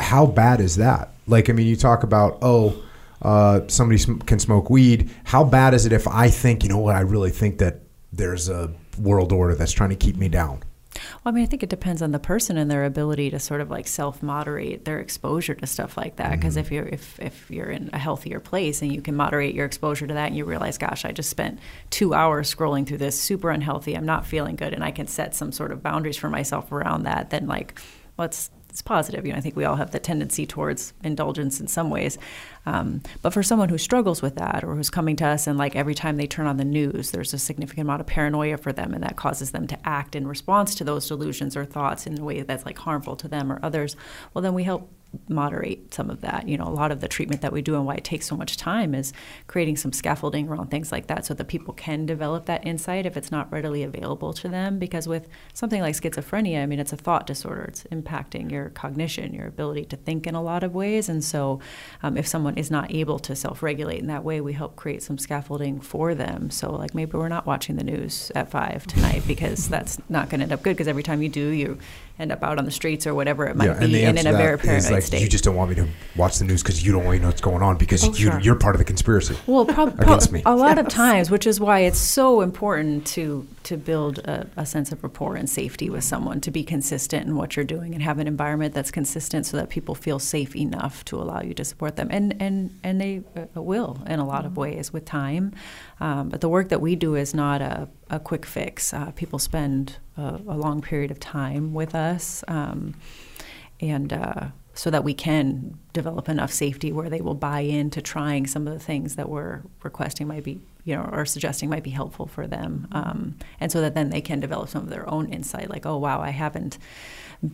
how bad is that? Like, I mean, you talk about oh, uh, somebody sm- can smoke weed. How bad is it if I think, you know what, I really think that there's a world order that's trying to keep me down? Well, I mean, I think it depends on the person and their ability to sort of like self-moderate their exposure to stuff like that. Because if you're if if you're in a healthier place and you can moderate your exposure to that, and you realize, gosh, I just spent two hours scrolling through this, super unhealthy. I'm not feeling good, and I can set some sort of boundaries for myself around that. Then, like, well, it's positive. You know, I think we all have the tendency towards indulgence in some ways. Um, but for someone who struggles with that or who's coming to us and like every time they turn on the news, there's a significant amount of paranoia for them, and that causes them to act in response to those delusions or thoughts in a way that's like harmful to them or others. Well, then we help moderate some of that. You know, a lot of the treatment that we do and why it takes so much time is creating some scaffolding around things like that so that people can develop that insight if it's not readily available to them. Because with something like schizophrenia, I mean, it's a thought disorder, it's impacting your cognition, your ability to think in a lot of ways. And so um, if someone is not able to self regulate in that way, we help create some scaffolding for them. So, like, maybe we're not watching the news at five tonight because that's not going to end up good because every time you do, you end up out on the streets or whatever it might be and in a very paranoid like state. you just don't want me to watch the news because you don't want to know what's going on because Oh, you, sure. you're part of the conspiracy. Well, prob- against me. a lot of times, which is why it's so important to to build a, a sense of rapport and safety with someone, to be consistent in what you're doing, and have an environment that's consistent, so that people feel safe enough to allow you to support them, and and and they uh, will in a lot of ways with time. Um, but the work that we do is not a, a quick fix. Uh, people spend a, a long period of time with us. Um, and uh, so that we can develop enough safety where they will buy into trying some of the things that we're requesting might be you know or suggesting might be helpful for them um, and so that then they can develop some of their own insight like oh wow i haven't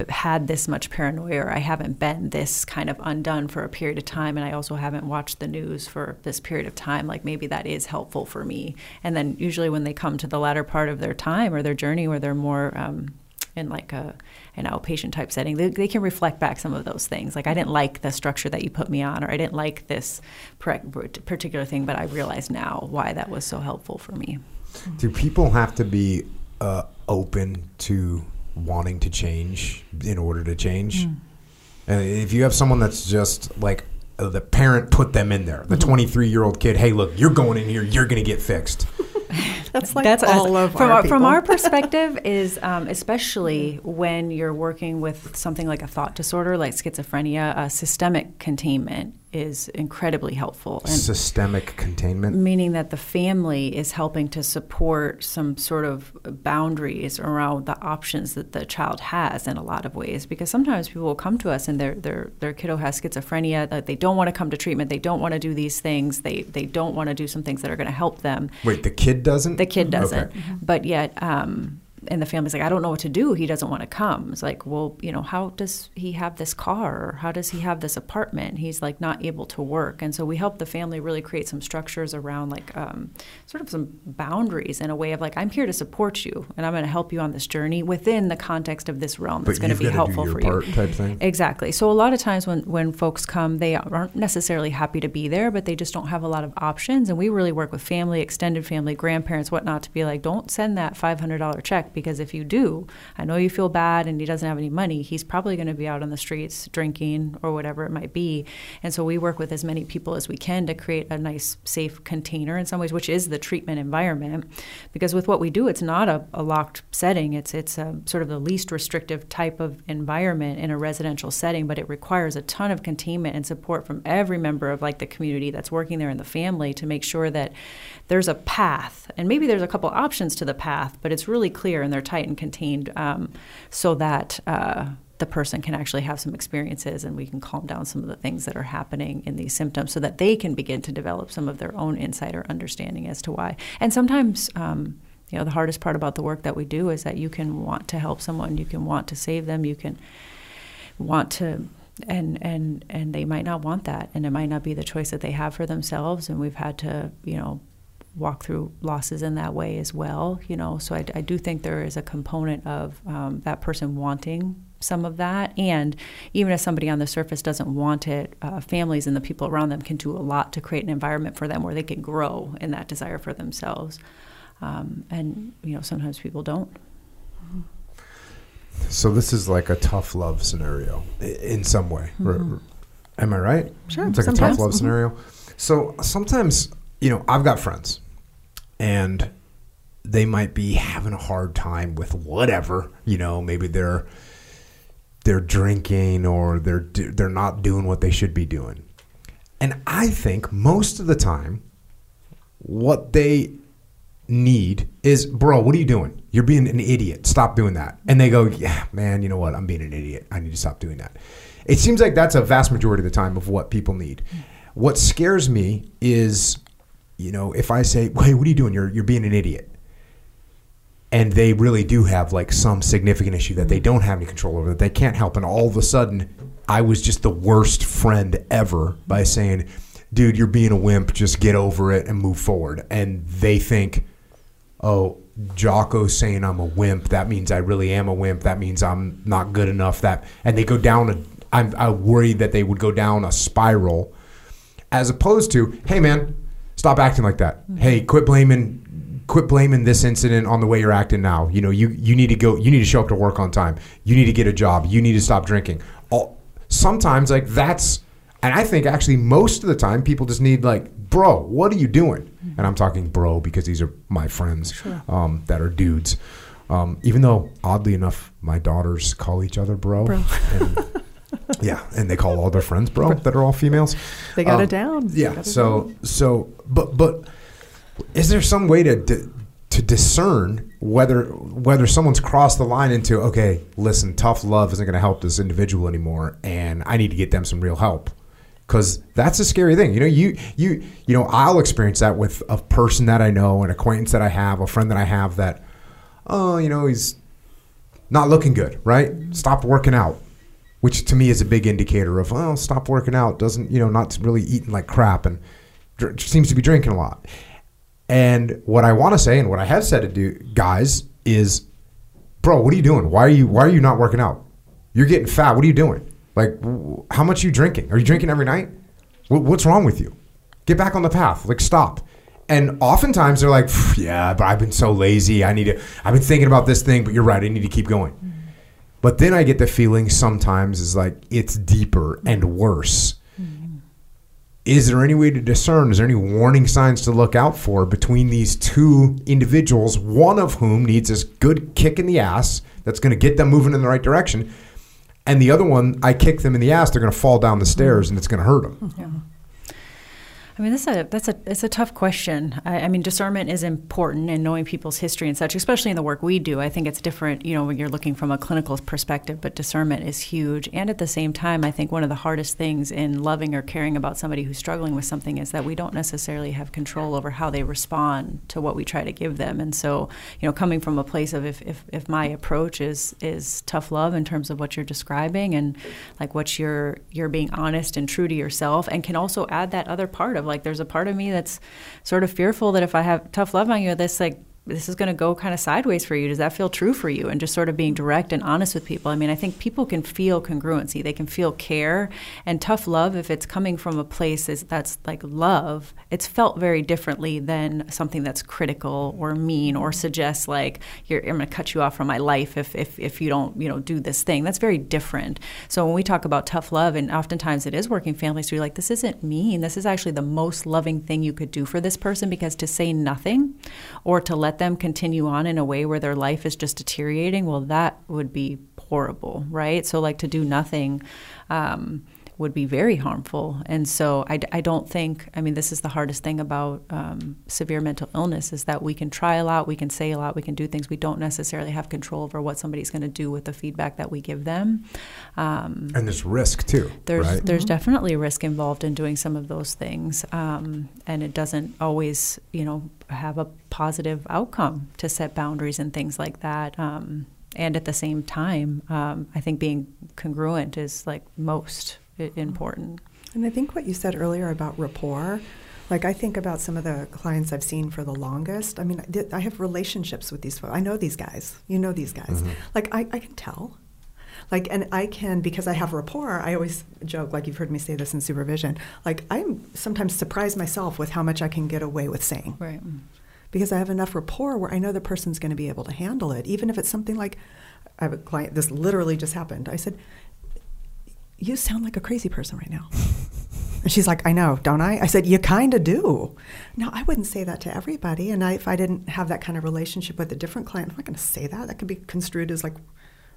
had this much paranoia or i haven't been this kind of undone for a period of time and i also haven't watched the news for this period of time like maybe that is helpful for me and then usually when they come to the latter part of their time or their journey where they're more um, in like a an outpatient type setting, they, they can reflect back some of those things. Like I didn't like the structure that you put me on, or I didn't like this particular thing, but I realize now why that was so helpful for me. Do people have to be uh, open to wanting to change in order to change? Hmm. And if you have someone that's just like uh, the parent put them in there, the Mm-hmm. 23 year old kid, hey, look, you're going in here, you're going to get fixed. That's like That's all of from our, from our perspective is um, especially when you're working with something like a thought disorder like schizophrenia, uh, systemic containment is incredibly helpful. And Systemic containment. meaning that the family is helping to support some sort of boundaries around the options that the child has in a lot of ways because sometimes people will come to us and their their their kiddo has schizophrenia that they don't want to come to treatment they don't want to do these things they they don't want to do some things that are going to help them Wait, the kid doesn't? the kid doesn't Okay. but yet um and the family's like, I don't know what to do. He doesn't want to come. It's like, well, you know, how does he have this car? Or how does he have this apartment? He's like not able to work. And so we help the family really create some structures around like um, sort of some boundaries in a way of like, I'm here to support you and I'm going to help you on this journey within the context of this realm that's going to be helpful for you. Type thing. Exactly. So a lot of times when, when folks come, they aren't necessarily happy to be there, but they just don't have a lot of options. And we really work with family, extended family, grandparents, whatnot, to be like, don't send that $500 check because if you do, I know you feel bad and he doesn't have any money. He's probably going to be out on the streets drinking or whatever it might be. And so we work with as many people as we can to create a nice, safe container in some ways, which is the treatment environment. Because with what we do, it's not a, a locked setting. It's it's a, sort of the least restrictive type of environment in a residential setting, but it requires a ton of containment and support from every member of like the community that's working there in the family to make sure that there's a path, and maybe there's a couple options to the path, but it's really clear and they're tight and contained um, so that uh, the person can actually have some experiences and we can calm down some of the things that are happening in these symptoms so that they can begin to develop some of their own insight or understanding as to why. And sometimes, um, you know, the hardest part about the work that we do is that you can want to help someone, you can want to save them, you can want to and and and they might not want that and it might not be the choice that they have for themselves and we've had to you know walk through losses in that way as well. You know, so I, I do think there is a component of um, that person wanting some of that, and even if somebody on the surface doesn't want it, uh, families and the people around them can do a lot to create an environment for them where they can grow in that desire for themselves. Um, and you know, sometimes people don't. So this is like a tough love scenario in some way. Mm-hmm. Am I right? Sure. It's like sometimes. a tough love mm-hmm. scenario. So sometimes you know, I've got friends and they might be having a hard time with whatever, you know, maybe they're they're drinking or they're they're not doing what they should be doing. And I think most of the time what they need is, bro, what are you doing? You're being an idiot. Stop doing that. And they go, yeah, man, you know what? I'm being an idiot. I need to stop doing that. It seems like that's a vast majority of the time of what people need. What scares me is you know, if I say, "Hey, what are you doing? You're you're being an idiot," and they really do have like some significant issue that they don't have any control over, that they can't help, and all of a sudden, I was just the worst friend ever by saying, "Dude, you're being a wimp. Just get over it and move forward." And they think, "Oh." Jocko's saying I'm a wimp. That means I really am a wimp. That means I'm not good enough. That and they go down a. I'm I worry that they would go down a spiral, as opposed to, hey man, Stop acting like that. Mm-hmm. Hey, quit blaming quit blaming this incident on the way you're acting now. You know, you you need to go you need to show up to work on time. You need to get a job. You need to stop drinking. All, sometimes like that's and I think actually most of the time people just need like, bro, what are you doing? Mm-hmm. And I'm talking bro because these are my friends sure. um, that are dudes. Um, even though oddly enough, my daughters call each other bro. bro. And, yeah, and they call all their friends bro that are all females. They got um, it down. Yeah. So down. so but but is there some way to, to to discern whether whether someone's crossed the line into okay, listen, tough love isn't going to help this individual anymore, and I need to get them some real help because that's a scary thing. You know, you you you know, I'll experience that with a person that I know, an acquaintance that I have, a friend that I have that, oh, you know, he's not looking good, right? Stop working out which to me is a big indicator of well, stop working out, doesn't you know, not really eating like crap, and dr- seems to be drinking a lot. And what I want to say, and what I have said to do, guys, is, bro, what are you doing? Why are you Why are you not working out? You're getting fat. What are you doing? Like, how much are you drinking? Are you drinking every night? What's wrong with you? Get back on the path. Like, stop. And oftentimes they're like, yeah, but I've been so lazy. I need to. I've been thinking about this thing, but you're right. I need to keep going. Mm-hmm. But then I get the feeling sometimes is like it's deeper and worse. Mm-hmm. Is there any way to discern? Is there any warning signs to look out for between these two individuals, one of whom needs this good kick in the ass that's going to get them moving in the right direction, and the other one, I kick them in the ass, they're going to fall down the stairs and it's going to hurt them? Yeah. I mean, that's a that's a it's a tough question. I, I, mean, discernment is important in knowing people's history and such, especially in the work we do. I think it's different, you know, when you're looking from a clinical perspective, but discernment is huge. And at the same time, I think one of the hardest things in loving or caring about somebody who's struggling with something is that we don't necessarily have control over how they respond to what we try to give them. And so, you know, coming from a place of if if, if my approach is is tough love in terms of what you're describing and like what you're you're being honest and true to yourself, and can also add that other part of like there's a part of me that's sort of fearful that if I have tough love on you, this like this is going to go kind of sideways for you. Does that feel true for you? And just sort of being direct and honest with people. I mean, I think people can feel congruency. They can feel care and tough love if it's coming from a place that's like love. It's felt very differently than something that's critical or mean or suggests like I'm going to cut you off from my life if, if if you don't you know do this thing. That's very different. So when we talk about tough love, and oftentimes it is working families, be like, this isn't mean. This is actually the most loving thing you could do for this person because to say nothing or to let them continue on in a way where their life is just deteriorating, well, that would be horrible, right? So, like to do nothing. Um, would be very harmful. And so I, I, don't think, I mean, this is the hardest thing about um, severe mental illness is that we can try a lot, we can say a lot, we can do things. We don't necessarily have control over what somebody's going to do with the feedback that we give them. Um, and there's risk too. There's, right? there's mm-hmm. definitely risk involved in doing some of those things. Um, and it doesn't always, you know, have a positive outcome to set boundaries and things like that um, and at the same time, um, I think being congruent is like most important. And I think what you said earlier about rapport, like I think about some of the clients I've seen for the longest. I mean, I have relationships with these folks. I know these guys. You know these guys. Mm-hmm. Like I, I can tell. Like, and I can because I have rapport. I always joke, like you've heard me say this in supervision. Like I'm sometimes surprised myself with how much I can get away with saying. Right. Because I have enough rapport where I know the person's going to be able to handle it, even if it's something like I have a client. This literally just happened. I said, you sound like a crazy person right now. And she's like, I know, don't I? I said, You kind of do. Now, I wouldn't say that to everybody. And I, if I didn't have that kind of relationship with a different client, I'm not going to say that. That could be construed as like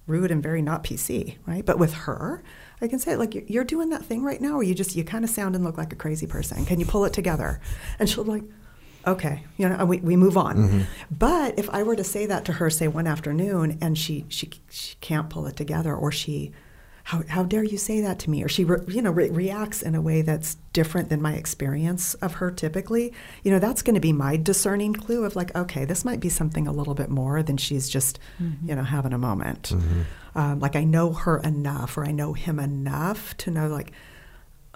rude and very not PC, right? But with her, I can say, like, you're doing that thing right now, or you just, you kind of sound and look like a crazy person. Can you pull it together? And she'll be like, okay, you know, we, we move on. Mm-hmm. But if I were to say that to her, say one afternoon, and she, she, she can't pull it together, or she, how, how dare you say that to me? Or she, re, you know, re- reacts in a way that's different than my experience of her typically. You know, that's going to be my discerning clue of like, okay, this might be something a little bit more than she's just, mm-hmm. you know, having a moment. Mm-hmm. Um, like I know her enough, or I know him enough to know like,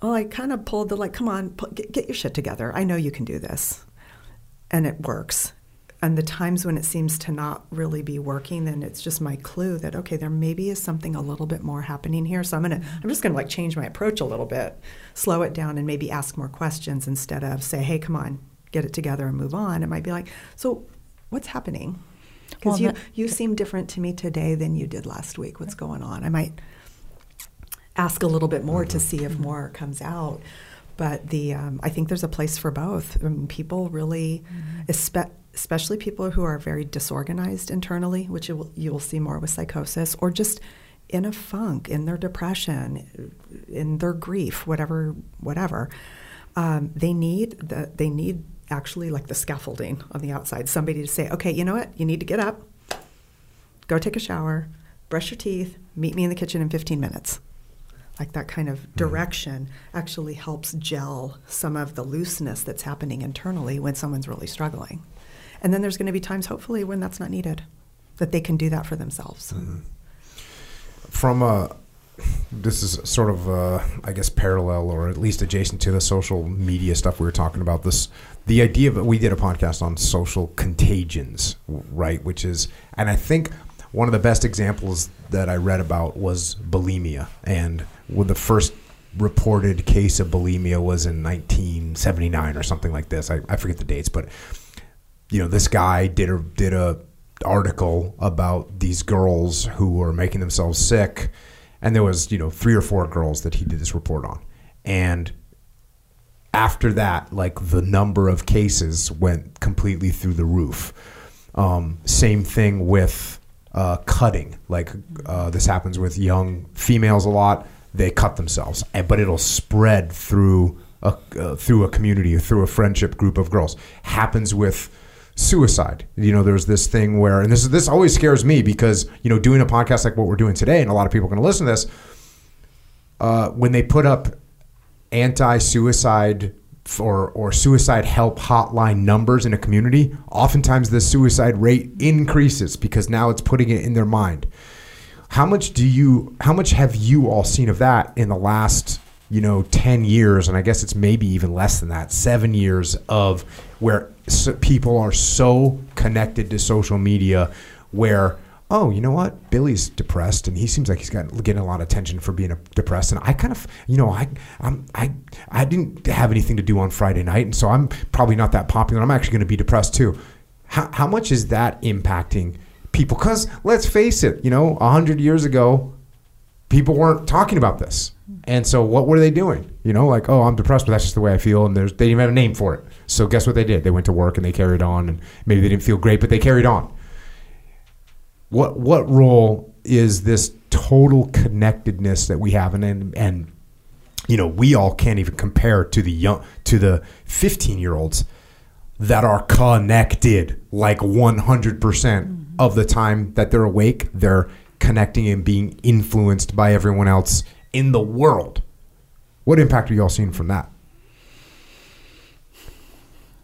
oh, I kind of pulled the like, come on, pull, get, get your shit together. I know you can do this, and it works and the times when it seems to not really be working then it's just my clue that okay there maybe is something a little bit more happening here. So i'm gonna mm-hmm. i'm just gonna like change my approach a little bit slow it down and maybe ask more questions instead of say hey come on get it together and move on. It might be like so what's happening? Because well, you you seem different to me today than you did last week. What's going on? I might ask a little bit more to see if more comes out. But the um, I think there's a place for both. I mean, people really, mm-hmm. espe- especially people who are very disorganized internally, which you will, you will see more with psychosis, or just in a funk, in their depression, in their grief, whatever, whatever. Um, they need the they need actually like the scaffolding on the outside. Somebody to say, okay, you know what, you need to get up, go take a shower, brush your teeth, meet me in the kitchen in 15 minutes. Like that kind of mm-hmm. direction mm-hmm. actually helps gel some of the looseness that's happening internally when someone's really struggling. And then there's going to be times, hopefully, when that's not needed, that they can do that for themselves. Mm-hmm. From a, this is sort of, I guess, parallel or at least adjacent to the social media stuff we were talking about. This, the idea of we did a podcast on social contagions, right? Which is, and I think one of the best examples that I read about was bulimia, and with the first reported case of bulimia was in 1979 or something like this. I, I forget the dates, but you know, this guy did a did a article about these girls who were making themselves sick, and there was you know three or four girls that he did this report on, and after that, like the number of cases went completely through the roof. Um, same thing with uh, cutting. Like uh, this happens with young females a lot. They cut themselves, but it'll spread through a, uh, through a community through a friendship group of girls. Happens with suicide. You know, there's this thing where, and this is this always scares me because you know, doing a podcast like what we're doing today, and a lot of people are going to listen to this. Uh, when they put up anti-suicide or or suicide help hotline numbers in a community, oftentimes the suicide rate increases because now it's putting it in their mind. How much do you? How much have you all seen of that in the last? You know, ten years, and I guess it's maybe even less than that. Seven years of where people are so connected to social media, where oh, you know what? Billy's depressed, and he seems like he's got getting a lot of attention for being depressed. And I kind of, you know, I, I'm, I, I didn't have anything to do on Friday night, and so I'm probably not that popular. I'm actually going to be depressed too. How, how much is that impacting people? Because let's face it, you know, hundred years ago, people weren't talking about this. And so, what were they doing? You know, like, oh, I'm depressed, but that's just the way I feel, and there's they didn't even have a name for it. So, guess what they did? They went to work and they carried on, and maybe they didn't feel great, but they carried on what what role is this total connectedness that we have and and, and you know we all can't even compare to the young to the 15 year olds that are connected like 100% mm-hmm. of the time that they're awake they're connecting and being influenced by everyone else in the world what impact are you all seeing from that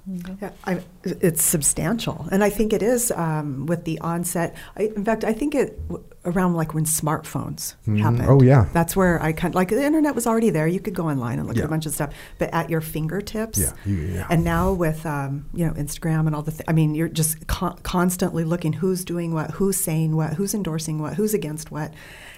yeah, I, it's substantial, and I think it is um, with the onset. I, in fact, I think it around like when smartphones mm-hmm. happened. Oh yeah, that's where I kind of, like the internet was already there. You could go online and look yeah. at a bunch of stuff, but at your fingertips. Yeah, yeah. And now with um, you know Instagram and all the, th- I mean, you're just con- constantly looking who's doing what, who's saying what, who's endorsing what, who's against what,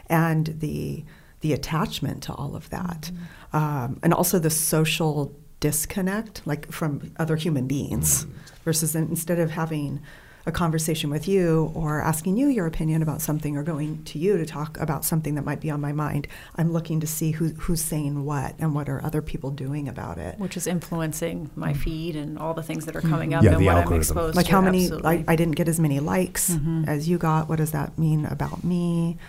and the the attachment to all of that, mm-hmm. um, and also the social disconnect, like from other human beings, versus instead of having a conversation with you or asking you your opinion about something or going to you to talk about something that might be on my mind, I'm looking to see who, who's saying what and what are other people doing about it. Which is influencing my mm-hmm. feed and all the things that are coming up yeah, and what algorithm. I'm exposed like to. Like how many, I, I, didn't get as many likes mm-hmm. as you got. What does that mean about me?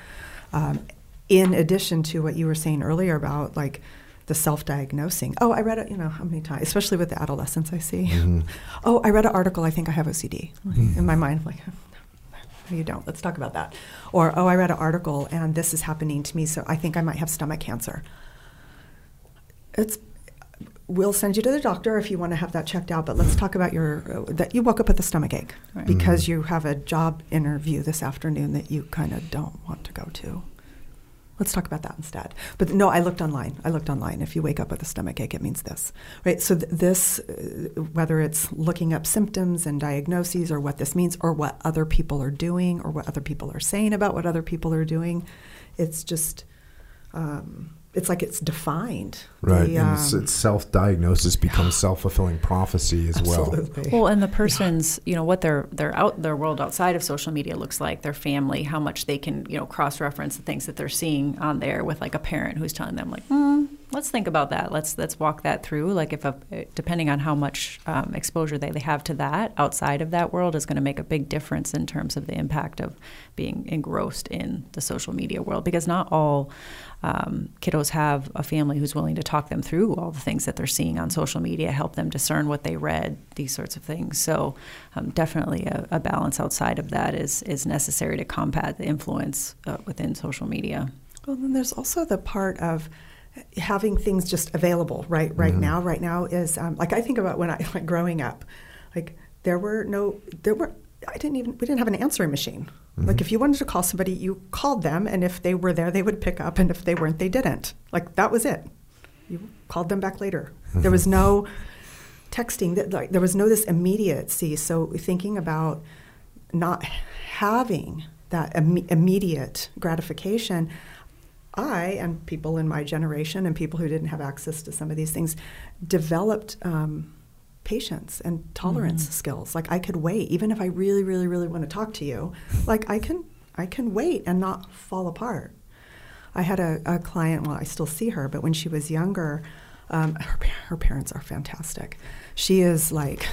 Um, in addition to what you were saying earlier about like, the self-diagnosing. Oh, I read it. You know how many times, especially with the adolescents I see. Mm-hmm. Oh, I read an article. I think I have OCD. Mm-hmm. In my mind, like, no, you don't. Let's talk about that. Or oh, I read an article and this is happening to me, so I think I might have stomach cancer. It's we'll send you to the doctor if you want to have that checked out but let's talk about your uh, that you woke up with a stomach ache right. because mm-hmm. you have a job interview this afternoon that you kind of don't want to go to Let's talk about that instead. But no, I looked online. I looked online. If you wake up with a stomach ache, it means this, right? So th- this, uh, whether it's looking up symptoms and diagnoses, or what this means, or what other people are doing, or what other people are saying about what other people are doing, it's just um, it's like it's defined. Right. The, and it's, um, it's self-diagnosis becomes self-fulfilling prophecy as absolutely. well. Well, and the person's, yeah. you know, what their their out their world outside of social media looks like, their family, how much they can, you know, cross-reference the things that they're seeing on there with like a parent who's telling them like, hmm, let's think about that. Let's let's walk that through. Like if a depending on how much um, exposure they, they have to that outside of that world is going to make a big difference in terms of the impact of being engrossed in the social media world because not all um, kiddos have a family who's willing to talk them through all the things that they're seeing on social media, help them discern what they read, these sorts of things. So, um, definitely a, a, balance outside of that is is necessary to combat the influence uh, within social media. Well, then there's also the part of having things just available right right mm-hmm. now. Right now is um, like I think about when I like growing up, like there were no there were I didn't even we didn't have an answering machine. Mm-hmm. Like if you wanted to call somebody, you called them, and if they were there, they would pick up, and if they weren't, they didn't. Like that was it. You called them back later. Mm-hmm. There was no texting. That like there was no this immediacy. So thinking about not having that Im- immediate gratification, I and people in my generation and people who didn't have access to some of these things developed. Um, patience and tolerance mm-hmm. skills. Like I could wait, even if I really, really, really want to talk to you. Like I can, I can wait and not fall apart. I had a, a client. Well, I still see her, but when she was younger, um, her her parents are fantastic. She is like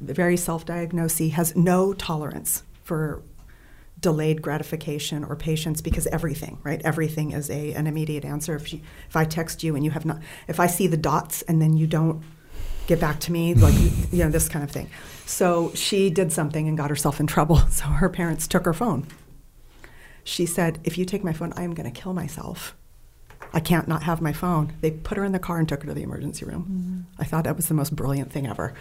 very self-diagnosed. Has no tolerance for delayed gratification or patience because everything, right? Everything is a an immediate answer. If you, if I text you and you have not, if I see the dots and then you don't get back to me, like you know this kind of thing. So she did something and got herself in trouble. So her parents took her phone. She said, "If you take my phone, I am going to kill myself." I can't not have my phone. They put her in the car and took her to the emergency room. Mm-hmm. I thought that was the most brilliant thing ever.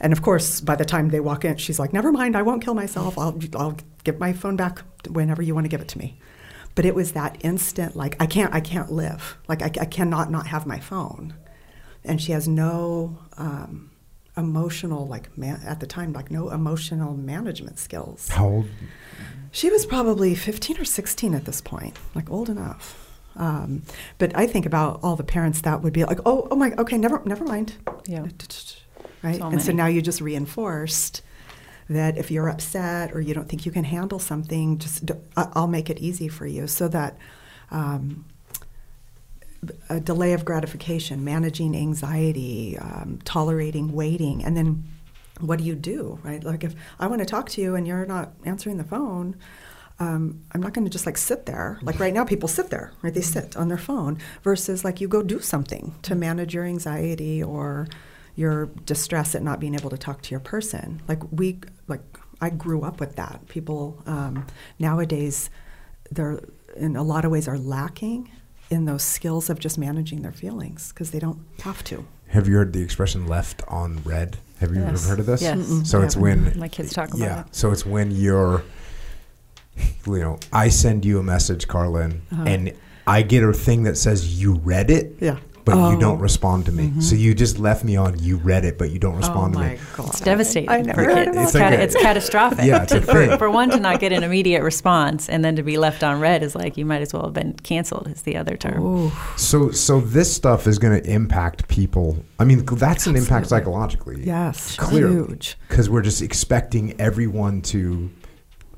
And of course, by the time they walk in, she's like, "Never mind, I won't kill myself. I'll I'll give my phone back whenever you want to give it to me." But it was that instant, like I can't I can't live. Like I, I cannot not have my phone. And she has no um, emotional like man, at the time like no emotional management skills. How old? She was probably 15 or 16 at this point, like old enough. Um, but I think about all the parents that would be like, "Oh, oh my, okay, never, never mind." Yeah right? So and so now you just reinforced that if you're upset or you don't think you can handle something, just I'll make it easy for you, so that. Um, a delay of gratification, managing anxiety, um, tolerating waiting, and then what do you do, right? Like if I want to talk to you and you're not answering the phone, um, I'm not going to just like sit there. Like right now, people sit there, right? They sit on their phone versus like you go do something to manage your anxiety or your distress at not being able to talk to your person. Like we, like I grew up with that. People um, nowadays, they're in a lot of ways are lacking in those skills of just managing their feelings because they don't have to. Have you heard the expression "left on read? Have you yes. ever heard of this? Yes. Mm-mm. So it's when my kids talk about yeah. it. So it's when you're, you know, I send you a message, Karlyn, uh-huh. and I get a thing that says you read it. Yeah but oh. you don't respond to me. Mm-hmm. So you just left me on. You read it, but you don't respond oh to me. God. It's devastating I for kids. It's, like a, it's, catastrophic. Yeah, it's a for, for, one to not get an immediate response and then to be left on read is like you might as well have been canceled. Is the other term. Ooh. So so this stuff is going to impact people. I mean, that's an impact psychologically. Yes, clearly, huge. Because we're just expecting everyone to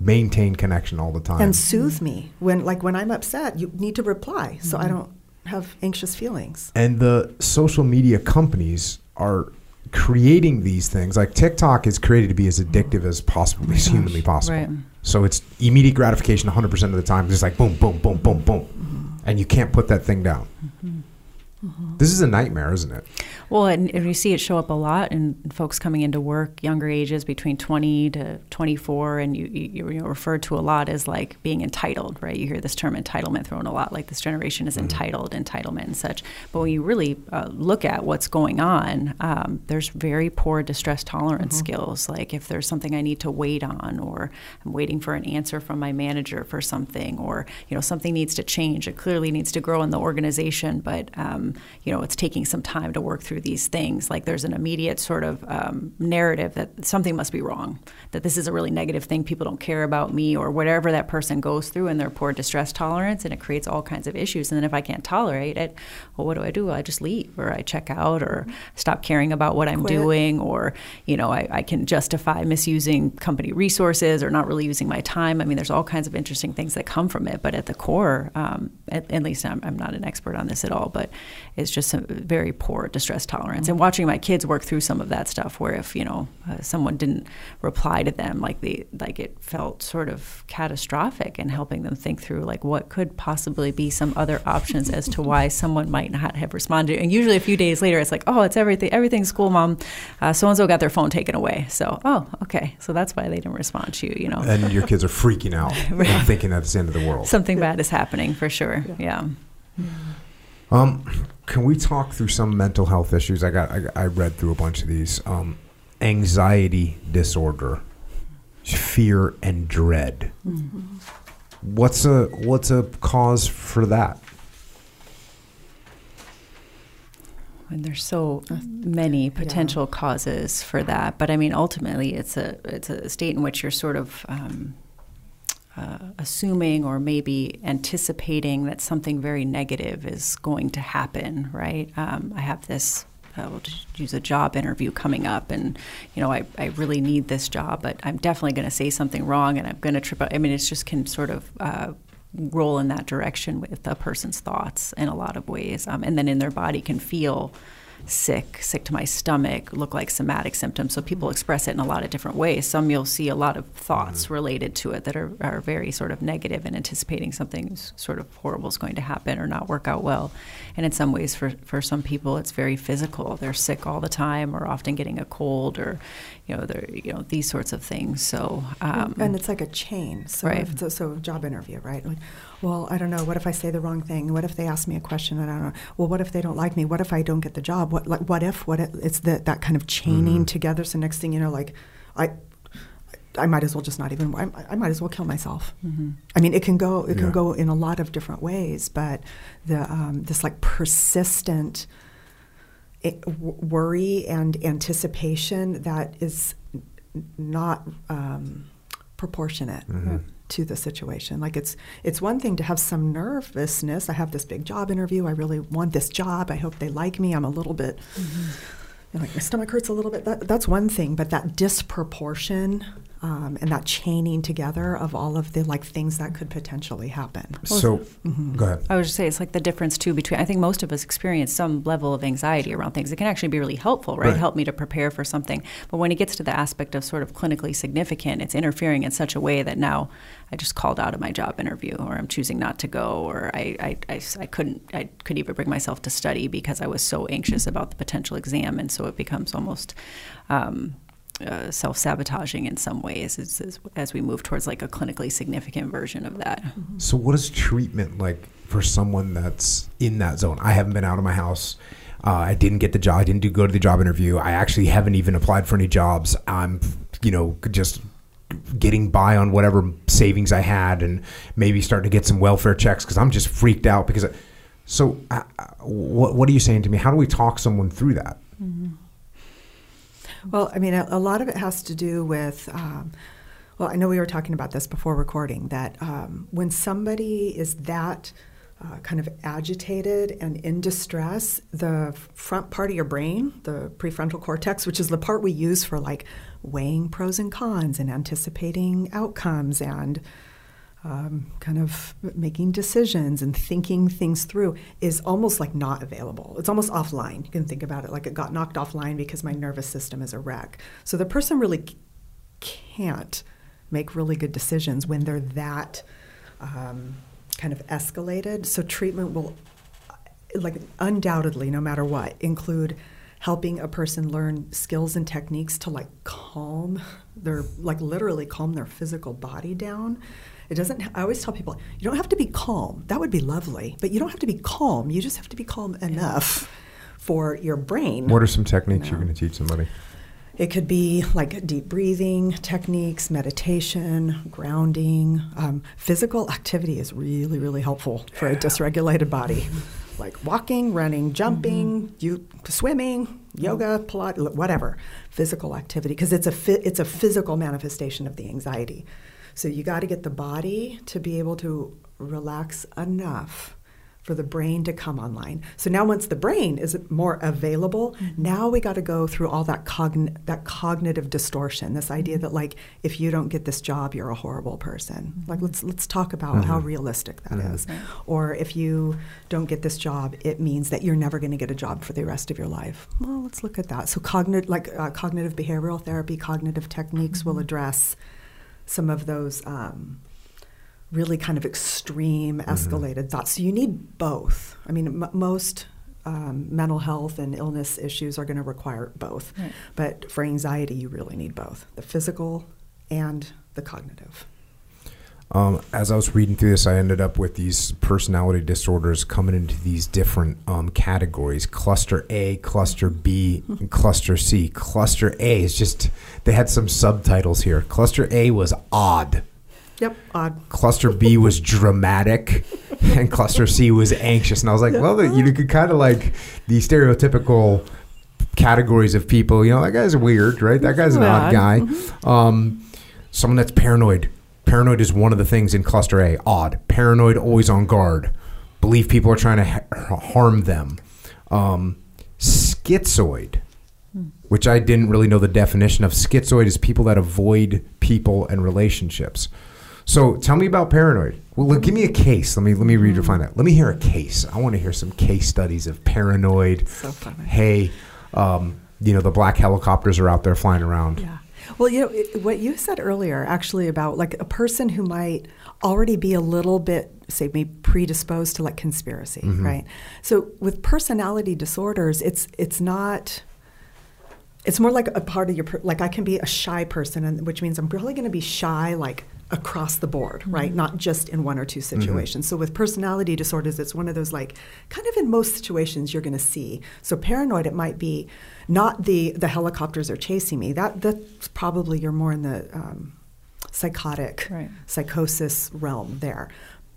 maintain connection all the time and soothe me when like when I'm upset. You need to reply, so mm-hmm. I don't have anxious feelings. And the social media companies are creating these things. Like TikTok is created to be as addictive as possible, as humanly possible. Right. So it's immediate gratification 100% of the time. It's like boom, boom, boom, boom, boom. Mm-hmm. And you can't put that thing down. Mm-hmm. Mm-hmm. This is a nightmare, isn't it? Well, and, and, you see it show up a lot in folks coming into work, younger ages between 20 to 24, and you, you, you referred to a lot as like being entitled, right? You hear this term entitlement thrown a lot, like this generation is mm-hmm. entitled, entitlement, and such. But when you really uh, look at what's going on, um, there's very poor distress tolerance mm-hmm. skills. Like if there's something I need to wait on, or I'm waiting for an answer from my manager for something, or you know something needs to change. It clearly needs to grow in the organization, but um, you know it's taking some time to work through through these things. Like there's an immediate sort of um, narrative that something must be wrong, that this is a really negative thing, people don't care about me, or whatever that person goes through in their poor distress tolerance, and it creates all kinds of issues. And then if I can't tolerate it, well, what do I do? I just leave, or I check out, or stop caring about what I'm Quit. doing, or you know, I, I can justify misusing company resources or not really using my time. I mean, there's all kinds of interesting things that come from it. But at the core, um, at, at, least I'm, I'm not an expert on this at all, but it's just a very poor distress tolerance. Mm-hmm. And watching my kids work through some of that stuff, where if you know uh, someone didn't reply to them, like the like it felt sort of catastrophic, and helping them think through like what could possibly be some other options as to why someone might not have responded. And usually a few days later, it's like, oh, it's everything, everything's cool, mom. So and so got their phone taken away. So oh, okay, so that's why they didn't respond to you. You know, and your kids are freaking out, right. thinking that's the end of the world. Something yeah. bad is happening for sure. yeah. yeah. Um, can we talk through some mental health issues? I got I, I read through a bunch of these. Um, anxiety disorder, fear and dread. Mm-hmm. What's a what's a cause for that? And there's so many potential yeah. causes for that, but I mean, ultimately, it's a it's a state in which you're sort of um, uh, assuming or maybe anticipating that something very negative is going to happen, right? Um, I have this. Uh, we'll use a job interview coming up, and you know I, I really need this job, but I'm definitely going to say something wrong, and I'm going to trip. Up. I mean, it just can sort of uh, roll in that direction with a person's thoughts in a lot of ways, um, and then in their body can feel sick, sick to my stomach, look like somatic symptoms. So people express it in a lot of different ways. Some you'll see a lot of thoughts Mm-hmm. related to it that are, are very sort of negative and anticipating something sort of horrible is going to happen or not work out well. And in some ways, for, for some people, it's very physical. They're sick all the time or often getting a cold or, you know, they're, you know, these sorts of things. So, um, and it's like a chain. So, Right. if, so, so job interview, right? Like, well, I don't know. What if I say the wrong thing? What if they ask me a question and I don't know? Well, what if they don't like me? What if I don't get the job? What like what if? What if? It's that that kind of chaining together. So next thing you know, like I. I might as well just not even. I, I might as well kill myself. I mean, it can go. It Yeah. can go in a lot of different ways. But the um, this like persistent it, w- worry and anticipation that is n- not um, proportionate to the situation. Like it's it's one thing to have some nervousness. I have this big job interview. I really want this job. I hope they like me. I'm a little bit mm-hmm. you know, like my stomach hurts a little bit. That, that's one thing, but that disproportion um, and that chaining together of all of the like things that could potentially happen. So, go ahead. I would just say it's like the difference too between. I think most of us experience some level of anxiety around things. It can actually be really helpful, right? Right. Help me to prepare for something. But when it gets to the aspect of sort of clinically significant, it's interfering in such a way that now I just called out of my job interview, or I'm choosing not to go, or I, I, I, I couldn't, I couldn't even bring myself to study because I was so anxious about the potential exam, and so it becomes almost. Um, uh, self-sabotaging in some ways as, as, as we move towards like a clinically significant version of that. So, what is treatment like for someone that's in that zone? I haven't been out of my house. Uh, I didn't get the job. I didn't do go to the job interview. I actually haven't even applied for any jobs. I'm, you know, just getting by on whatever savings I had, and maybe starting to get some welfare checks because I'm just freaked out. Because, I, so, uh, uh, what what are you saying to me? How do we talk someone through that? Well, I mean, a, a lot of it has to do with. Um, well, I know we were talking about this before recording that um, when somebody is that uh, kind of agitated and in distress, the front part of your brain, the prefrontal cortex, which is the part we use for like weighing pros and cons and anticipating outcomes and um, kind of making decisions and thinking things through is almost like not available. It's almost offline. You can think about it like it got knocked offline because my nervous system is a wreck. So the person really can't make really good decisions when they're that um, kind of escalated. So treatment will, like undoubtedly, no matter what, include helping a person learn skills and techniques to like calm their like literally calm their physical body down it doesn't i always tell people you don't have to be calm that would be lovely but you don't have to be calm you just have to be calm enough for your brain What are some techniques No. you're going to teach somebody? it could be like deep breathing techniques, meditation, grounding. Um, physical activity is really, really helpful for a dysregulated body. Like walking, running, jumping, you swimming, yoga, Pilates, whatever. Physical activity because it's a fi- it's a physical manifestation of the anxiety. So you got to get the body to be able to relax enough for the brain to come online. So now once the brain is more available, mm-hmm. now we got to go through all that cogn- that cognitive distortion, this idea mm-hmm. that like if you don't get this job, you're a horrible person. Mm-hmm. Like let's let's talk about how realistic that is. Or if you don't get this job, it means that you're never going to get a job for the rest of your life. Well, let's look at that. So cognitive like uh, cognitive behavioral therapy, cognitive techniques will address some of those um, really kind of extreme, escalated thoughts. So you need both. I mean, m- most um, mental health and illness issues are going to require both. Right. But for anxiety, you really need both the physical and the cognitive. Um, as I was reading through this, I ended up with these personality disorders coming into these different um, categories cluster A, cluster B, and cluster C. Cluster A is just, they had some subtitles here. Cluster A was odd, Yep, odd. cluster B was dramatic, and cluster C was anxious. And I was like, well, you could kind of like the stereotypical categories of people. You know, that guy's weird, right? That guy's an odd guy. Um, someone that's paranoid. Paranoid is one of the things in cluster A. Odd. Paranoid, always on guard. Believe people are trying to ha- harm them. Um, schizoid, which I didn't really know the definition of. Schizoid is people that avoid people and relationships. So tell me about paranoid. Well, look, give me a case. Let me let me read your that. Let me hear a case. I want to hear some case studies of paranoid. So funny. Hey, um, you know the black helicopters are out there flying around. Yeah. Well, you know, it, what you said earlier actually about like a person who might already be a little bit, say, maybe predisposed to like conspiracy, Mm-hmm. right? So with personality disorders, it's it's not. It's more like a part of your per- like I can be a shy person, and which means I'm really going to be shy like across the board, right? Not just in one or two situations. So with personality disorders, it's one of those like kind of in most situations you're going to see. So paranoid, it might be not the the helicopters are chasing me. That that's probably you're more in the um, psychotic Right. psychosis realm there.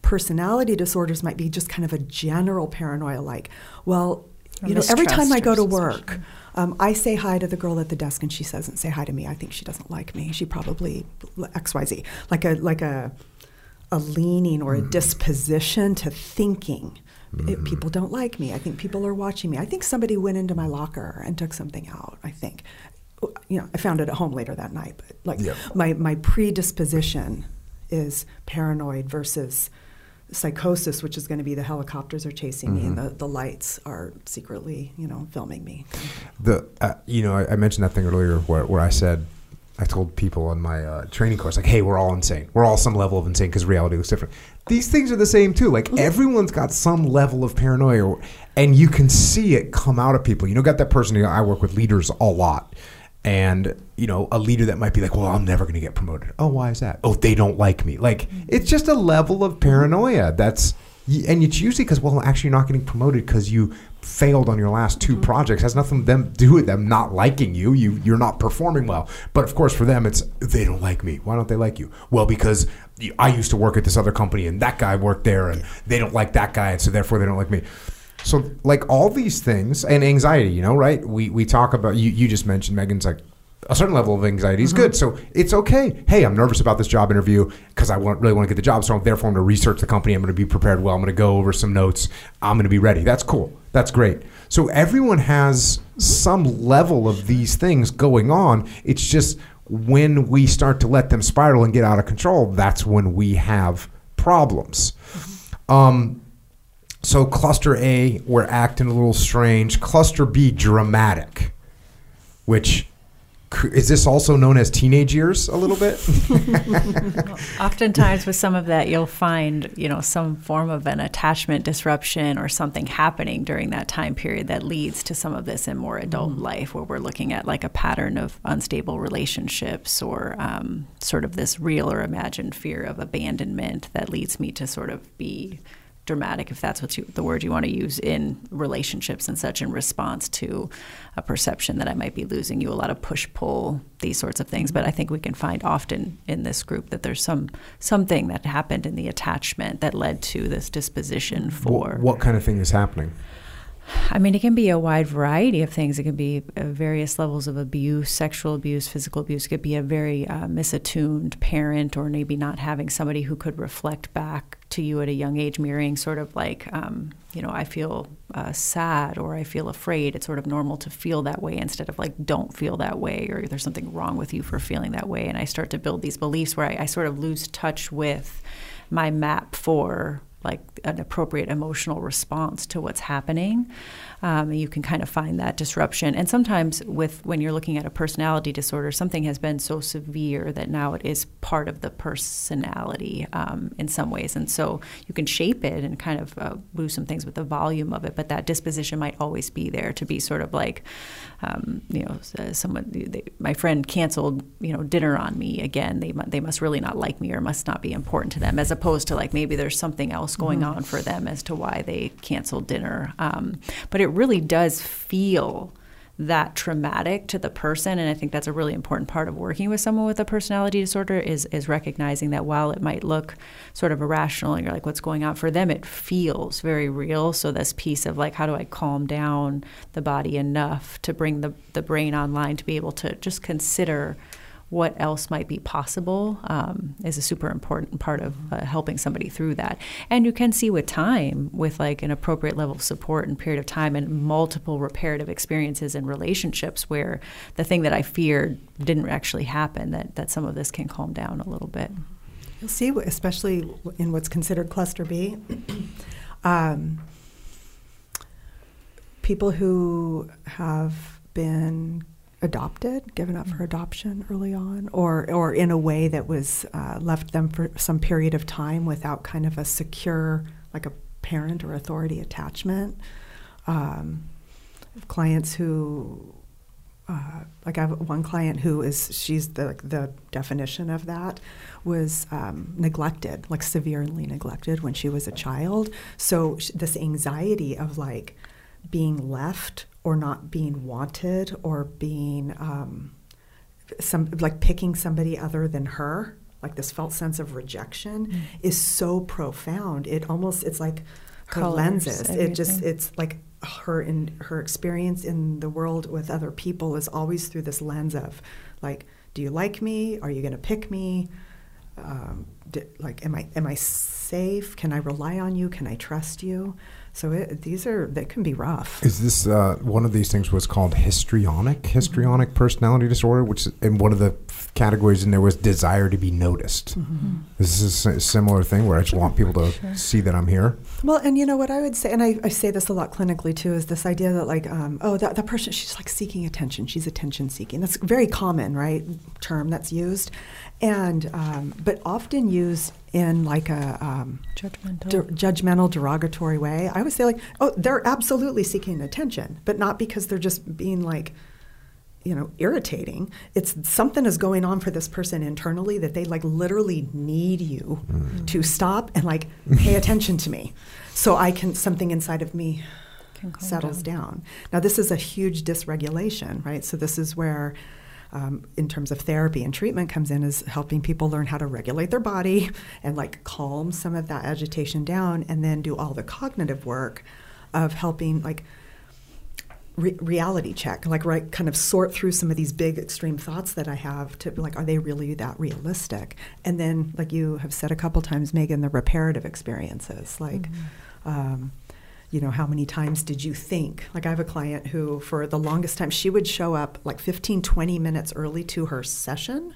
Personality disorders might be just kind of a general paranoia, like, well, Or you know, every time I go to work, um, I say hi to the girl at the desk, and she doesn't say hi to me. I think she doesn't like me. She probably X Y Z, like a like a a leaning or a disposition to thinking. It- people don't like me. I think people are watching me. I think somebody went into my locker and took something out. I think, you know, I found it at home later that night. But like Yep. my my predisposition is paranoid versus psychosis, which is going to be the helicopters are chasing me and the, the lights are secretly, you know, filming me. the uh, you know I, I mentioned that thing earlier where, where I said I told people on my uh, training course like hey we're all insane. We're all some level of insane because reality looks different. These things are the same too like everyone's got some level of paranoia and you can see it come out of people. You know got that person you know, I work with leaders a lot and you know a leader that might be like well I'm never going to get promoted. Oh why is that? Oh they don't like me. Like mm-hmm. it's just a level of paranoia that's and it's usually because well actually you're not getting promoted because you failed on your last 2 mm-hmm. projects. Has nothing to them do with them not liking you. You you're not performing well. But of course for them it's they don't like me. Why don't they like you? Well because i used to work at this other company and that guy worked there and they don't like that guy and so therefore they don't like me so like all these things and anxiety you know right we we talk about you you just mentioned megan's like a certain level of anxiety is good. So it's okay. Hey, I'm nervous about this job interview because I want, really want to get the job. So therefore, I'm going to research the company. I'm going to be prepared well. I'm going to go over some notes. I'm going to be ready. That's cool. That's great. So everyone has some level of these things going on. It's just when we start to let them spiral and get out of control, that's when we have problems. Um, so cluster A, we're acting a little strange. Cluster B, dramatic, which is this also known as teenage years a little bit? Oftentimes, with some of that, you'll find you know some form of an attachment disruption or something happening during that time period that leads to some of this in more adult life, where we're looking at like a pattern of unstable relationships or um, sort of this real or imagined fear of abandonment that leads me to sort of be dramatic, if that's what you, the word you want to use in relationships and such, in response to a perception that I might be losing you. A lot of push pull, these sorts of things. But I think we can find often in this group that there's some something that happened in the attachment that led to this disposition for. what, what kind of thing is happening? I mean, it can be a wide variety of things. It can be uh, various levels of abuse, sexual abuse, physical abuse. It could be a very uh, misattuned parent, or maybe not having somebody who could reflect back to you at a young age, mirroring sort of like, um, you know, I feel uh, sad or I feel afraid. It's sort of normal to feel that way instead of like, don't feel that way, or there's something wrong with you for feeling that way. And I start to build these beliefs where I, I sort of lose touch with my map for like an appropriate emotional response to what's happening. Um, you can kind of find that disruption. And sometimes, with when you're looking at a personality disorder, something has been so severe that now it is part of the personality um, in some ways. And so you can shape it and kind of uh, lose some things with the volume of it. But that disposition might always be there to be sort of like, um, you know, someone. They, my friend canceled, you know, dinner on me again. They they must really not like me or must not be important to them, as opposed to like maybe there's something else going on for them as to why they canceled dinner. Um, but it really does feel that traumatic to the person and i think that's a really important part of working with someone with a personality disorder is is recognizing that while it might look sort of irrational and you're like what's going on? For them it feels very real. So this piece of like how do i calm down the body enough to bring the, the brain online to be able to just consider what else might be possible um, is a super important part of uh, helping somebody through that. And you can see with time, with like an appropriate level of support and period of time and multiple reparative experiences and relationships where the thing that I feared didn't actually happen, that, that some of this can calm down a little bit. You'll see, especially in what's considered cluster B, um, people who have been adopted, given up for adoption early on, or or in a way that was uh, left them for some period of time without kind of a secure, like a parent or authority attachment. Um, clients who uh, like I have one client who is she's the the definition of that was um, neglected, like severely neglected when she was a child. So sh- this anxiety of like being left or not being wanted or being um, some like picking somebody other than her, like this felt sense of rejection, mm. is so profound. It almost it's like her Colors, lenses. Everything. It just it's like her in her experience in the world with other people is always through this lens of like do you like me are you going to pick me um, like am i am i safe can i rely on you can i trust you so it, these are they can be rough. Is this uh, one of these things? Was called histrionic histrionic personality disorder, which is in one of the categories and there was desire to be noticed. Mm-hmm. This is a similar thing where I just sure. want people to sure. see that I'm here. Well, and you know what I would say, and I, I say this a lot clinically too, is this idea that like, um, oh, that, that person, she's like seeking attention. She's attention seeking. That's very common, right? Term that's used, and um, but often used in like a um, judgmental. De- judgmental, derogatory way. I would say like, oh, they're absolutely seeking attention, but not because they're just being like, you know, irritating. It's something is going on for this person internally that they like literally need you mm. to stop and like pay attention to me, so I can something inside of me settles down. down. Now this is a huge dysregulation, right? So this is where um, in terms of therapy and treatment comes in is helping people learn how to regulate their body and like calm some of that agitation down and then do all the cognitive work of helping like re- reality check like right kind of sort through some of these big extreme thoughts that i have to be like are they really that realistic and then like you have said a couple times megan the reparative experiences like mm-hmm. um, you know, how many times did you think? Like, I have a client who, for the longest time, she would show up like 15, 20 minutes early to her session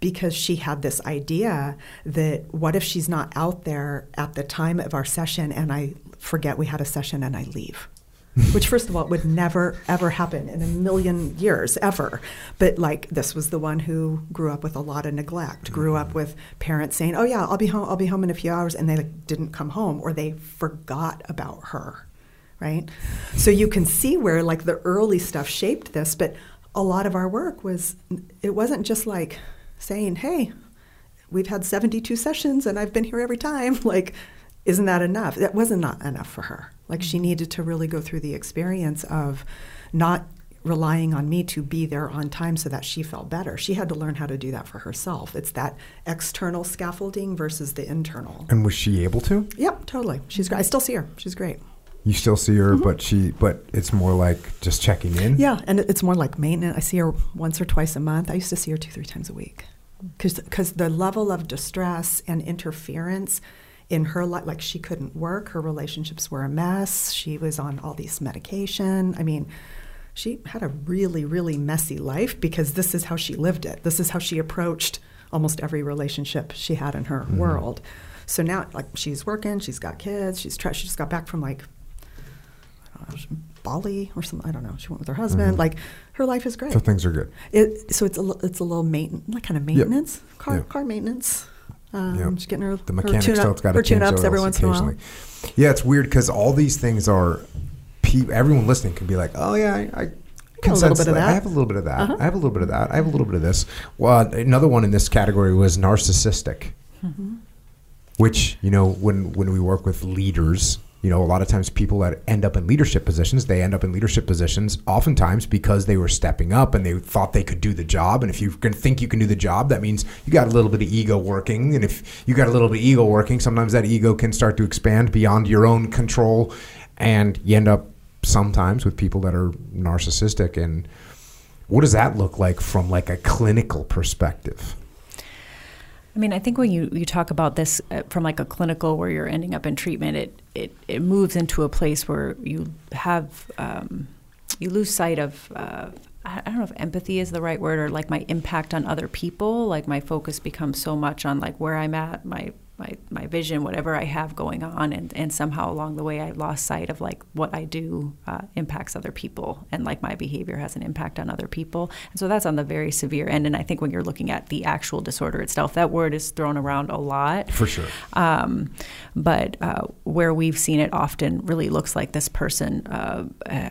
because she had this idea that what if she's not out there at the time of our session and I forget we had a session and I leave? Which first of all would never ever happen in a million years ever. But like this was the one who grew up with a lot of neglect grew up with parents saying oh yeah i'll be home i'll be home in a few hours and they like, didn't come home or they forgot about her right? So you can see where like the early stuff shaped this but a lot of our work was it wasn't just like saying hey we've had 72 sessions and i've been here every time like isn't that enough that wasn't not enough for her like she needed to really go through the experience of not relying on me to be there on time so that she felt better. She had to learn how to do that for herself. It's that external scaffolding versus the internal. And was she able to? Yep, totally. She's great. I still see her. She's great. You still see her, mm-hmm. but she but it's more like just checking in. Yeah, and it's more like maintenance. I see her once or twice a month. I used to see her two, three times a week, because because the level of distress and interference in her life, like she couldn't work, her relationships were a mess, she was on all these medication. I mean, she had a really, really messy life because this is how she lived it. This is how she approached almost every relationship she had in her mm-hmm. world. So now, like, she's working, she's got kids, she's tra- she just got back from like know, Bali or something. I don't know. She went with her husband. Mm-hmm. Like, her life is great. So things are good. It, so it's a it's a little maintenance, like kind of maintenance, yep. car car maintenance. Um, yep. Just getting her the mechanic her still got to change ups every once in a while. Yeah, it's weird because all these things are. Everyone listening can be like, "Oh yeah, I, I a little bit of that. I have a little bit of that. Uh-huh. I have a little bit of that. I have a little bit of this. Well, another one in this category was narcissistic, mm-hmm. which you know when when we work with leaders, you know, a lot of times people that end up in leadership positions, they end up in leadership positions oftentimes because they were stepping up and they thought they could do the job. And if you can think you can do the job, that means you got a little bit of ego working. And if you got a little bit of ego working, sometimes that ego can start to expand beyond your own control. And you end up sometimes with people that are narcissistic. And what does that look like from like a clinical perspective? I mean, I think when you, you talk about this uh, from like a clinical where you're ending up in treatment, it, it, it moves into a place where you have, um, you lose sight of uh, I don't know if empathy is the right word or like my impact on other people. Like my focus becomes so much on like where I'm at, my my, my vision, whatever I have going on, and, and somehow along the way I lost sight of like what I do uh, impacts other people, and like my behavior has an impact on other people, and so that's on the very severe end. And I think when you're looking at the actual disorder itself, that word is thrown around a lot for sure. Um, but uh, where we've seen it often really looks like this person uh,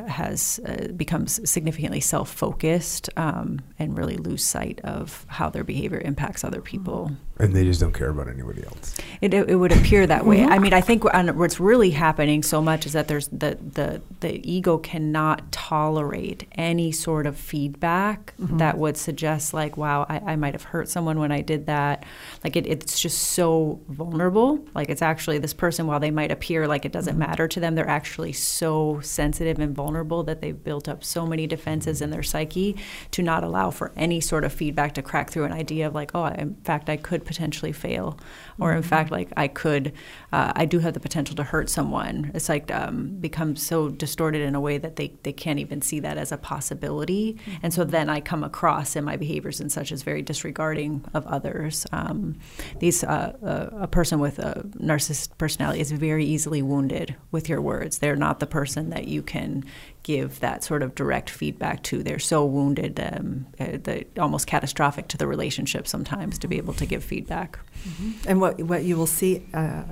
has uh, becomes significantly self-focused um, and really lose sight of how their behavior impacts other people. And they just don't care about anybody else. It, it would appear that way. I mean, I think what's really happening so much is that there's the the, the ego cannot tolerate any sort of feedback mm-hmm. that would suggest like, wow, I, I might have hurt someone when I did that. Like it, it's just so vulnerable. Like it's actually this person, while they might appear like it doesn't mm-hmm. matter to them, they're actually so sensitive and vulnerable that they've built up so many defenses in their psyche to not allow for any sort of feedback to crack through an idea of like, oh, in fact, I could potentially fail, or in mm-hmm. fact, like I could, uh, I do have the potential to hurt someone. It's like um, becomes so distorted in a way that they, they can't even see that as a possibility, mm-hmm. and so then I come across in my behaviors and such as very disregarding of others. Um, these uh, uh, a person with a narcissist personality is very easily wounded with your words. They're not the person that you can give that sort of direct feedback to. They're so wounded, um, uh, almost catastrophic to the relationship sometimes to be able to give feedback. Mm-hmm. And what what you will see, uh,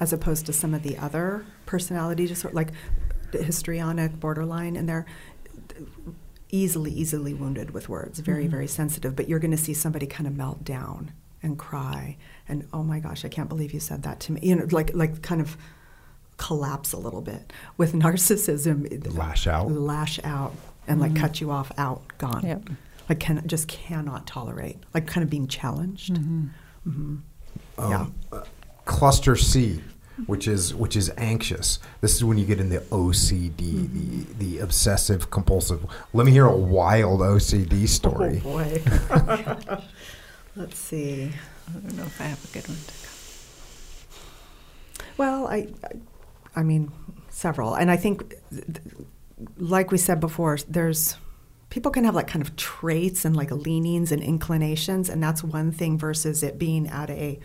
as opposed to some of the other personality disorder, like histrionic, borderline, and they're easily easily wounded with words, very mm-hmm. very sensitive. But you're going to see somebody kind of melt down and cry and oh my gosh, I can't believe you said that to me. You know, like like kind of collapse a little bit. With narcissism, lash out, lash out, and mm-hmm. like cut you off, out, gone. Yep. Like can just cannot tolerate. Like kind of being challenged. Mm-hmm. Mm-hmm. Um, yeah. Uh, cluster C, which is which is anxious. This is when you get in the OCD, mm-hmm. the the obsessive compulsive. Let me hear a wild OCD story. Oh boy. Let's see. I don't know if I have a good one. to come. Well, I, I mean, several. And I think, like we said before, there's people can have like kind of traits and like leanings and inclinations, and that's one thing versus it being at a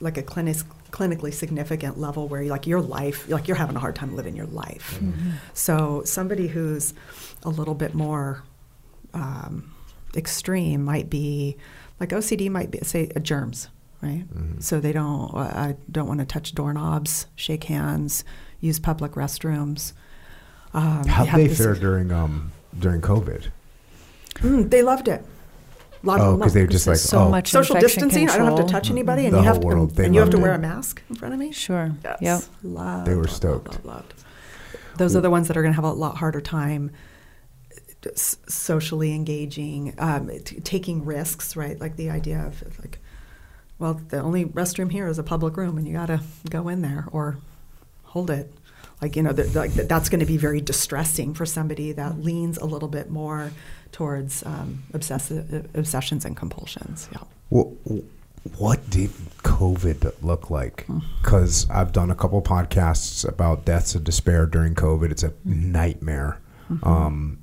like a clinic, clinically significant level where you like your life, like you're having a hard time living your life. Mm-hmm. So somebody who's a little bit more um, extreme might be like OCD might be say germs right? Mm-hmm. So they don't. I don't want to touch doorknobs, shake hands, use public restrooms. Um, How they fare during um, during COVID? Mm, they loved it. oh, because they're just like so oh. much social distancing. Control. I don't have to touch mm-hmm. anybody, and the you have to, world, and, you have to wear a mask in front of me. Sure. Yes. Yep. Loved, they were stoked. Loved, loved, Those are the ones that are going to have a lot harder time socially engaging, um, t- taking risks, right? Like the idea of like well, the only restroom here is a public room, and you got to go in there or hold it. Like you know, the, like that's going to be very distressing for somebody that leans a little bit more towards um, obsessive obsessions and compulsions. Yeah. Well, what did COVID look like? Because mm. I've done a couple podcasts about deaths of despair during COVID. It's a mm-hmm. nightmare. Mm-hmm. Um,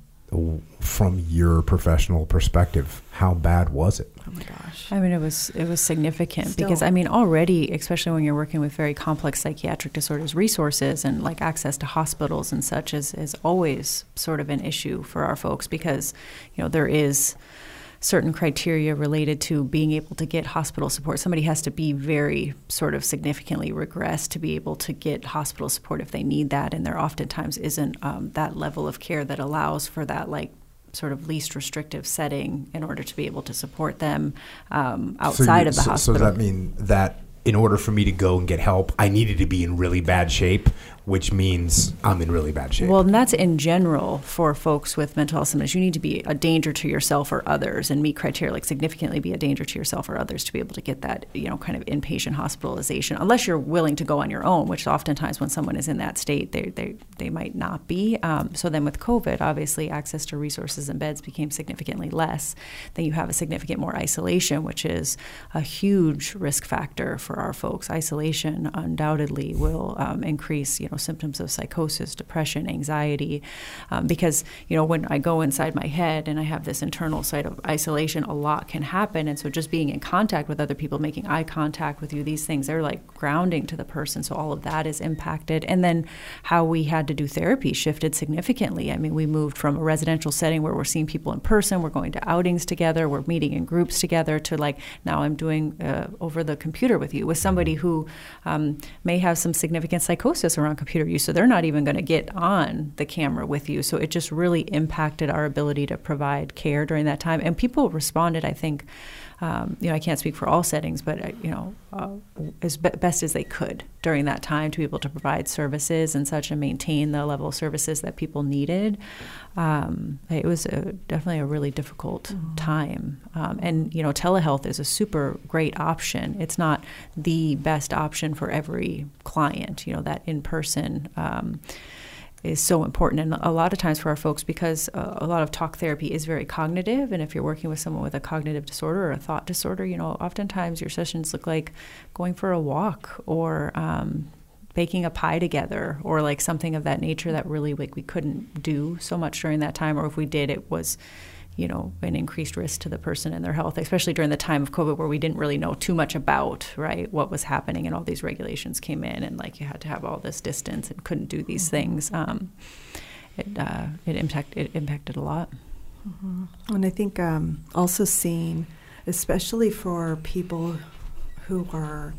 from your professional perspective, how bad was it? Oh my gosh! I mean, it was it was significant Still. because I mean, already, especially when you're working with very complex psychiatric disorders, resources and like access to hospitals and such is is always sort of an issue for our folks because you know there is certain criteria related to being able to get hospital support. Somebody has to be very sort of significantly regressed to be able to get hospital support if they need that, and there oftentimes isn't um, that level of care that allows for that like sort of least restrictive setting in order to be able to support them um, outside so of the so, hospital. So does that mean that in order for me to go and get help, I needed to be in really bad shape, which means I'm in really bad shape. Well, and that's in general for folks with mental health symptoms. You need to be a danger to yourself or others and meet criteria like significantly be a danger to yourself or others to be able to get that, you know, kind of inpatient hospitalization, unless you're willing to go on your own, which oftentimes when someone is in that state, they, they, they might not be. Um, so then with COVID, obviously access to resources and beds became significantly less. Then you have a significant more isolation, which is a huge risk factor for our folks. Isolation undoubtedly will um, increase, you know, symptoms of psychosis, depression, anxiety, um, because you know when I go inside my head and I have this internal site of isolation, a lot can happen, and so just being in contact with other people, making eye contact with you, these things they're like grounding to the person. So all of that is impacted, and then how we had to do therapy shifted significantly. I mean, we moved from a residential setting where we're seeing people in person, we're going to outings together, we're meeting in groups together, to like now I'm doing uh, over the computer with you with somebody who um, may have some significant psychosis around computer use, so they're not even going to get on the camera with you. So it just really impacted our ability to provide care during that time, and people responded, I think um, you know, I can't speak for all settings, but uh, you know, uh, as be- best as they could during that time to be able to provide services and such and maintain the level of services that people needed. Um, it was a, definitely a really difficult mm-hmm. time, um, and you know, telehealth is a super great option. It's not the best option for every client. You know, that in person um, is so important. And a lot of times for our folks, because uh, a lot of talk therapy is very cognitive, and if you're working with someone with a cognitive disorder or a thought disorder, you know, oftentimes your sessions look like going for a walk or um, baking a pie together or like something of that nature that really like we couldn't do so much during that time, or if we did, it was you know, an increased risk to the person and their health, especially during the time of COVID where we didn't really know too much about, right, what was happening and all these regulations came in and like you had to have all this distance and couldn't do these mm-hmm. things. Um, it, uh, it, impact, it impacted a lot. Mm-hmm. And I think um, also seeing, especially for people who are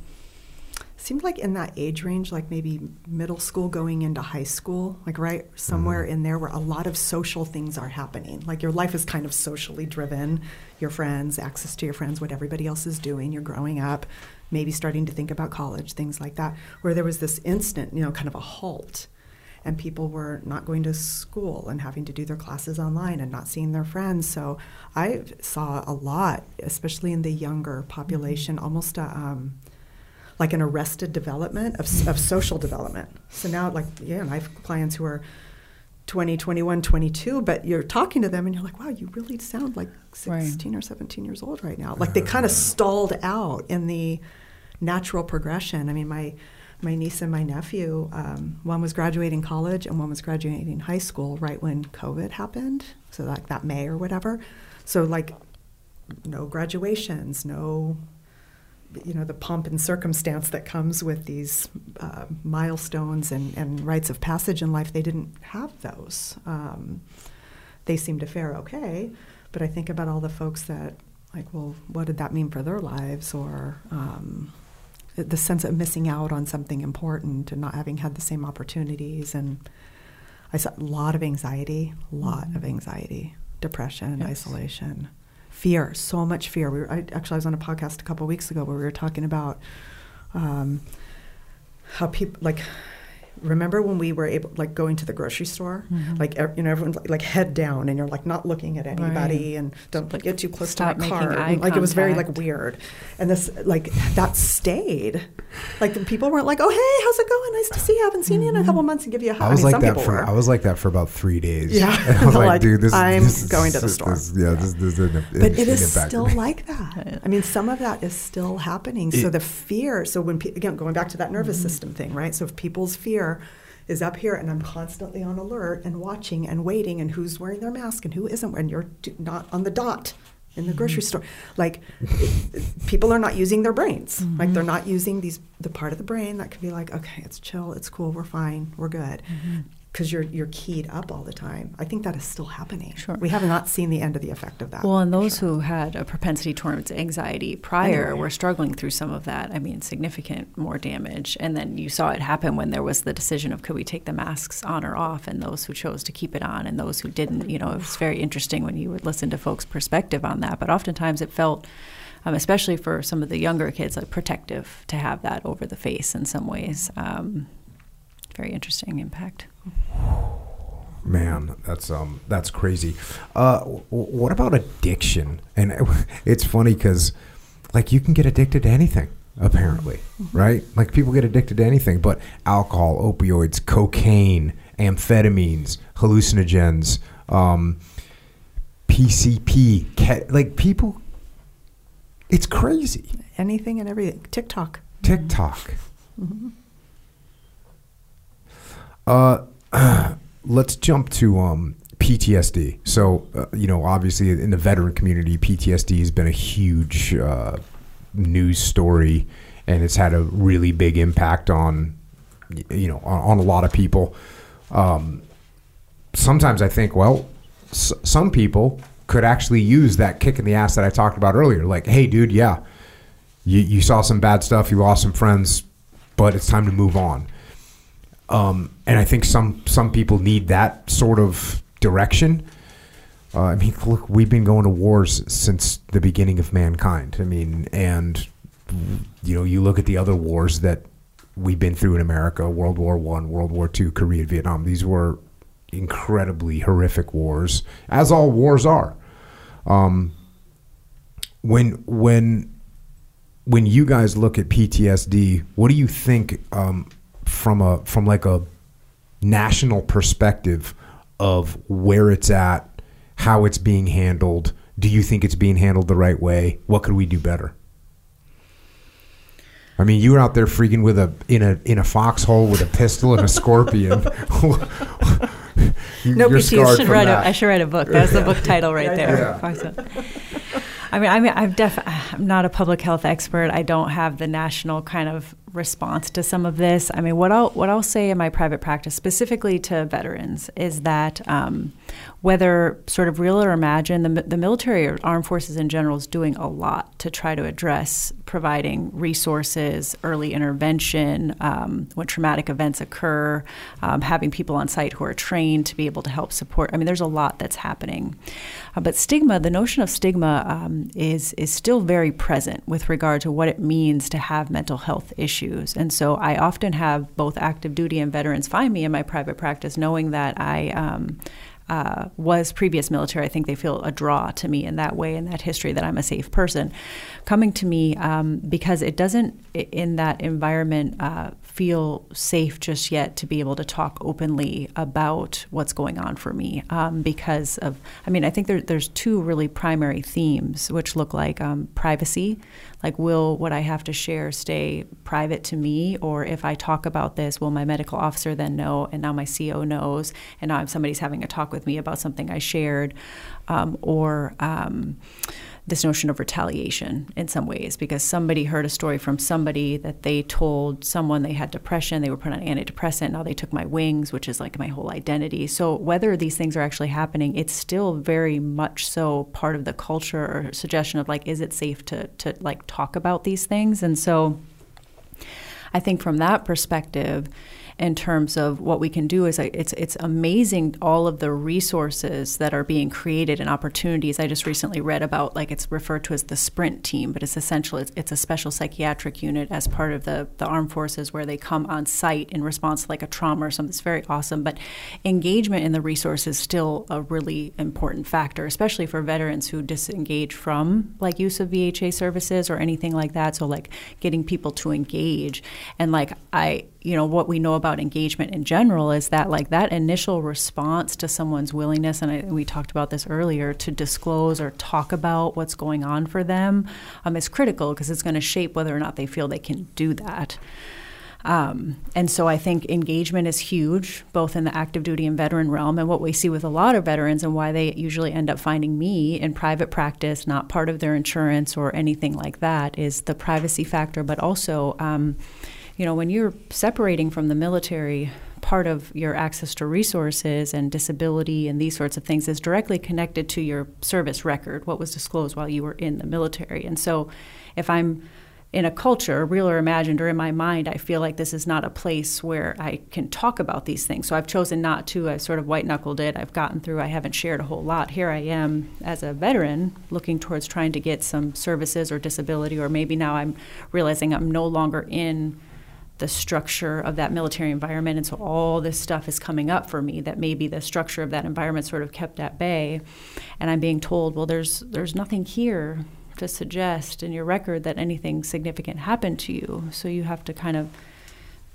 seemed like in that age range, like maybe middle school going into high school, like right somewhere mm-hmm. in there where a lot of social things are happening. Like your life is kind of socially driven, your friends, access to your friends, what everybody else is doing, you're growing up, maybe starting to think about college, things like that, where there was this instant, you know, kind of a halt. And people were not going to school and having to do their classes online and not seeing their friends. So I saw a lot, especially in the younger population, mm-hmm. almost a, um, like an arrested development of, of social development. So now, like, yeah, and I have clients who are 20, 21, 22, but you're talking to them and you're like, wow, you really sound like 16 right. or 17 years old right now. Like they kind of stalled out in the natural progression. I mean, my my niece and my nephew, um, one was graduating college and one was graduating high school right when COVID happened. So like that May or whatever. So like no graduations, no you know the pomp and circumstance that comes with these uh, milestones and, and rites of passage in life they didn't have those um, they seemed to fare okay but i think about all the folks that like well what did that mean for their lives or um, the sense of missing out on something important and not having had the same opportunities and i saw a lot of anxiety a lot mm-hmm. of anxiety depression yes. isolation fear, so much fear. We were, I, actually, I was on a podcast a couple weeks ago where we were talking about um, how people like remember when we were able like going to the grocery store? Mm-hmm. like you know everyone's like, like, head down and you're like not looking at anybody right. and don't like, get too close to my car. and, like it was very like weird. And this like that stayed. Like the people weren't like oh hey how's it going? Nice to see you. I haven't seen mm-hmm. you in a couple mm-hmm. months and give you a hug I was I mean, like that for were. I was like that for about three days. Yeah. I was like, dude this I'm this going to the store. this, yeah, This, this, is an, but it is still like that. I mean some of that is still happening. So the fear so when again going back to that nervous mm-hmm. system thing right? So if people's fear is up here and I'm constantly on alert and watching and waiting and who's wearing their mask and who isn't and you're not on the dot in the grocery store. Like people are not using their brains. Mm-hmm. like they're not using these the part of the brain that can be like okay it's chill it's cool we're fine we're good. Mm-hmm because you're you're keyed up all the time. I think that is still happening. Sure. We have not seen the end of the effect of that. Well, and those sure. who had a propensity towards anxiety prior anyway. were struggling through some of that. I mean, significant more damage. And then you saw it happen when there was the decision of could we take the masks on or off, and those who chose to keep it on, and those who didn't. You know, it was very interesting when you would listen to folks' perspective on that. But oftentimes it felt um, especially for some of the younger kids, like protective to have that over the face in some ways. Um, very interesting impact. Man, that's um that's crazy. Uh, w- what about addiction? And it's funny because, like, you can get addicted to anything apparently, mm-hmm. right? Like people get addicted to anything, but alcohol, opioids, cocaine, amphetamines, hallucinogens, um, PCP, ke- like people. It's crazy. Anything and everything. TikTok. TikTok. Mm-hmm. Uh, let's jump to um, PTSD. So, uh, you know, obviously in the veteran community, PTSD has been a huge uh, news story, and it's had a really big impact on, you know, on, on a lot of people. Um, sometimes I think, well, s- some people could actually use that kick in the ass that I talked about earlier. Like, hey, dude, yeah, you, you saw some bad stuff, you lost some friends, but it's time to move on. Um, and I think some some people need that sort of direction. Uh, I mean, look, we've been going to wars since the beginning of mankind. I mean, and you know, you look at the other wars that we've been through in America: World War One, World War Two, Korea, Vietnam. These were incredibly horrific wars, as all wars are. Um, when when when you guys look at PTSD, what do you think um, from a from like a national perspective of where it's at, how it's being handled? Do you think it's being handled the right way? What could we do better? I mean, you were out there freaking with a in a in a foxhole with a pistol and a scorpion. You- No you're PTSD. scarred I should write a, that. I should write a book. That's the book title right there. Yeah. I mean, I mean, I'm def- I'm not a public health expert. I don't have the national kind of response to some of this. I mean, what I'll what I'll say in my private practice, specifically to veterans, is that um, whether sort of real or imagined, the, the military or armed forces in general is doing a lot to try to address providing resources, early intervention um, when traumatic events occur, um, having people on site who are trained to be able to help support. I mean, there's a lot that's happening. Uh, but stigma, the notion of stigma um, is is still very present with regard to what it means to have mental health issues. And so I often have both active duty and veterans find me in my private practice, knowing that I. Uh, was previous military. I think they feel a draw to me in that way, in that history, that I'm a safe person. Coming to me um, because it doesn't, in that environment, uh, feel safe just yet to be able to talk openly about what's going on for me. Um, because of, I mean, I think there, there's two really primary themes, which look like um, privacy. Like, will what I have to share stay private to me? Or if I talk about this, will my medical officer then know? And now my CO knows, and now somebody's having a talk with me about something I shared. Um, or, um, this notion of retaliation in some ways because somebody heard a story from somebody that they told someone they had depression, they were put on antidepressant, now they took my wings, which is like my whole identity. So whether these things are actually happening, it's still very much so part of the culture or suggestion of like, is it safe to to like talk about these things? And so I think from that perspective, in terms of what we can do is it's it's amazing all of the resources that are being created and opportunities. I just recently read about like it's referred to as the Sprint team, but it's essentially it's, it's a special psychiatric unit as part of the the armed forces where they come on site in response to like a trauma or something. It's very awesome, but engagement in the resource is still a really important factor, especially for veterans who disengage from like use of VHA services or anything like that. So like getting people to engage and like I you know what we know about engagement in general is that like that initial response to someone's willingness and I, we talked about this earlier to disclose or talk about what's going on for them um, is critical because it's going to shape whether or not they feel they can do that um, and so I think engagement is huge, both in the active duty and veteran realm. And what we see with a lot of veterans and why they usually end up finding me in private practice, not part of their insurance or anything like that, is the privacy factor, but also, um, you know, when you're separating from the military, part of your access to resources and disability and these sorts of things is directly connected to your service record, what was disclosed while you were in the military. And so if I'm in a culture, real or imagined, or in my mind, I feel like this is not a place where I can talk about these things. So I've chosen not to. I've sort of white knuckled it. I've gotten through. I haven't shared a whole lot. Here I am as a veteran looking towards trying to get some services or disability, or maybe now I'm realizing I'm no longer in the structure of that military environment. And so all this stuff is coming up for me that maybe the structure of that environment sort of kept at bay. And I'm being told, well, there's there's nothing here to suggest in your record that anything significant happened to you. So you have to kind of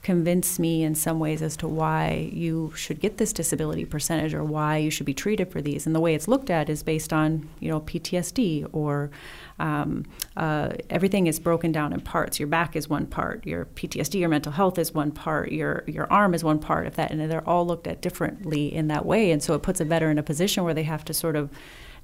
convince me in some ways as to why you should get this disability percentage or why you should be treated for these. And the way it's looked at is based on, you know, PTSD or um, uh, everything is broken down in parts. Your back is one part, your PTSD, your mental health is one part, your your arm is one part of that, and they're all looked at differently in that way. And so it puts a veteran in a position where they have to sort of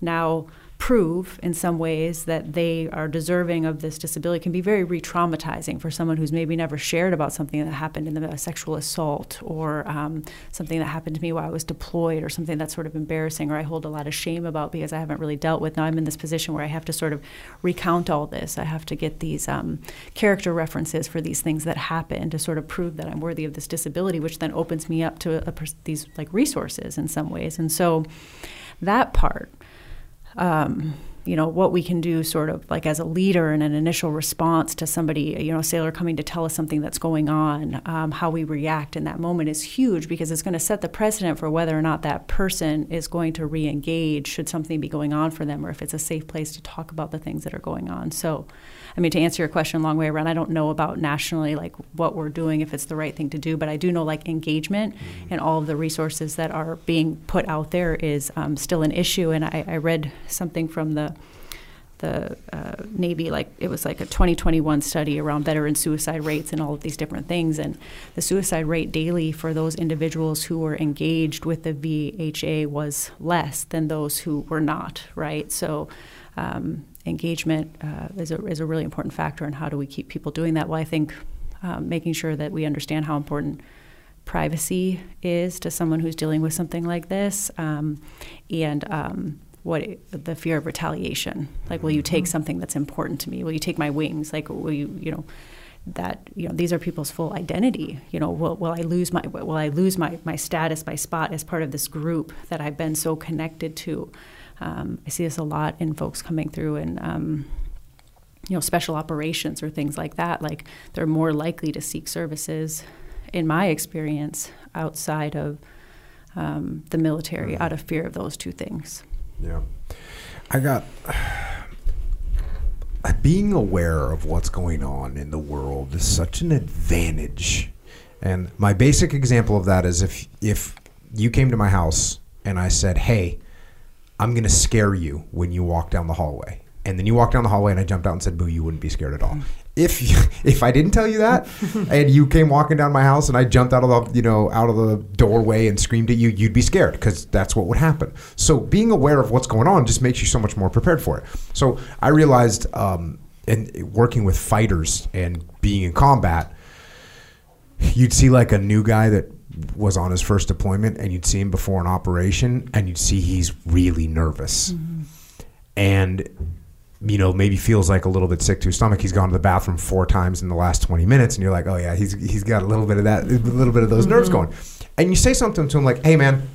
now prove in some ways that they are deserving of this disability can be very re-traumatizing for someone who's maybe never shared about something that happened in the sexual assault or um, something that happened to me while I was deployed or something that's sort of embarrassing or I hold a lot of shame about because I haven't really dealt with. Now I'm in this position where I have to sort of recount all this. I have to get these um, character references for these things that happen to sort of prove that I'm worthy of this disability, which then opens me up to a, a, these like resources in some ways. And so that part um, you know what we can do sort of like as a leader in an initial response to somebody you know sailor coming to tell us something that's going on um, how we react in that moment is huge because it's going to set the precedent for whether or not that person is going to re-engage should something be going on for them or if it's a safe place to talk about the things that are going on. So I mean, to answer your question a long way around, I don't know about nationally like what we're doing if it's the right thing to do, but I do know like engagement mm-hmm. and all of the resources that are being put out there is um, still an issue. And I, I, read something from the the uh, Navy, like it was like a 2021 study around veteran suicide rates and all of these different things. And the suicide rate daily for those individuals who were engaged with the VHA was less than those who were not, right? So um, engagement uh, is, a, is a really important factor in how do we keep people doing that. Well, I think um, making sure that we understand how important privacy is to someone who's dealing with something like this, um, and um, what the fear of retaliation. Like, will you take mm-hmm. something that's important to me? Will you take my wings? Like, will you, you know? that you know these are people's full identity you know will, will i lose my will i lose my, my status my spot as part of this group that i've been so connected to um, I see this a lot in folks coming through and um, you know special operations or things like that. Like they're more likely to seek services, in my experience, outside of um, the military, mm-hmm. out of fear of those two things. Yeah, I got. Being aware of what's going on in the world is such an advantage. And my basic example of that is if if you came to my house and I said, "Hey, I'm going to scare you when you walk down the hallway. And then you walk down the hallway, and I jumped out and said, "Boo!" You wouldn't be scared at all. If you, if I didn't tell you that, and you came walking down my house, and I jumped out of the you know out of the doorway and screamed at you, you'd be scared because that's what would happen. So being aware of what's going on just makes you so much more prepared for it. So I realized, um, and working with fighters and being in combat, you'd see like a new guy that was on his first deployment and you'd see him before an operation and you'd see he's really nervous mm-hmm. and you know maybe feels like a little bit sick to his stomach he's gone to the bathroom four times in the last 20 minutes and you're like oh yeah he's he's got a little bit of that a little bit of those mm-hmm. nerves going and you say something to him like hey man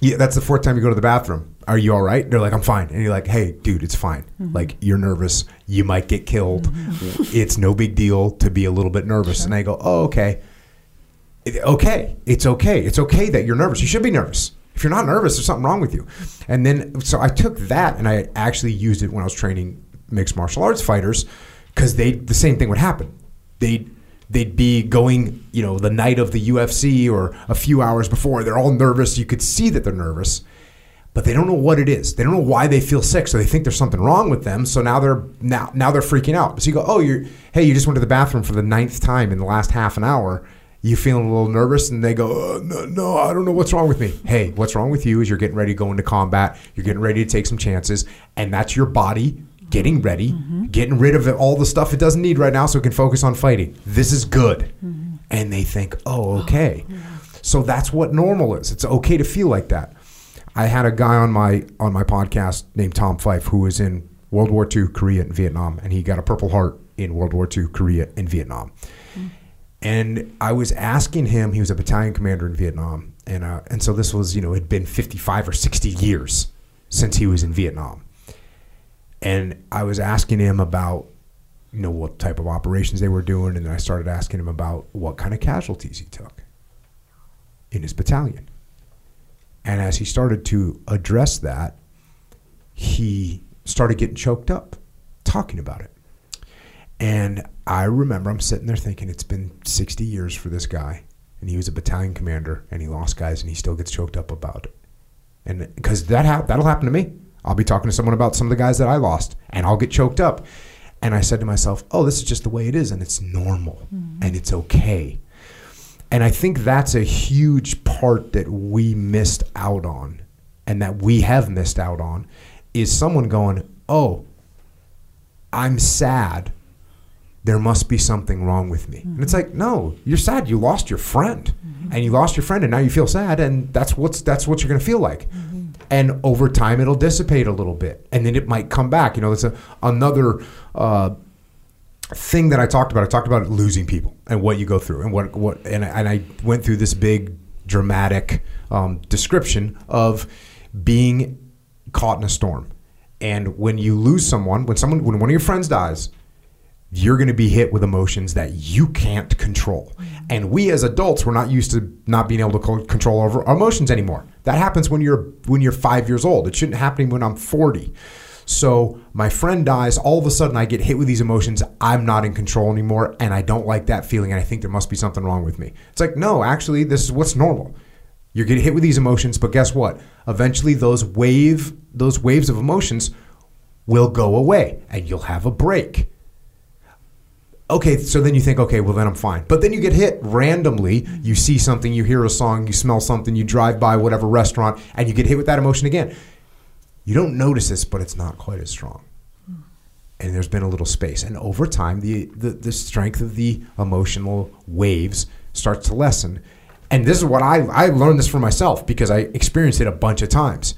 yeah, that's the fourth time you go to the bathroom. Are you all right? They're like, I'm fine. And you're like, hey, dude, it's fine. Mm-hmm. Like, you're nervous. You might get killed. Mm-hmm. It's no big deal to be a little bit nervous. Sure. And they go, oh, okay okay, it's okay. It's okay that you're nervous. You should be nervous. If you're not nervous, there's something wrong with you. And then, so I took that and I actually used it when I was training mixed martial arts fighters because they the same thing would happen. They'd they'd be going, you know, the night of the UFC or a few hours before. They're all nervous. You could see that they're nervous, but they don't know what it is. They don't know why they feel sick, so they think there's something wrong with them. So now they're now now they're freaking out. So you go, oh, you're hey, you just went to the bathroom for the ninth time in the last half an hour you feeling a little nervous and they go, oh, no, no, I don't know what's wrong with me. Hey, what's wrong with you is you're getting ready to go into combat. You're getting ready to take some chances. And that's your body getting ready, mm-hmm. getting rid of all the stuff it doesn't need right now so it can focus on fighting. This is good. Mm-hmm. And they think, oh, okay. Oh, yeah. So that's what normal is. It's okay to feel like that. I had a guy on my on my podcast named Tom Fife who was in World War II, Korea, and Vietnam, and he got a Purple Heart in World War II, Korea, and Vietnam. And I was asking him, he was a battalion commander in Vietnam. And, uh, and so this was, you know, it had been 55 or 60 years since he was in Vietnam. And I was asking him about, you know, what type of operations they were doing. And then I started asking him about what kind of casualties he took in his battalion. And as he started to address that, he started getting choked up talking about it. And I remember I'm sitting there thinking it's been 60 years for this guy, and he was a battalion commander, and he lost guys, and he still gets choked up about it. And because that ha- that'll happen to me, I'll be talking to someone about some of the guys that I lost, and I'll get choked up. And I said to myself, "Oh, this is just the way it is, and it's normal, mm-hmm. and it's okay." And I think that's a huge part that we missed out on, and that we have missed out on, is someone going, "Oh, I'm sad." There must be something wrong with me. And it's like, no, you're sad. You lost your friend, and you lost your friend, and now you feel sad, and that's what's that's what you're going to feel like. And over time, it'll dissipate a little bit, and then it might come back. You know, it's a, another uh, thing that I talked about. I talked about losing people and what you go through, and what what, and I, and I went through this big dramatic um, description of being caught in a storm. And when you lose someone, when someone, when one of your friends dies, you're going to be hit with emotions that you can't control. Mm. And we as adults, we're not used to not being able to control over our emotions anymore. That happens when you're when you're 5 years old. It shouldn't happen when I'm 40. So my friend dies, all of a sudden I get hit with these emotions. I'm not in control anymore and I don't like that feeling and I think there must be something wrong with me. It's like, no, actually this is what's normal. You're getting hit with these emotions, but guess what? Eventually those wave those waves of emotions will go away and you'll have a break okay, so then you think, okay, well then I'm fine. But then you get hit randomly. You see something, you hear a song, you smell something, you drive by whatever restaurant, and you get hit with that emotion again. You don't notice this, but it's not quite as strong. And there's been a little space. And over time, the, the, the strength of the emotional waves starts to lessen. And this is what I, I learned this for myself because I experienced it a bunch of times.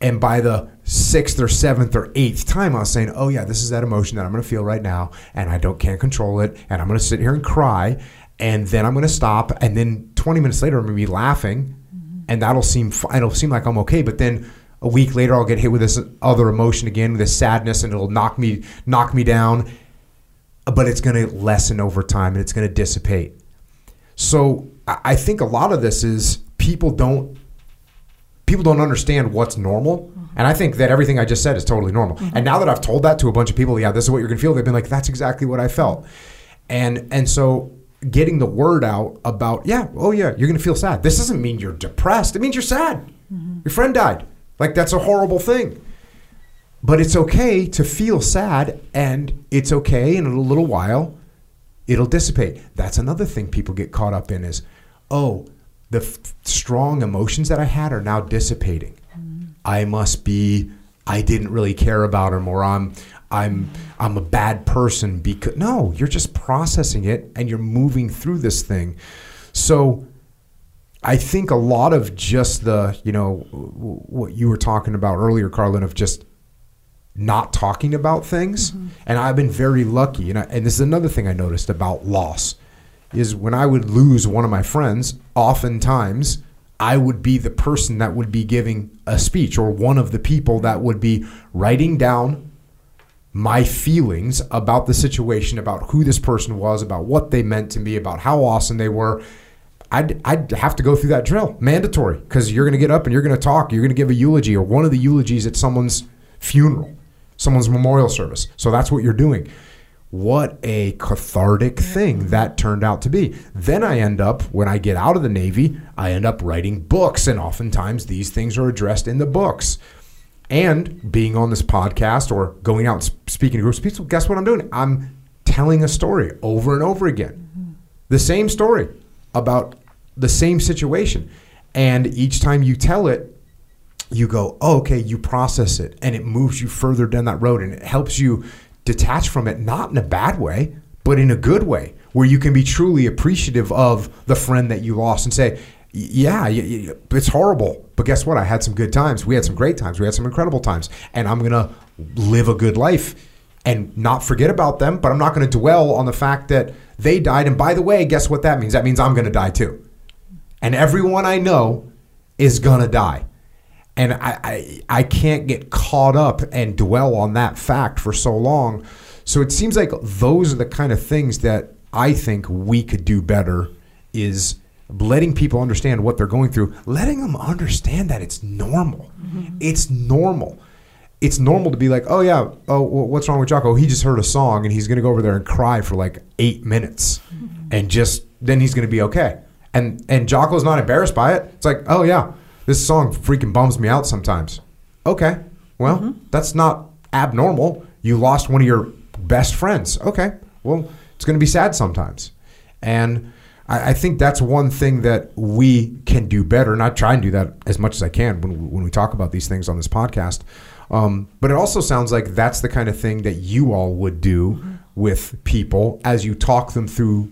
And by the sixth or seventh or eighth time, I was saying, "Oh yeah, this is that emotion that I'm going to feel right now, and I don't can't control it, and I'm going to sit here and cry, and then I'm going to stop, and then 20 minutes later, I'm going to be laughing, and that'll seem it'll seem like I'm okay, but then a week later, I'll get hit with this other emotion again, with this sadness, and it'll knock me knock me down, but it's going to lessen over time, and it's going to dissipate. So I think a lot of this is people don't people don't understand what's normal. And I think that everything I just said is totally normal. Mm-hmm. And now that I've told that to a bunch of people, yeah, this is what you're gonna feel, they've been like, that's exactly what I felt. And and so getting the word out about, yeah, oh yeah, you're gonna feel sad. This doesn't mean you're depressed. It means you're sad. Mm-hmm. Your friend died. Like that's a horrible thing. But it's okay to feel sad and it's okay in a little while it'll dissipate. That's another thing people get caught up in is, oh, the f- strong emotions that I had are now dissipating. Mm. I must be I didn't really care about him or I'm I'm mm. I'm a bad person because no, you're just processing it and you're moving through this thing. So I think a lot of just the, you know, what you were talking about earlier, Karlyn, of just not talking about things. Mm-hmm. And I've been very lucky. And, I, and this is another thing I noticed about loss is when I would lose one of my friends, oftentimes I would be the person that would be giving a speech or one of the people that would be writing down my feelings about the situation, about who this person was, about what they meant to me, about how awesome they were. I'd, I'd have to go through that drill, mandatory, because you're going to get up and you're going to talk. You're going to give a eulogy or one of the eulogies at someone's funeral, someone's memorial service. So that's what you're doing. What a cathartic thing that turned out to be. Then I end up, when I get out of the Navy, I end up writing books. And oftentimes these things are addressed in the books. And being on this podcast or going out and speaking to groups of people, guess what I'm doing? I'm telling a story over and over again. Mm-hmm. The same story about the same situation. And each time you tell it, you go, oh, okay, you process it and it moves you further down that road and it helps you detach from it, not in a bad way, but in a good way, where you can be truly appreciative of the friend that you lost and say, yeah, it's horrible, but guess what? I had some good times. We had some great times. We had some incredible times. And I'm to live a good life and not forget about them, but I'm not to dwell on the fact that they died. And by the way, guess what that means? That means I'm to die too. And everyone I know is to die and I, I I can't get caught up and dwell on that fact for so long. So it seems like those are the kind of things that I think we could do better is letting people understand what they're going through, letting them understand that it's normal. Mm-hmm. It's normal. it's normal to be like, oh yeah, oh what's wrong with Jocko? He just heard a song and he's gonna go over there and cry for like eight minutes, mm-hmm. and just then he's gonna be okay. And and Jocko's not embarrassed by it. It's like, oh yeah, this song freaking bums me out sometimes. Okay, well Mm-hmm. that's not abnormal. You lost one of your best friends. Okay, well it's gonna be sad sometimes, and. I I think that's one thing that we can do better, and I try and do that as much as I can when, when we talk about these things on this podcast. Um, but it also sounds like that's the kind of thing that you all would do with people as you talk them through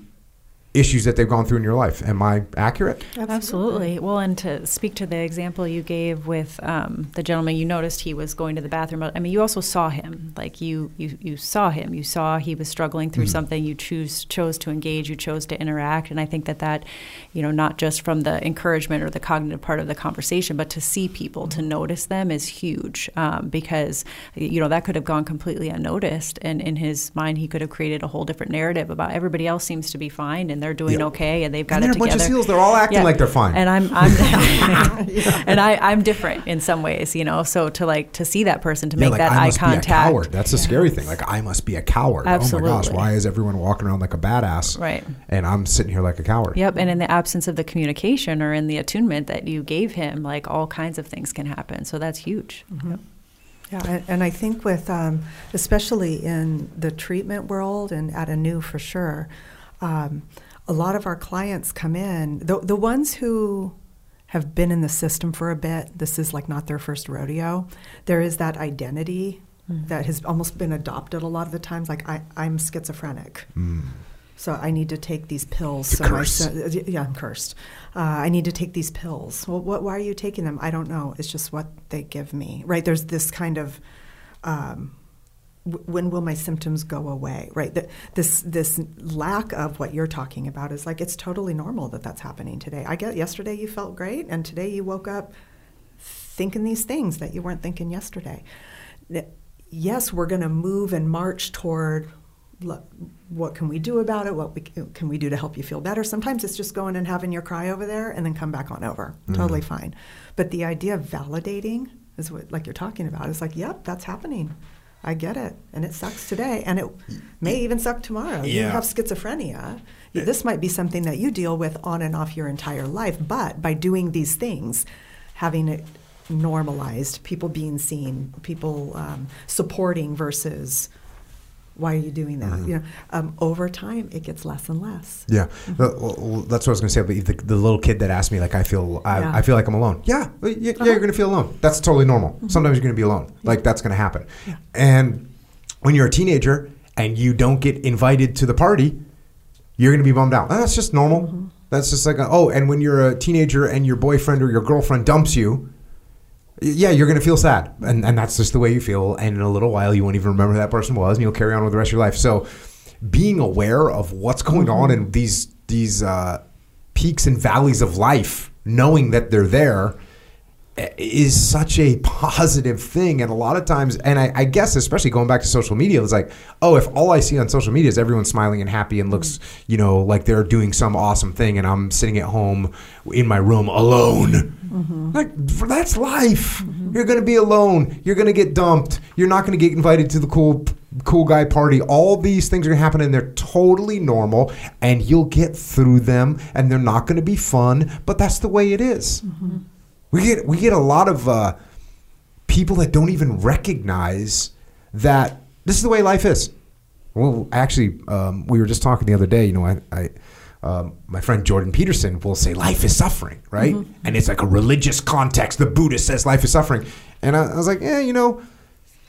issues that they've gone through in your life. Am I accurate? Absolutely. Well, and to speak to the example you gave with um, the gentleman, you noticed he was going to the bathroom. I mean, you also saw him. Like you, you, you saw him. You saw he was struggling through something. You choose chose to engage. You chose to interact. And I think that that, you know, not just from the encouragement or the cognitive part of the conversation, but to see people, to notice them is huge um, because you know that could have gone completely unnoticed. And in his mind, he could have created a whole different narrative about everybody else seems to be fine and they're doing Yeah. okay and they've got And they're it a bunch together. of seals. They're all acting like they're fine. And I'm, I'm and I, I'm different in some ways, you know. So to like to see that person, to Yeah, make like that I eye must contact. A coward. That's the scary thing. Like I must be a coward. Oh my gosh, Absolutely. why is everyone walking around like a badass? Right. And I'm sitting here like a coward. Yep, and in the absence of the communication or in the attunement that you gave him, like all kinds of things can happen. So that's huge. Yep. Yeah, and, and I think with, um, especially in the treatment world and at Anew for sure, um, a lot of our clients come in, the, the ones who have been in the system for a bit, this is like not their first rodeo, there is that identity that has almost been adopted a lot of the times, like I, I'm schizophrenic. So I need to take these pills. It's so curse. son- yeah, I'm cursed. Uh, I need to take these pills. Well, what, why are you taking them? I don't know. It's just what they give me, right? There's this kind of um, w- when will my symptoms go away, right? Th- this this lack of what you're talking about is like it's totally normal that that's happening today. I get yesterday you felt great, and today you woke up thinking these things that you weren't thinking yesterday. Yes, we're going to move and march toward look, what can we do about it? What we, can we do to help you feel better? Sometimes it's just going and having your cry over there and then come back on over. Mm-hmm. Totally fine. But the idea of validating is what, like you're talking about, is like, yep, that's happening. I get it. And it sucks today. And it may even suck tomorrow. You have schizophrenia. This might be something that you deal with on and off your entire life. But by doing these things, having it normalized, people being seen, people um, supporting versus why are you doing that? Mm-hmm. You know, um, over time it gets less and less. Yeah, mm-hmm. Well, well, that's what I was going to say. But the, the little kid that asked me, like, I feel, I, Yeah. I feel like I'm alone. Yeah, yeah, yeah, you're uh-huh. going to feel alone. That's totally normal. Mm-hmm. Sometimes you're going to be alone. Like that's going to happen. And when you're a teenager and you don't get invited to the party, you're going to be bummed out. That's just normal. That's just like, a, oh, and when you're a teenager and your boyfriend or your girlfriend dumps you, yeah, you're going to feel sad. And, and that's just the way you feel. And in a little while, you won't even remember who that person was and you'll carry on with the rest of your life. So being aware of what's going on in these, these uh, peaks and valleys of life, knowing that they're there, is such a positive thing and a lot of times and I, I guess especially going back to social media it's like oh if all i see on social media is everyone smiling and happy and looks mm. you know like they're doing some awesome thing and i'm sitting at home in my room alone. Mm-hmm. Like that's life. Mm-hmm. You're gonna be alone. You're gonna get dumped. You're not gonna get invited to the cool cool guy party. All these things are gonna happen and they're totally normal and you'll get through them and they're not gonna be fun but that's the way it is. Mm-hmm. We get we get a lot of uh, people that don't even recognize that this is the way life is. Well, actually, um, we were just talking the other day. You know, I, I um, my friend Jordan Peterson will say life is suffering, right? And it's like a religious context. The Buddhist says life is suffering, and I, I was like, yeah, you know,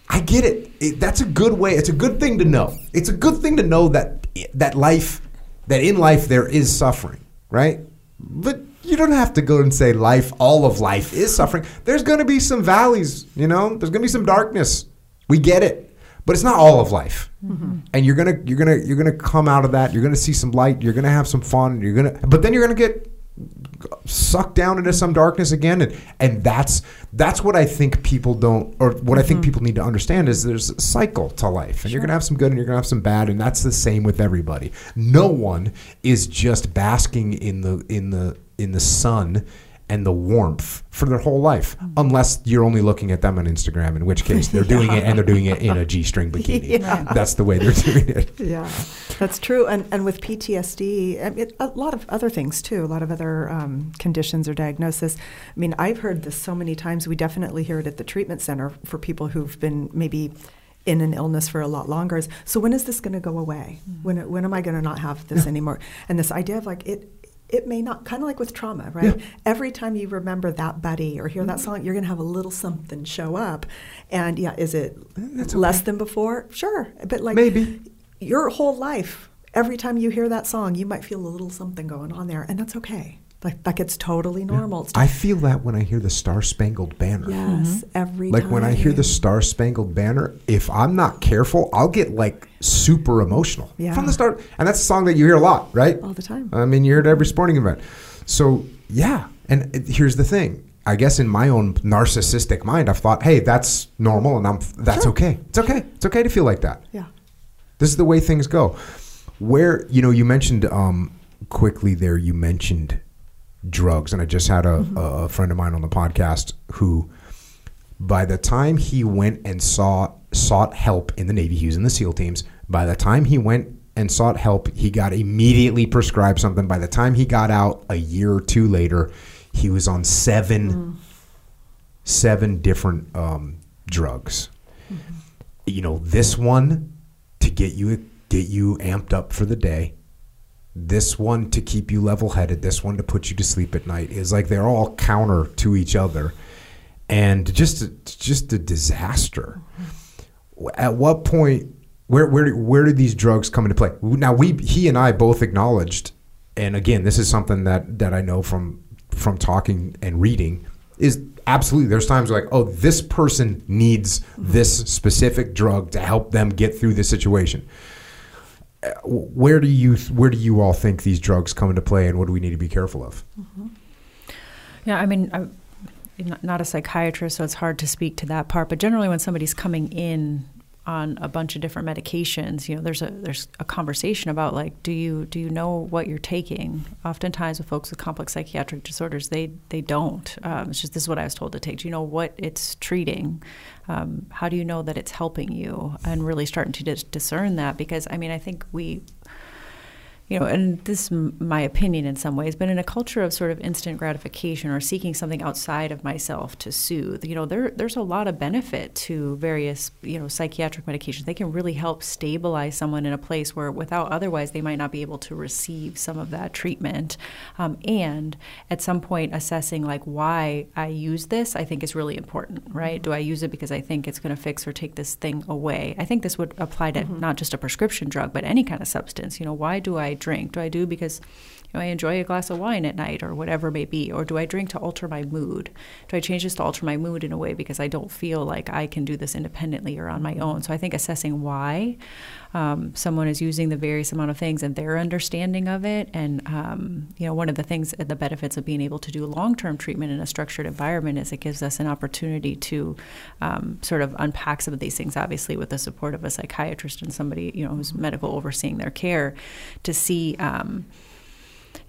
I get it. it. That's a good way. It's a good thing to know. It's a good thing to know that that life, that in life there is suffering, right? But you don't have to go and say life, all of life is suffering. There's going to be some valleys, you know. There's going to be some darkness. We get it, but it's not all of life. Mm-hmm. And you're gonna you're gonna you're gonna come out of that. You're gonna see some light. You're gonna have some fun. You're gonna, but then you're gonna get sucked down into some darkness again and and that's that's what I think people don't or what I think mm-hmm. people need to understand is there's a cycle to life and you're going to have some good and you're going to have some bad and that's the same with everybody. No one is just basking in the in the in the sun and the warmth for their whole life, unless you're only looking at them on Instagram, in which case they're doing it and they're doing it in a G string bikini. Yeah. That's the way they're doing it. Yeah, that's true. And and with PTSD, I mean, a lot of other things too. A lot of other um, conditions or diagnosis. I mean, I've heard this so many times. We definitely hear it at the treatment center for people who've been maybe in an illness for a lot longer. Is, so when is this going to go away? When when am I going to not have this anymore? And this idea of like it. It may not, kind of like with trauma, right? Yeah. Every time you remember that buddy or hear that mm-hmm. song, you're going to have a little something show up. And yeah, is it eh, That's less okay. than before? Sure. But like, Maybe. your whole life, every time you hear that song, you might feel a little something going on there, and that's okay. Like like it's totally normal. It's I feel that when I hear the Star Spangled Banner. yes, every Like when I hear the. Star Spangled Banner, if I'm not careful, I'll get like super emotional Yeah. from the start. And that's a song that you hear a lot, right? all the time. I mean, you hear it at every sporting event. So yeah, and it- here's the thing. I guess in my own narcissistic mind, I've thought, hey, that's normal, and I'm that's Sure. okay. It's okay. It's okay to feel like that. yeah. This is the way things go. Where you know you mentioned um, quickly there. You mentioned drugs, and I just had mm-hmm. a, a friend of mine on the podcast who, by the time he went and saw sought help in the Navy, he was in the SEAL teams. By the time he went and sought help, he got immediately prescribed something. By the time he got out, a year or two later, he was on seven mm. seven different um, drugs. Mm-hmm. You know, this one to get you get you amped up for the day. This one to keep you level headed. This one to put you to sleep at night is like they're all counter to each other, and just a, just a disaster. At what point? Where where where did these drugs come into play? Now we he and I both acknowledged, and again, this is something that that I know from from talking and reading is absolutely there's times like oh this person needs this specific drug to help them get through this situation where do you where do you all think these drugs come into play and what do we need to be careful of mm-hmm. Yeah, I mean, I'm not a psychiatrist, so it's hard to speak to that part. But generally, when somebody's coming in on a bunch of different medications, you know, there's a there's a conversation about like, do you do you know what you're taking? Oftentimes, with folks with complex psychiatric disorders, they they don't. Um, it's just this is what I was told to take. Do you know what it's treating? Um, how do you know that it's helping you? And really starting to dis- discern that because I mean, I think we you know, and this is my opinion in some ways, but in a culture of sort of instant gratification or seeking something outside of myself to soothe, you know, there there's a lot of benefit to various, you know, psychiatric medications. They can really help stabilize someone in a place where, without otherwise, they might not be able to receive some of that treatment. Um, and at some point, assessing like why I use this, I think is really important, right? Do I use it because I think it's going to fix or take this thing away? I think this would apply to not just a prescription drug, but any kind of substance. You know, why do I drink? Do I do because you know, I enjoy a glass of wine at night or whatever it may be? Or do I drink to alter my mood? Do I change this to alter my mood in a way because I don't feel like I can do this independently or on my own? So I think assessing why um, someone is using the various amount of things and their understanding of it. And, um, you know, one of the things, the benefits of being able to do long term treatment in a structured environment is it gives us an opportunity to um, sort of unpack some of these things, obviously, with the support of a psychiatrist and somebody, you know, who's medical overseeing their care to see. Um,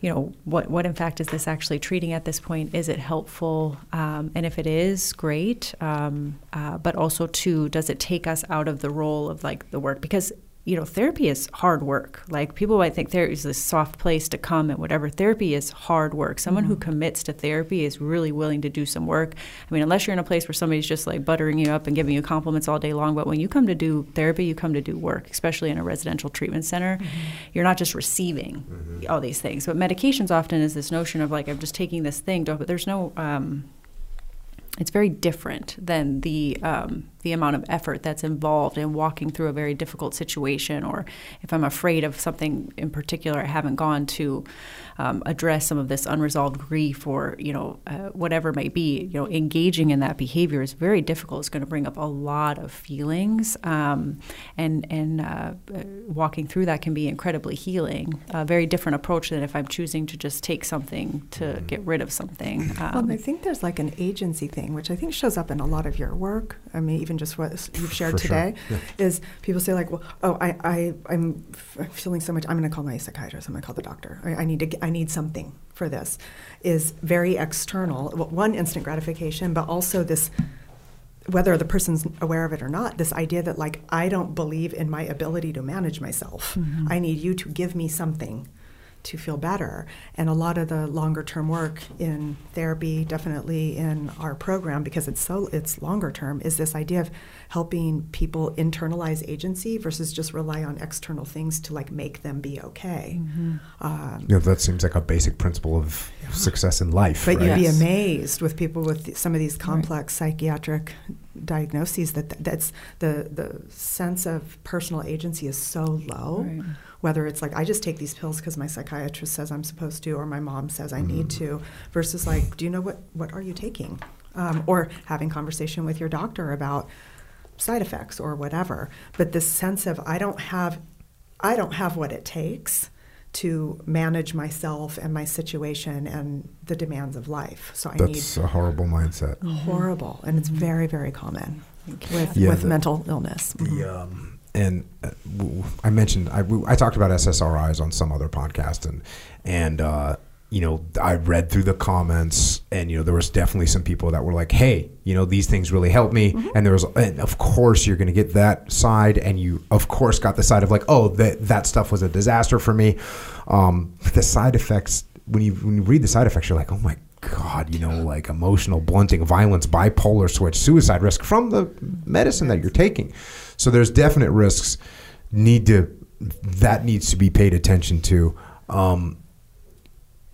you know what what in fact is this actually treating at this point? Is it helpful? Um, and if it is great. Um, uh, but also too does it take us out of the role of like the work? Because you know therapy is hard work. Like people might think therapy is this soft place to come and whatever. Therapy is hard work. Someone who mm-hmm. commits to therapy is really willing to do some work. I mean unless you're in a place where somebody's just like buttering you up and giving you compliments all day long but when you come to do therapy you come to do work especially in a residential treatment center mm-hmm. you're not just receiving mm-hmm. all these things. But medications often is this notion of like i'm just taking this thing but there's no um, it's very different than the um, the amount of effort that's involved in walking through a very difficult situation, or if I'm afraid of something in particular, I haven't gone to um, address some of this unresolved grief, or you know uh, whatever it may be. You know, engaging in that behavior is very difficult. It's going to bring up a lot of feelings, um, and and uh, uh, walking through that can be incredibly healing. A very different approach than if I'm choosing to just take something to get rid of something. Well, Um, I think there's like an agency thing, which I think shows up in a lot of your work. I mean, even even just what you've shared For sure. today, Yeah. is people say like, well, oh, I, I, I'm f- feeling so much. I'm going to call my psychiatrist. I'm going to call the doctor. I, I need to. Get, I need something for this. Is very external. One instant gratification, but also this. Whether the person's aware of it or not, this idea that like I don't believe in my ability to manage myself. Mm-hmm. I need you to give me something to feel better. And a lot of the longer term work in therapy, definitely in our program, because it's so it's longer term, is this idea of helping people internalize agency versus just rely on external things to like make them be okay. Um, You know, that seems like a basic principle of success in life. but right? you'd be amazed with people with some of these complex psychiatric diagnoses that th- that's the the sense of personal agency is so low. Right. Whether it's like I just take these pills because my psychiatrist says I'm supposed to, or my mom says I need to, versus like, do you know what what are you taking, um, or having conversation with your doctor about side effects or whatever. But this sense of I don't have I don't have what it takes to manage myself and my situation and the demands of life. So I That's a horrible mindset. need horrible, and it's very very common with Yeah, with the- mental illness. Mhm. The, um, and I w- I mentioned I talked about SSRIs on some other podcast, and and uh, you know I read through the comments, and you know there was definitely some people that were like, hey, you know these things really helped me, and there was, and of course you're going to get that side, and you of course got the side of like, oh that that stuff was a disaster for me. Um, the side effects when you when you read the side effects, you're like, oh my God, you know, like emotional blunting, violence, bipolar switch, suicide risk from the medicine that you're taking. So there's definite risks. Need to that needs to be paid attention to. Um,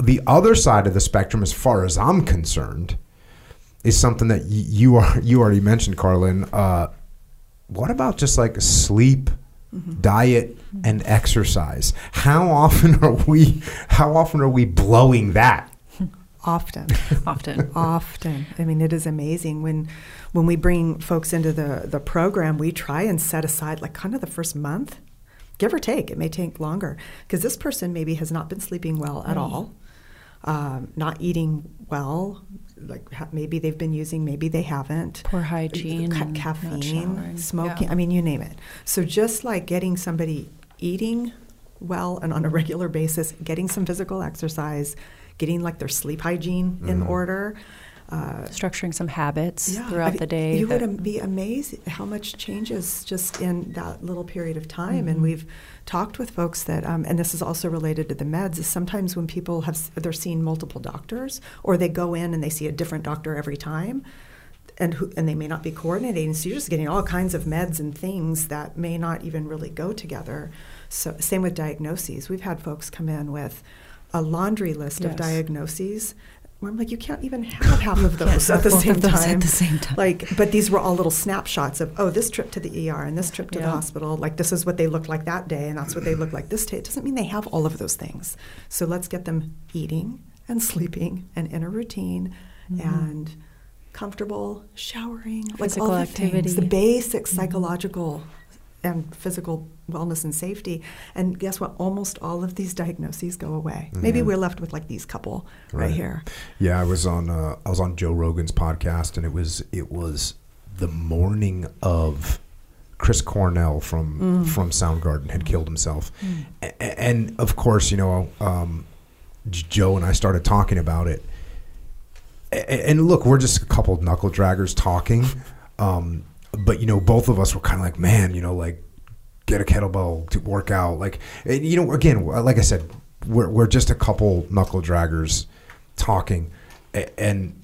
the other side of the spectrum, as far as I'm concerned, is something that y- you are you already mentioned, Karlyn. Uh, what about just like sleep, diet, and exercise? How often are we? How often are we blowing that? Often. Often. Often. I mean, it is amazing when when we bring folks into the, the program, we try and set aside like kind of the first month, give or take. It may take longer because this person maybe has not been sleeping well at all, um, not eating well. Like ha- maybe they've been using, maybe they haven't. Poor hygiene Ca- caffeine, smoking. Yeah. I mean, you name it. So just like getting somebody eating well and on a regular basis, getting some physical exercise, getting like their sleep hygiene in Mhm. order. Uh, Structuring some habits I throughout mean, the day. You would be amazed how much changes just in that little period of time. Mm-hmm. And we've talked with folks that, um, and this is also related to the meds. Is sometimes when people have they're seeing multiple doctors, or they go in and they see a different doctor every time, and who, and they may not be coordinating. So you're just getting all kinds of meds and things that may not even really go together. So same with diagnoses. We've had folks come in with a laundry list of diagnoses. Where I'm like, you can't even have half of those at the same time. at the same time. Like, but these were all little snapshots of, oh, this trip to the ER and this trip to the hospital. Like, this is what they looked like that day, and that's what they look like this day. It doesn't mean they have all of those things. So let's get them eating and sleeping and in a routine Mm-hmm. and comfortable showering, like Physical all the things, the activity. basic psychological and physical wellness and safety. And guess what? Almost all of these diagnoses go away. Maybe Mhm. we're left with like these couple right, Right. here. Yeah, I was on uh, I was on Joe Rogan's podcast, and it was it was the morning of Chris Cornell from Mm. from Soundgarden had killed himself, A- and of course, you know, um, Joe and I started talking about it. A- And look, we're just a couple of knuckle draggers talking, um, but you know, both of us were kind of like, man, you know, like get a kettlebell to work out. Like, and, you know, again, like I said, we're, we're just a couple knuckle draggers talking. And,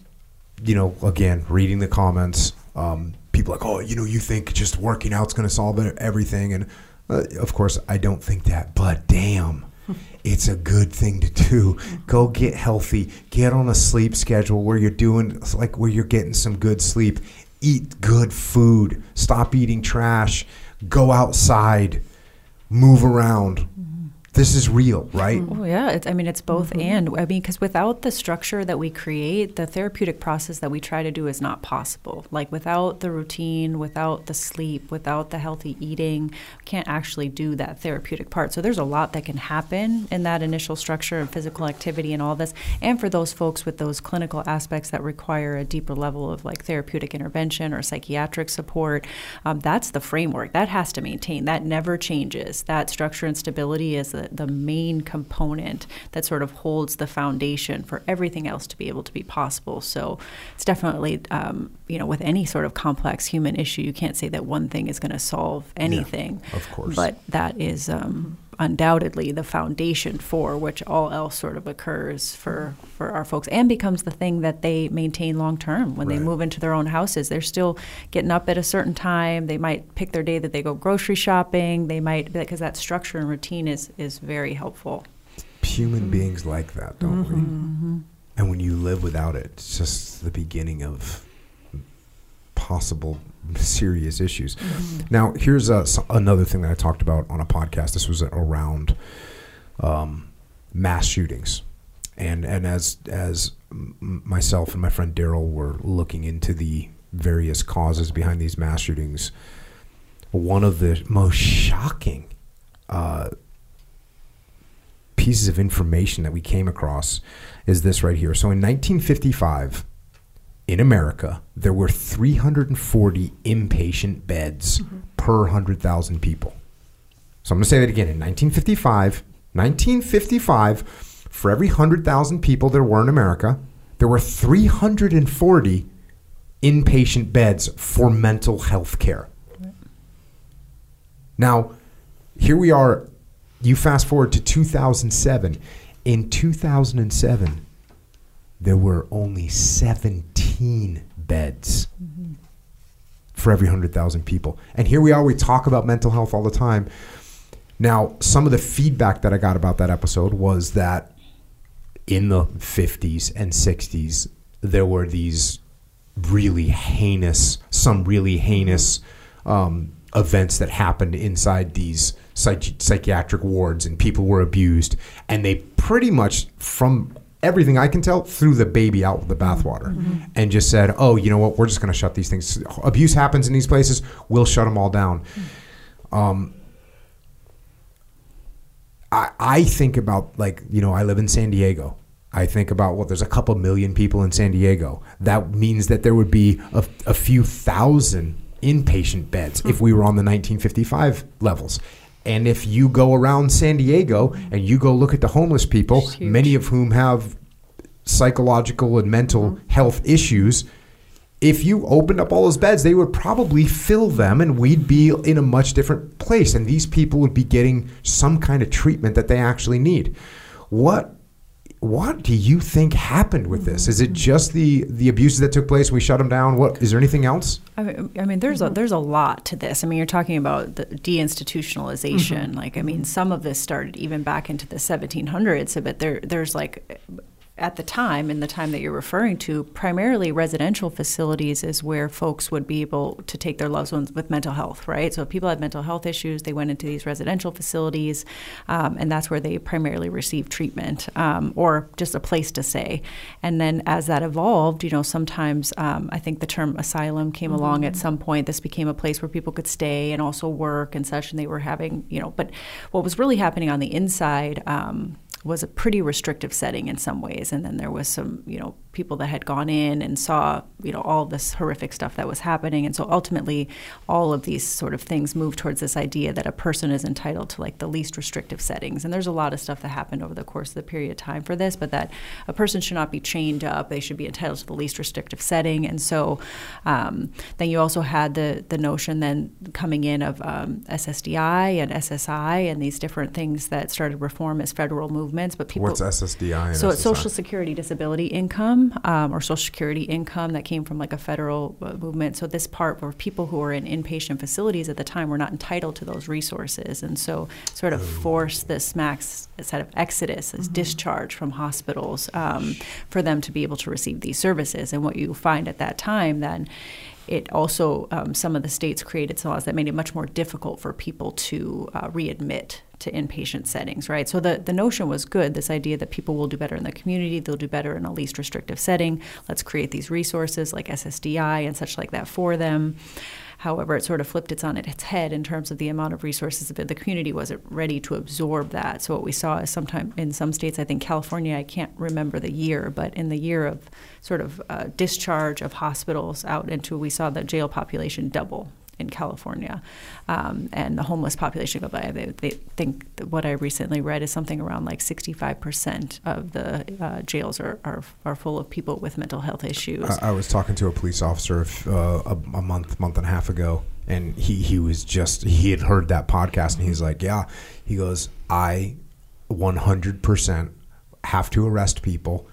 you know, again, reading the comments, um, people like, oh, you know, you think just working out's going to solve everything. And uh, of course, I don't think that, but damn. It's a good thing to do. Go get healthy. Get on a sleep schedule where you're doing like where you're getting some good sleep. Eat good food. Stop eating trash. Go outside. Move around. This is real, right? Oh yeah, it's, I mean it's both Mm-hmm. and. I mean because without the structure that we create, the therapeutic process that we try to do is not possible. Like without the routine, without the sleep, without the healthy eating, can't actually do that therapeutic part. So there's a lot that can happen in that initial structure and physical activity and all this. And for those folks with those clinical aspects that require a deeper level of like therapeutic intervention or psychiatric support, um, that's the framework that has to maintain. That never changes. That structure and stability is the, the main component that sort of holds the foundation for everything else to be able to be possible. So it's definitely, um, you know, with any sort of complex human issue, you can't say that one thing is going to solve anything. of course. But that is um, undoubtedly the foundation for which all else sort of occurs for, for our folks and becomes the thing that they maintain long term when Right. they move into their own houses. They're still getting up at a certain time. They might pick their day that they go grocery shopping. They might because that structure and routine is is very helpful. Human beings like that, don't we? Mm-hmm. And when you live without it, it's just the beginning of possible serious issues. Now, here's a, another thing that I talked about on a podcast. This was around um, mass shootings, and and as as myself and my friend Daryl were looking into the various causes behind these mass shootings, one of the most shocking uh, pieces of information that we came across is this right here. So in 1955, in America, there were 340 inpatient beds mm-hmm. per 100,000 people. So I'm going to say that again. In 1955, 1955, for every 100,000 people there were in America, there were 340 inpatient beds for mental health care. Now, here we are. You fast forward to 2007. In 2007, there were only 17 beds for every 100,000 people. And here we are, we talk about mental health all the time. Now, some of the feedback that I got about that episode was that in the 50s and 60s, there were these really heinous, some really heinous um, events that happened inside these psych- psychiatric wards, and people were abused. And they pretty much, from everything I can tell, threw the baby out with the mm-hmm. bathwater mm-hmm. and just said, oh, you know what, we're just going to shut these things. Abuse happens in these places, we'll shut them all down. Mm-hmm. Um, I, I think about like you know I live in San Diego. I think about well, there's a couple million people in San Diego. That means that there would be a, a few thousand inpatient beds if we were on the 1955 levels. And if you go around San Diego and you go look at the homeless people, many of whom have psychological and mental mm-hmm. health issues, if you opened up all those beds, they would probably fill them and we'd be in a much different place. And these people would be getting some kind of treatment that they actually need. What what do you think happened with this? Is it mm-hmm. just the the abuses that took place? We shut them down. What is there anything else? I mean, I mean, there's a mm-hmm. there's a lot to this. I mean, you're talking about the deinstitutionalization. Mm-hmm. Like, I mean, some of this started even back into the 1700s. But there, there's like, at the time, in the time that you're referring to, primarily residential facilities is where folks would be able to take their loved ones with mental health, right? So if people had mental health issues, they went into these residential facilities, um, and that's where they primarily received treatment um, or just a place to stay. And then as that evolved, you know, sometimes um, I think the term asylum came along at some point. This became a place where people could stay and also work and such, and they were having, you know, but what was really happening on the inside. Was a pretty restrictive setting in some ways. And then there was some you know people that had gone in and saw you know all this horrific stuff that was happening. And so ultimately all of these sort of things move towards this idea that a person is entitled to like the least restrictive settings. And there's a lot of stuff that happened over the course of the period of time for this but that a person should not be chained up. They should be entitled to the least restrictive setting. And so um, then you also had the the notion then coming in of um, SSDI and SSI and these different things that started reform as federal movements but people What's SSDI? And so it's Social Security Disability Income um, or Social Security income that came from like a federal uh, movement. So this part where people who were in inpatient facilities at the time were not entitled to those resources, and so sort of forced this max set of exodus, this discharge from hospitals um, for them to be able to receive these services. And what you find at that time then it also um, some of the states created some laws that made it much more difficult for people to uh, readmit to inpatient settings, right? So the, the notion was good this idea that people will do better in the community, they'll do better in a least restrictive setting. Let's create these resources like SSDI and such like that for them. However, it sort of flipped its on its head in terms of the amount of resources that the community wasn't ready to absorb that. So what we saw is sometime in some states, I think California, I can't remember the year, but in the year of sort of uh, discharge of hospitals out into, we saw the jail population double in California, um, and the homeless population go by. They, they think what I recently read is something around like 65% of the uh, jails are, are, are full of people with mental health issues. I, I was talking to a police officer uh, a, a month, month and a half ago, and he, he was just, he had heard that podcast, and he's like, yeah, he goes, I 100% have to arrest people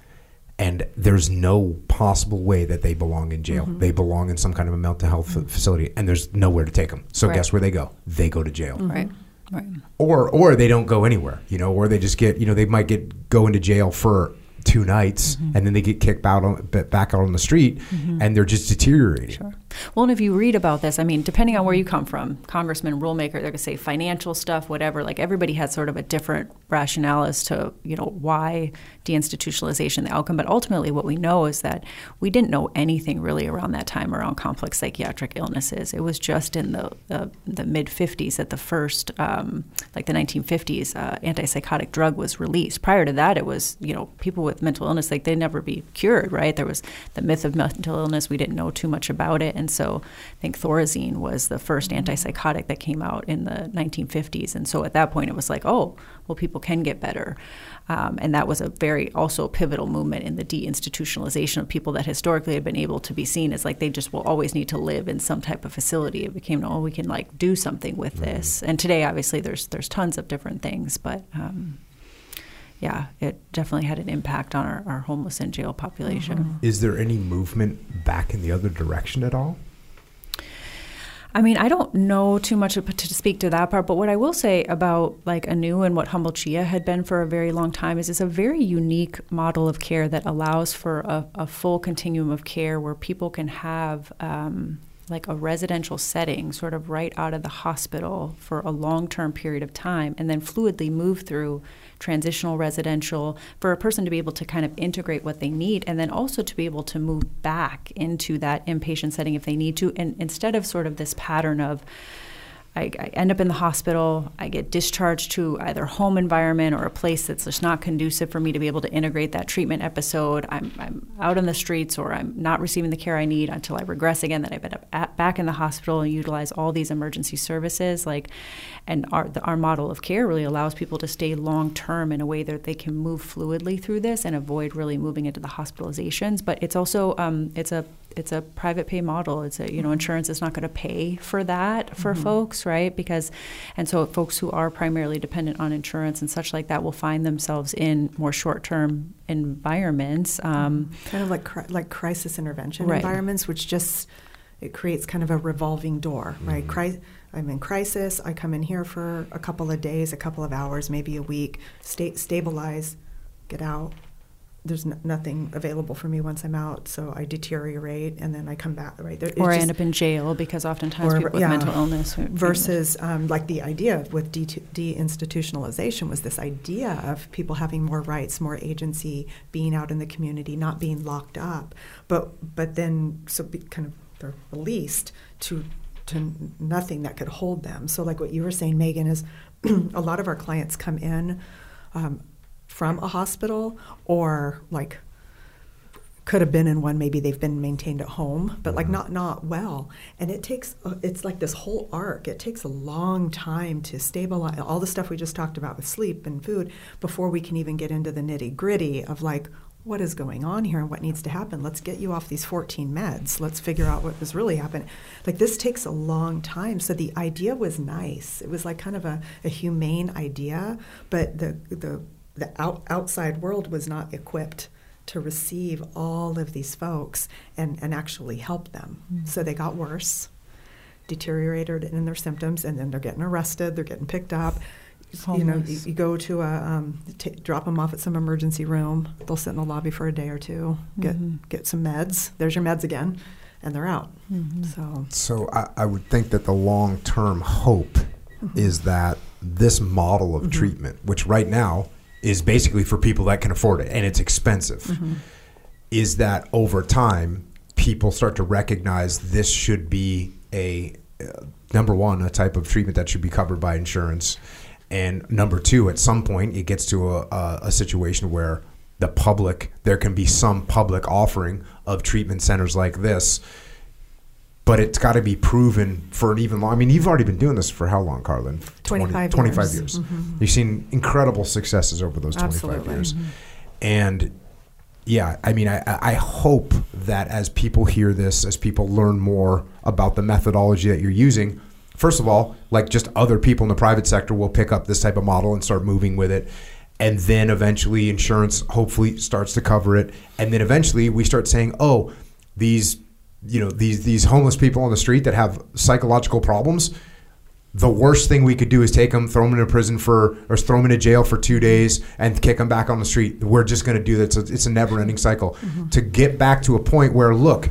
and there's no possible way that they belong in jail. Mm-hmm. They belong in some kind of a mental health mm-hmm. facility, and there's nowhere to take them. So right. guess where they go? They go to jail. Mm-hmm. Right. Right. Or or they don't go anywhere, you know, or they just get, you know, they might get go into jail for two nights mm-hmm. and then they get kicked out on, back out on the street mm-hmm. and they're just deteriorating. Sure. Well, and if you read about this, I mean, depending on where you come from, congressman, rulemaker, they're going to say financial stuff, whatever. Like everybody has sort of a different rationale as to you know why deinstitutionalization the outcome. But ultimately, what we know is that we didn't know anything really around that time around complex psychiatric illnesses. It was just in the the, the mid 50s that the first, um, like the 1950s, uh, antipsychotic drug was released. Prior to that, it was you know people with mental illness like they'd never be cured. Right? There was the myth of mental illness. We didn't know too much about it and so I think Thorazine was the first antipsychotic that came out in the 1950s. And so at that point, it was like, oh, well, people can get better. Um, and that was a very also pivotal movement in the deinstitutionalization of people that historically had been able to be seen as like they just will always need to live in some type of facility. It became, oh, we can like do something with mm-hmm. this. And today, obviously, there's there's tons of different things, but. Um, yeah, it definitely had an impact on our, our homeless and jail population. Mm-hmm. Is there any movement back in the other direction at all? I mean, I don't know too much to speak to that part, but what I will say about like Anew and what Humble Chia had been for a very long time is it's a very unique model of care that allows for a, a full continuum of care where people can have um, like a residential setting, sort of right out of the hospital for a long term period of time, and then fluidly move through transitional residential for a person to be able to kind of integrate what they need and then also to be able to move back into that inpatient setting if they need to. And instead of sort of this pattern of, I, I, end up in the hospital. I get discharged to either home environment or a place that's just not conducive for me to be able to integrate that treatment episode. I'm, I'm out on the streets or I'm not receiving the care I need until I regress again. That I've been at, back in the hospital and utilize all these emergency services. Like, and our the, our model of care really allows people to stay long term in a way that they can move fluidly through this and avoid really moving into the hospitalizations. But it's also um, it's a it's a private pay model. It's a you know insurance is not going to pay for that for mm-hmm. folks, right? Because and so folks who are primarily dependent on insurance and such like that will find themselves in more short term environments, um, mm-hmm. kind of like cri- like crisis intervention right. environments, which just it creates kind of a revolving door, right? Mm-hmm. Cri- I'm in crisis. I come in here for a couple of days, a couple of hours, maybe a week, sta- stabilize, get out, there's n- nothing available for me once I'm out, so I deteriorate and then I come back. Right, there, or I end up in jail because oftentimes or, people with yeah, mental illness. Versus, um, like the idea with de- deinstitutionalization was this idea of people having more rights, more agency, being out in the community, not being locked up. But but then so be, kind of they're released to to nothing that could hold them. So like what you were saying, Megan, is a lot of our clients come in. Um, from a hospital or like could have been in one maybe they've been maintained at home but like mm-hmm. not not well and it takes uh, it's like this whole arc it takes a long time to stabilize all the stuff we just talked about with sleep and food before we can even get into the nitty gritty of like what is going on here and what needs to happen let's get you off these 14 meds let's figure out what was really happening like this takes a long time so the idea was nice it was like kind of a, a humane idea but the the the out, outside world was not equipped to receive all of these folks and, and actually help them. Mm-hmm. So they got worse, deteriorated in their symptoms, and then they're getting arrested, they're getting picked up. Homeless. You know, you, you, go to a um, t- drop them off at some emergency room. They'll sit in the lobby for a day or two, get mm-hmm. get some meds. There's your meds again, and they're out. Mm-hmm. So, so I, I, would think that the long term hope mm-hmm. is that this model of treatment, which right now is basically for people that can afford it and it's expensive, is that over time people start to recognize this should be a uh, number one a type of treatment that should be covered by insurance, and number two at some point it gets to a, a, a situation where the public there can be some public offering of treatment centers like this but it's got to be proven for an even long. I mean, you've already been doing this for how long, Karlyn? 25 25 years. years. Mm-hmm. You've seen incredible successes over those 25 Absolutely. years. Mm-hmm. And yeah, I mean, I, I hope that as people hear this, as people learn more about the methodology that you're using, first of all, like just other people in the private sector will pick up this type of model and start moving with it. And then eventually insurance hopefully starts to cover it. And then eventually we start saying, oh, these you know these these homeless people on the street that have psychological problems the worst thing we could do is take them throw them in a prison for or throw them in a jail for two days and kick them back on the street we're just going to do that it's a, it's a never-ending cycle mm-hmm. to get back to a point where look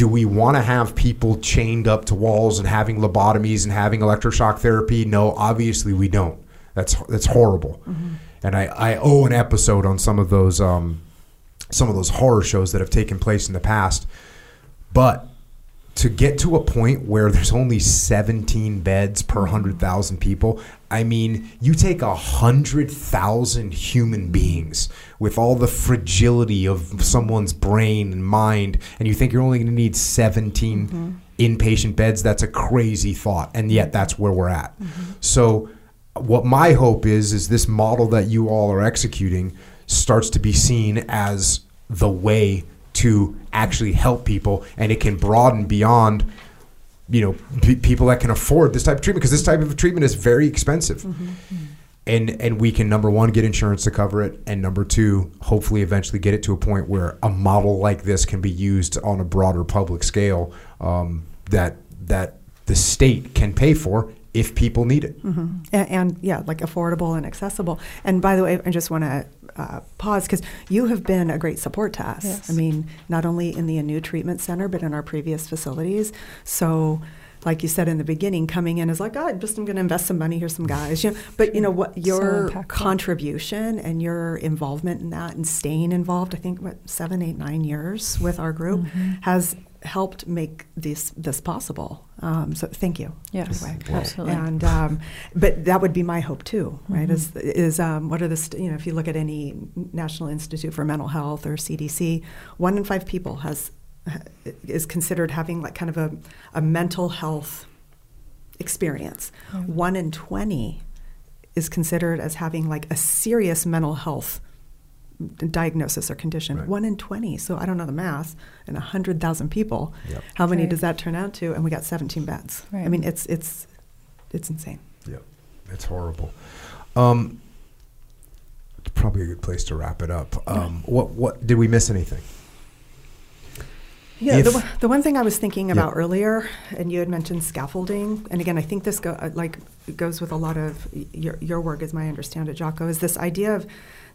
do we want to have people chained up to walls and having lobotomies and having electroshock therapy? No obviously we don't. That's that's horrible. And I, I owe an episode on some of those um, some of those horror shows that have taken place in the past. But to get to a point where there's only 17 beds per 100,000 people, I mean, you take a 100,000 human beings with all the fragility of someone's brain and mind, and you think you're only going to need 17 mm-hmm. inpatient beds. That's a crazy thought. And yet, mm-hmm. that's where we're at. Mm-hmm. So, what my hope is, is this model that you all are executing starts to be seen as the way to actually help people and it can broaden beyond you know p- people that can afford this type of treatment because this type of treatment is very expensive. And and we can number one get insurance to cover it and number two hopefully eventually get it to a point where a model like this can be used on a broader public scale um, that that the state can pay for if people need it And, and yeah, like affordable and accessible. And by the way, I just want to uh, pause because you have been a great support to us. Yes. I mean, not only in the Anew Treatment Center, but in our previous facilities. So, like you said in the beginning, coming in is like, oh, I'm just I'm going to invest some money. Here's some guys. You know, but you know what? Your impactful. contribution and your involvement in that and staying involved, I think what seven, eight, nine years with our group has helped make this this possible. Um, so thank you. Yes, by the way. Well, absolutely. And um, but that would be my hope too, right? Mm-hmm. Is is um, what are the st- you know if you look at any National Institute for Mental Health or CDC, one in five people has is considered having like kind of a, a mental health experience. Yeah. One in twenty is considered as having like a serious mental health diagnosis or condition. Right. One in 20. So I don't know the math. And 100,000 people. Yep. How many Right. does that turn out to? And we got 17 beds. I mean, it's it's it's insane. Yep, it's horrible. Um, it's probably a good place to wrap it up. Um, what what did we miss anything? Yeah, the, If- one- the one thing I was thinking Yeah. about earlier, and you had mentioned scaffolding, and again, I think this go, uh, like goes with a lot of your, your work, as I understand it, Jocko, is this idea of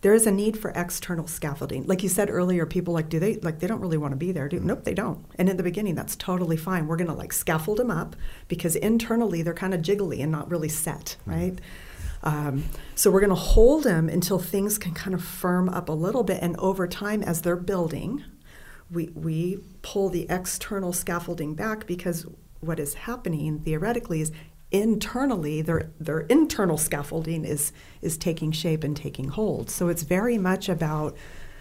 there is a need for external scaffolding. Like you said earlier, people like, do they like they don't really want to be there? Do nope, they don't. And in the beginning, that's totally fine. We're gonna like scaffold them up because internally they're kind of jiggly and not really set, right? Um, so we're going to hold them until things can kind of firm up a little bit, and over time, as they're building, we we pull the external scaffolding back because what is happening theoretically is internally their their internal scaffolding is is taking shape and taking hold. So it's very much about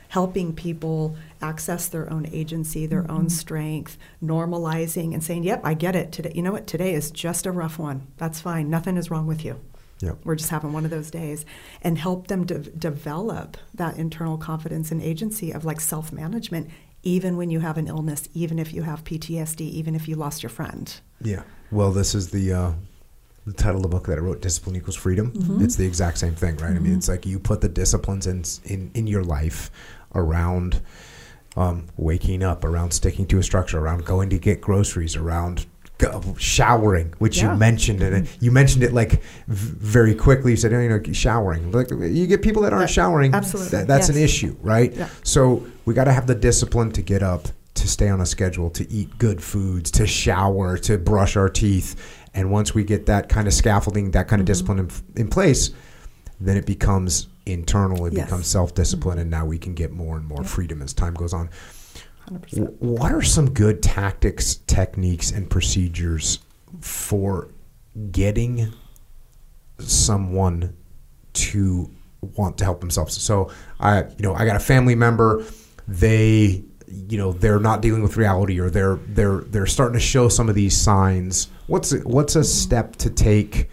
helping people access their own agency, their own strength, normalizing and saying, "Yep, I get it. Today, you know what? Today is just a rough one. That's fine. Nothing is wrong with you." Yep. We're just having one of those days, and help them de- develop that internal confidence and agency of like self management, even when you have an illness, even if you have PTSD, even if you lost your friend. Yeah. Well, this is the uh, the title of the book that I wrote, "Discipline Equals Freedom." Mm-hmm. It's the exact same thing, right? I mean, mm-hmm. it's like you put the disciplines in in in your life around um, waking up, around sticking to a structure, around going to get groceries, around go, showering, which Yeah. you mentioned, and it, mm-hmm. you mentioned it like v- very quickly. You said, you know, showering. Like you get people that aren't showering. absolutely. that- that's an issue, right? Yeah. So we got to have the discipline to get up, to stay on a schedule, to eat good foods, to shower, to brush our teeth, And once we get that kind of scaffolding, that kind of Mm-hmm. discipline in, in place, then it becomes internal, it Yes. becomes self discipline, and now we can get more and more freedom as time goes on. 100%. What are some good tactics, techniques, and procedures for getting someone to want to help themselves? So I, you know, I got a family member. They, you know, they're not dealing with reality, or they're they're they're starting to show some of these signs. What's a, what's a step to take?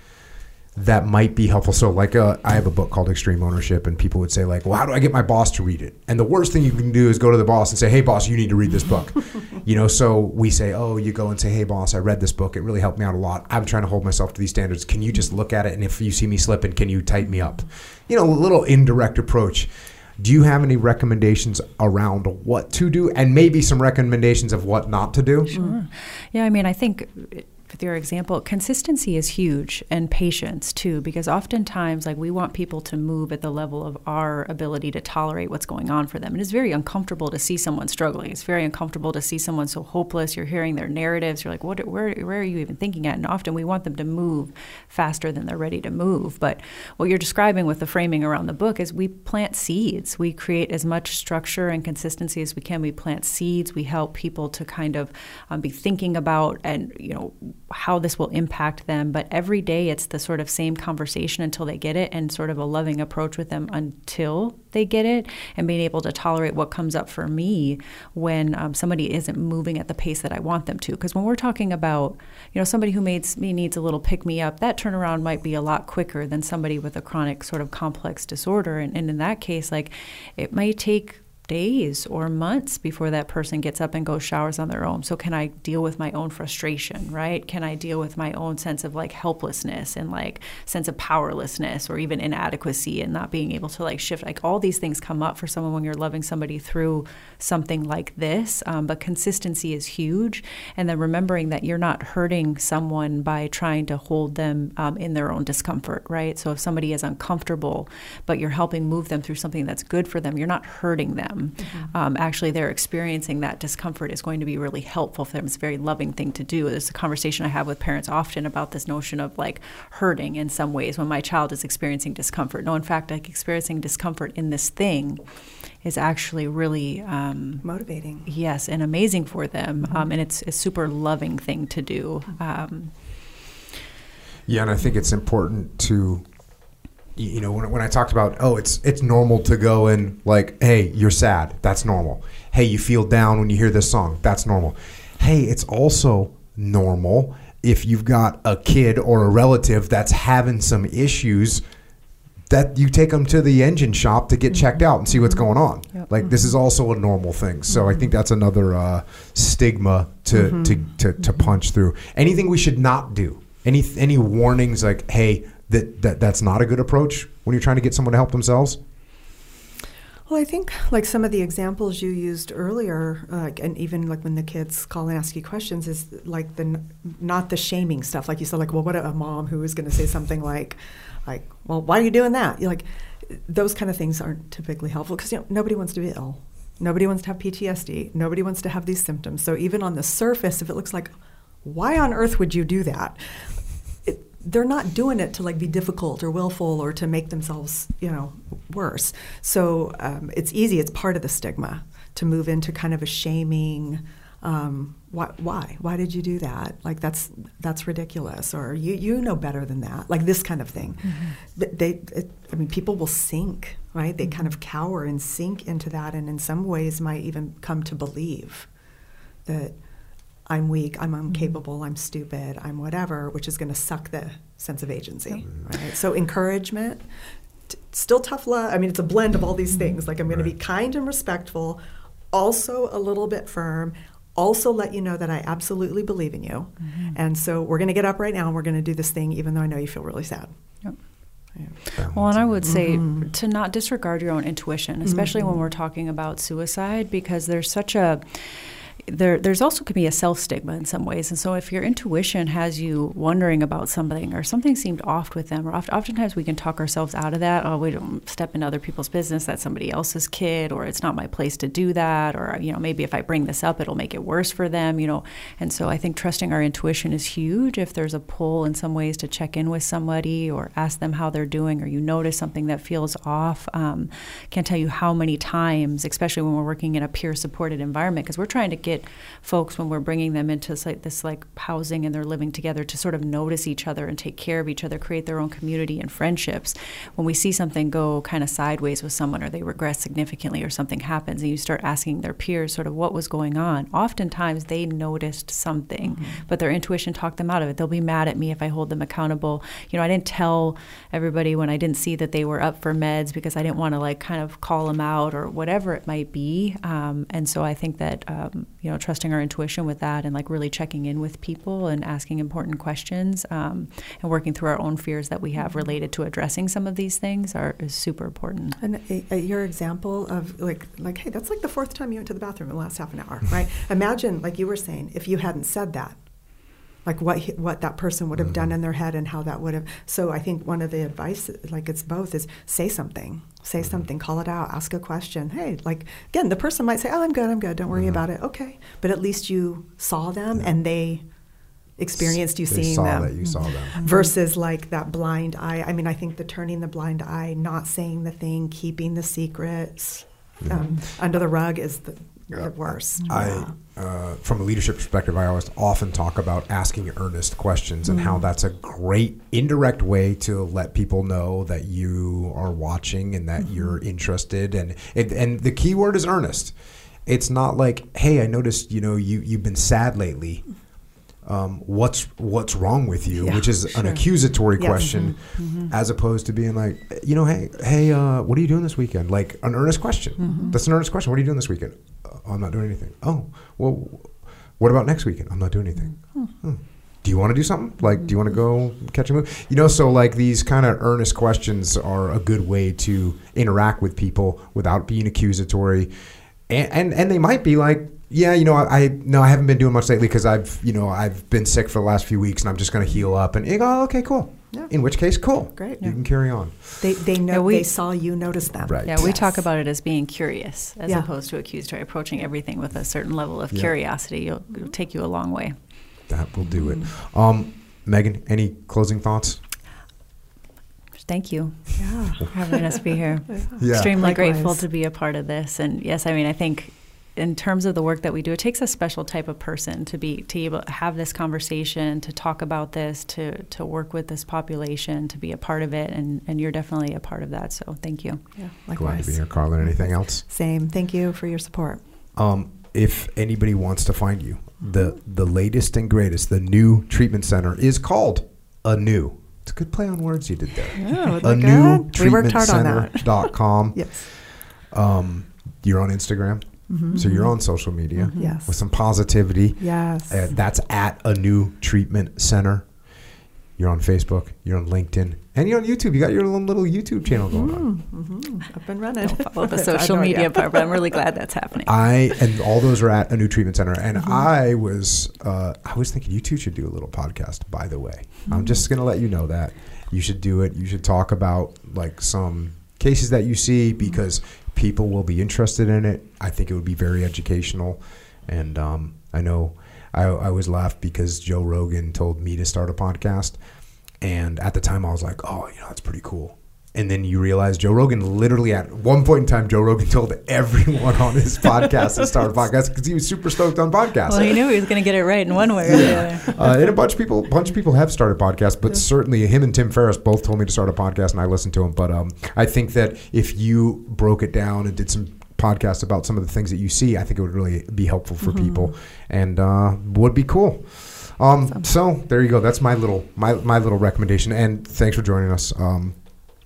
that might be helpful. So, like, uh, I have a book called Extreme Ownership, and people would say, like, well, how do I get my boss to read it? And the worst thing you can do is go to the boss and say, hey, boss, you need to read this book. you know, so we say, oh, you go and say, hey, boss, I read this book. It really helped me out a lot. I'm trying to hold myself to these standards. Can you just look at it? And if you see me slipping, can you tighten me up? You know, a little indirect approach. Do you have any recommendations around what to do and maybe some recommendations of what not to do? Sure. Yeah, I mean, I think with your example, consistency is huge and patience too, because oftentimes, like, we want people to move at the level of our ability to tolerate what's going on for them. And it's very uncomfortable to see someone struggling. It's very uncomfortable to see someone so hopeless. You're hearing their narratives. You're like, what, where, where are you even thinking at? And often we want them to move faster than they're ready to move. But what you're describing with the framing around the book is we plant seeds. We create as much structure and consistency as we can. We plant seeds. We help people to kind of um, be thinking about and, you know, how this will impact them. But every day it's the sort of same conversation until they get it and sort of a loving approach with them until they get it and being able to tolerate what comes up for me when um, somebody isn't moving at the pace that I want them to. Because when we're talking about, you know, somebody who needs, needs a little pick me up, that turnaround might be a lot quicker than somebody with a chronic sort of complex disorder. And, and in that case, like it might take days or months before that person gets up and goes showers on their own. So can I deal with my own frustration, right? Can I deal with my own sense of like helplessness and like sense of powerlessness or even inadequacy and not being able to like shift? Like all these things come up for someone when you're loving somebody through something like this. Um, but consistency is huge, and then remembering that you're not hurting someone by trying to hold them um, in their own discomfort, right? So if somebody is uncomfortable, but you're helping move them through something that's good for them, you're not hurting them. Um, actually, they're experiencing that discomfort is going to be really helpful for them. It's a very loving thing to do. There's a conversation I have with parents often about this notion of like hurting in some ways when my child is experiencing discomfort. No, in fact, like experiencing discomfort in this thing is actually really um, Motivating. yes and amazing for them, um, and it's a super loving thing to do. Um, Yeah, and I think it's important to, y- you know, when, when I talked about, oh, it's it's normal to go and like, hey, you're sad. That's normal. Hey, you feel down when you hear this song. That's normal. Hey, it's also normal if you've got a kid or a relative that's having some issues that you take them to the engine shop to get checked out and see what's mm-hmm. going on. Yep. Like this is also a normal thing. So I think mm-hmm. that's another uh, stigma to, mm-hmm. to, to, to punch through. Anything we should not do? Any any warnings like, hey, that, that that's not a good approach when you're trying to get someone to help themselves? Well, I think like some of the examples you used earlier, uh, and even like when the kids call and ask you questions, is like the n- not the shaming stuff. Like you said, like, well, what a mom who is going to say something like, like, well, why are you doing that? You're like, those kind of things aren't typically helpful because you know nobody wants to be ill, nobody wants to have PTSD, nobody wants to have these symptoms. So even on the surface, if it looks like, why on earth would you do that? They're not doing it to like be difficult or willful or to make themselves you know worse. So um, it's easy it's part of the stigma to move into kind of a shaming um, why, why why did you do that? Like that's that's ridiculous or you you know better than that like this kind of thing. But they it, i mean people will sink right? They kind of cower and sink into that and in some ways might even come to believe that I'm weak, I'm mm-hmm. incapable, I'm stupid, I'm whatever, which is going to suck the sense of agency. Right? So encouragement, t- still tough love. I mean, it's a blend of all these mm-hmm. things. Like I'm going to be kind and respectful, also a little bit firm. Also, let you know that I absolutely believe in you, mm-hmm. and so we're going to get up right now and we're going to do this thing, even though I know you feel really sad. Yep. Yeah. Well, and I would say to not disregard your own intuition, especially when we're talking about suicide, because there's such a there, there's also could be a self stigma in some ways. And so, if your intuition has you wondering about something or something seemed off with them, or oft, oftentimes we can talk ourselves out of that. Oh, we don't step into other people's business. That's somebody else's kid, or it's not my place to do that. Or, you know, maybe if I bring this up, it'll make it worse for them, you know. And so, I think trusting our intuition is huge. If there's a pull in some ways to check in with somebody or ask them how they're doing, or you notice something that feels off, um, can't tell you how many times, especially when we're working in a peer supported environment, because we're trying to get folks when we're bringing them into this like, this like housing and they're living together to sort of notice each other and take care of each other, create their own community and friendships. When we see something go kind of sideways with someone or they regress significantly or something happens and you start asking their peers sort of what was going on, oftentimes they noticed something, mm-hmm. but their intuition talked them out of it. They'll be mad at me if I hold them accountable. You know, I didn't tell everybody when I didn't see that they were up for meds because I didn't want to like kind of call them out or whatever it might be. Um, and so I think that um, you know trusting our intuition with that and like really checking in with people and asking important questions um, and working through our own fears that we have mm-hmm. related to addressing some of these things are is super important. And a, a, your example of like like hey, that's like the fourth time you went to the bathroom in the last half an hour, right? Imagine like you were saying if you hadn't said that like what he, what that person would have mm-hmm. done in their head and how that would have. So I think one of the advice, like it's both, is say something, say mm-hmm. something, call it out, ask a question. Hey, like again, the person might say, "Oh, I'm good, I'm good, don't worry mm-hmm. about it." Okay, but at least you saw them yeah. and they experienced you they seeing saw them that you saw them mm-hmm. versus like that blind eye i mean i think the turning the blind eye not saying the thing keeping the secrets um, under the rug is the, yeah. The worst I, uh, from a leadership perspective, I always often talk about asking earnest questions and mm how that's a great indirect way to let people know that you are watching and that mm-hmm. you're interested. And it, and the key word is earnest. It's not like, hey, I noticed you know you you've been sad lately. Um, what's what's wrong with you? Yeah, Which is sure. an accusatory yeah. question, mm-hmm. Mm-hmm. as opposed to being like, you know, hey, hey, uh, what are you doing this weekend? Like an earnest question. Mm-hmm. That's an earnest question. What are you doing this weekend? I'm not doing anything. Oh, well, what about next weekend? I'm not doing anything. Hmm. Hmm. Do you want to do something? Like, do you want to go catch a movie? You know, so like these kind of earnest questions are a good way to interact with people without being accusatory, and and, and they might be like, yeah, you know, I, I no, I haven't been doing much lately because I've you know I've been sick for the last few weeks, and I'm just going to heal up. And you go, oh, okay, cool. Yeah. In which case, cool. Great. You yeah. can carry on. They, they know yeah, we, they saw you notice them. Right. Yeah, we yes. talk about it as being curious as opposed to accusatory, approaching everything with a certain level of curiosity. It'll, it'll, take you a long way. That will do it. Mm. Um, Megan, any closing thoughts? Thank you yeah. for having us be here. Extremely Likewise. grateful to be a part of this. And yes, I mean, I think in terms of the work that we do, it takes a special type of person to be to able to have this conversation, to talk about this, to to work with this population, to be a part of it, and and you're definitely a part of that. So thank you. Yeah, likewise. Glad to be here, Karlyn. Anything else? Same. Thank you for your support. Um, if anybody wants to find you, the the latest and greatest, the new treatment center is called Anew. It's a good play on words you did there. Oh, a new we worked hard on that. dot com. yes. Um, you're on Instagram. Mm-hmm. So you're on social media mm-hmm. yes. with some positivity. Yes. Uh, that's at a new treatment center. You're on Facebook. You're on LinkedIn. And you're on YouTube. You got your own little YouTube channel going. Mm-hmm. mm-hmm. Up and running. Don't follow the social media part, but I'm really glad that's happening. I and all those are at a new treatment center. And mm-hmm. I was uh, I was thinking you two should do a little podcast. By the way, I'm mm-hmm. just gonna let you know that you should do it. You should talk about like some cases that you see because people will be interested in it. I think it would be very educational, and um, I know I, I always laugh because Joe Rogan told me to start a podcast, and at the time I was like, oh, you know, that's pretty cool and then you realize Joe Rogan literally at one point in time, Joe Rogan told everyone on his podcast to start a podcast because he was super stoked on podcasts. Well, he knew he was going to get it right in one way or the other. uh, and a bunch of people, bunch of people have started podcasts, but certainly him and Tim Ferriss both told me to start a podcast, and I listened to him. But um, I think that if you broke it down and did some podcasts about some of the things that you see, I think it would really be helpful for mm-hmm. people and uh, would be cool. Um, awesome. So there you go. That's my little my my little recommendation. And thanks for joining us. Um,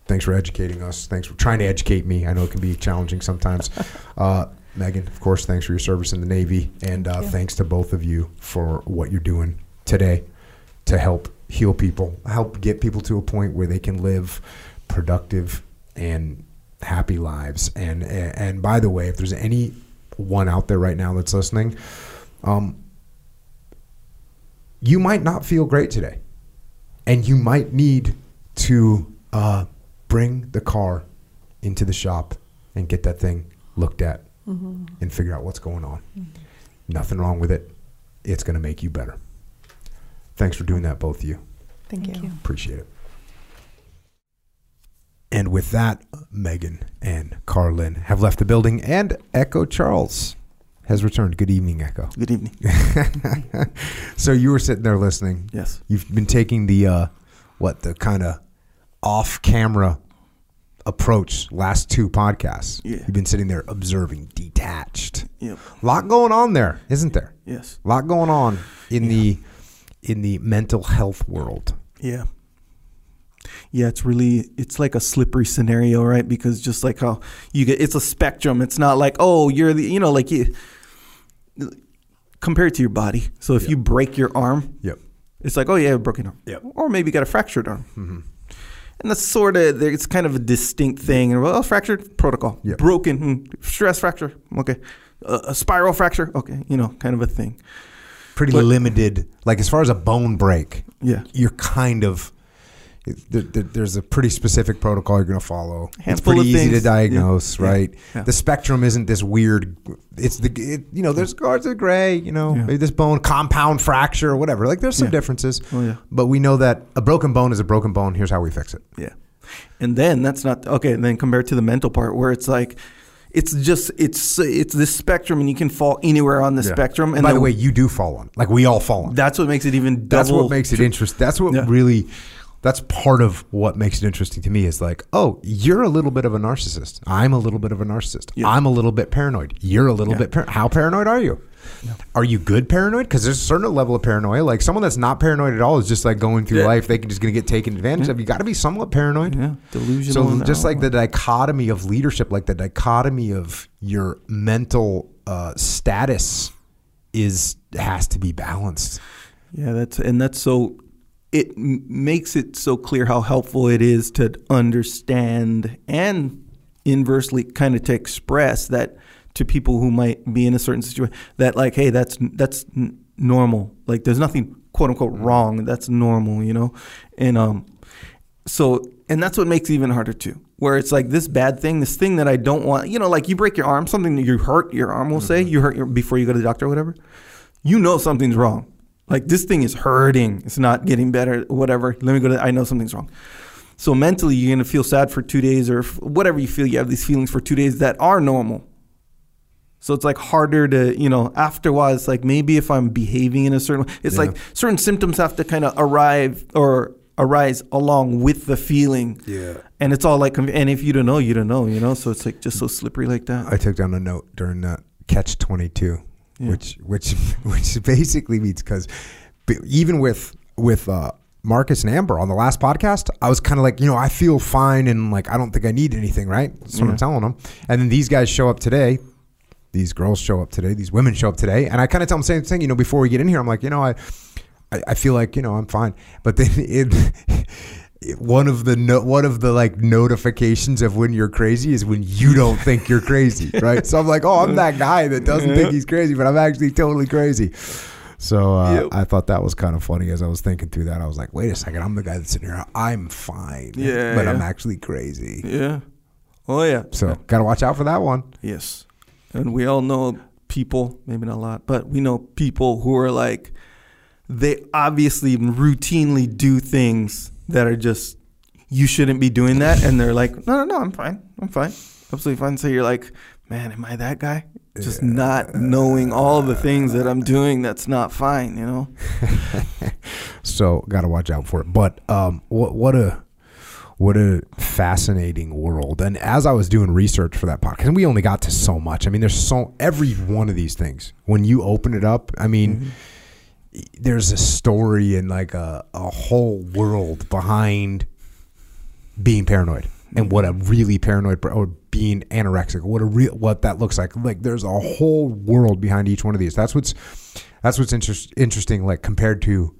Thanks for educating us. Thanks for trying to educate me. I know it can be challenging sometimes. Uh, Megan, of course, thanks for your service in the Navy. And uh, thanks to both of you for what you're doing today to help heal people, help get people to a point where they can live productive and happy lives. And, and by the way, if there's anyone out there right now that's listening, Um, you might not feel great today, and you might need to uh, bring the car into the shop and get that thing looked at and figure out what's going on. Nothing wrong with it. It's going to make you better. Thanks for doing that, both of you. Thank, Thank you. you. Appreciate it. And with that, Megan and Karlyn have left the building, and Echo Charles has returned. Good evening, Echo. Good evening. so you were sitting there listening. Yes. You've been taking the uh, what the kind of off-camera approach last two podcasts. Yeah. You've been sitting there observing, detached. Yep. lot going on there, isn't there? Yes. A lot going on in the in the mental health world. Yeah. Yeah, it's really it's like a slippery scenario, right? Because just like how you get it's a spectrum. It's not like, oh, you're the you know, like you compare it to your body. So if Yeah. you break your arm, Yep. it's like, oh yeah, a broken arm. Yep. Or maybe you got a fractured arm. Mm-hmm. And that's sort of it's kind of a distinct thing. And well, fractured protocol, Yep. broken hmm, stress fracture, okay, uh, a spiral fracture, okay, you know, kind of a thing. Pretty But- limited. Like as far as a bone break, Yeah, you're kind of there, there- there's a pretty specific protocol you're going to follow. it's pretty easy to diagnose, Yeah. right? Yeah. The spectrum isn't this weird. It's the it, you know there's guards of gray, you know, maybe this bone compound fracture or whatever. Like there's some differences, Oh yeah. but we know that a broken bone is a broken bone. Here's how we fix it. Yeah. And then that's not okay. And then compared to the mental part, where it's like, it's just it's it's this spectrum, and you can fall anywhere on the Yeah. spectrum. And By the way, you do fall on. Like we all fall on. that's what makes it even. Double, that's what makes it interesting. That's what Yeah. really. That's part of what makes it interesting to me is like, oh, you're a little bit of a narcissist. I'm a little bit of a narcissist. Yeah. I'm a little bit paranoid. You're a little Yeah. bit. Par- How paranoid are you? Are you good paranoid? Because there's a certain level of paranoia. Like someone that's not paranoid at all is just like going through Yeah. life. They can just gonna get taken advantage of. You got to be somewhat paranoid. Yeah, delusional. So just like the dichotomy of leadership, like the dichotomy of your mental uh, status is has to be balanced. Yeah, that's and that's so. It m- makes it so clear how helpful it is to understand and inversely kind of to express that to people who might be in a certain situation that like, hey, that's that's n- normal. Like, there's nothing quote unquote wrong. That's normal, you know, and um, so and that's what makes it even harder too. Where it's like this bad thing, this thing that I don't want, you know, like you break your arm, something that you hurt your arm, we'll say you hurt your before you go to the doctor or whatever you know something's wrong. Like this thing is hurting. It's not getting better. Whatever. Let me go to. I know something's wrong. So mentally, you're gonna feel sad for two days or whatever you feel. You have these feelings for two days that are normal. So it's like harder to, you know, after a while, it's like maybe if I'm behaving in a certain way, it's Yeah. like certain symptoms have to kind of arrive or arise along with the feeling. Yeah. And it's all like, and if you don't know, you don't know, you know? So it's like just so slippery like that. I took down a note during that catch twenty two, Yeah. which which which basically means because even with with uh, Marcus and Amber on the last podcast, I was kind of like, you know, I feel fine and like I don't think I need anything, right? That's what I'm telling them. And then these guys show up today. These girls show up today. These women show up today, and I kind of tell them the same thing. You know, before we get in here, I'm like, you know, I, I, I feel like you know I'm fine. But then it- one of the no, one of the like notifications of when you're crazy is when you don't think you're crazy, right? So I'm like, oh, I'm that guy that doesn't think he's crazy, but I'm actually totally crazy. So uh, Yep. I thought that was kind of funny as I was thinking through that. I was like, wait a second, I'm the guy that's sitting here. I'm fine, Yeah, but I'm actually crazy. Yeah. Oh, yeah. So got to watch out for that one. Yes. And we all know people, maybe not a lot, but we know people who are like, they obviously routinely do things that are just, you shouldn't be doing that. And they're like, no, no, no, I'm fine. I'm fine. Absolutely fine. So you're like, man, am I that guy? Just not knowing all the things that I'm doing that's not fine, you know? so got to watch out for it. But um, what what a what a fascinating world. And as I was doing research for that podcast, we only got to so much. I mean, there's so every one of these things when you open it up. I mean. There's a story and like a, a whole world behind being paranoid and what a really paranoid or being anorexic what a real what that looks like. Like there's a whole world behind each one of these. That's what's that's what's interest, interesting like compared to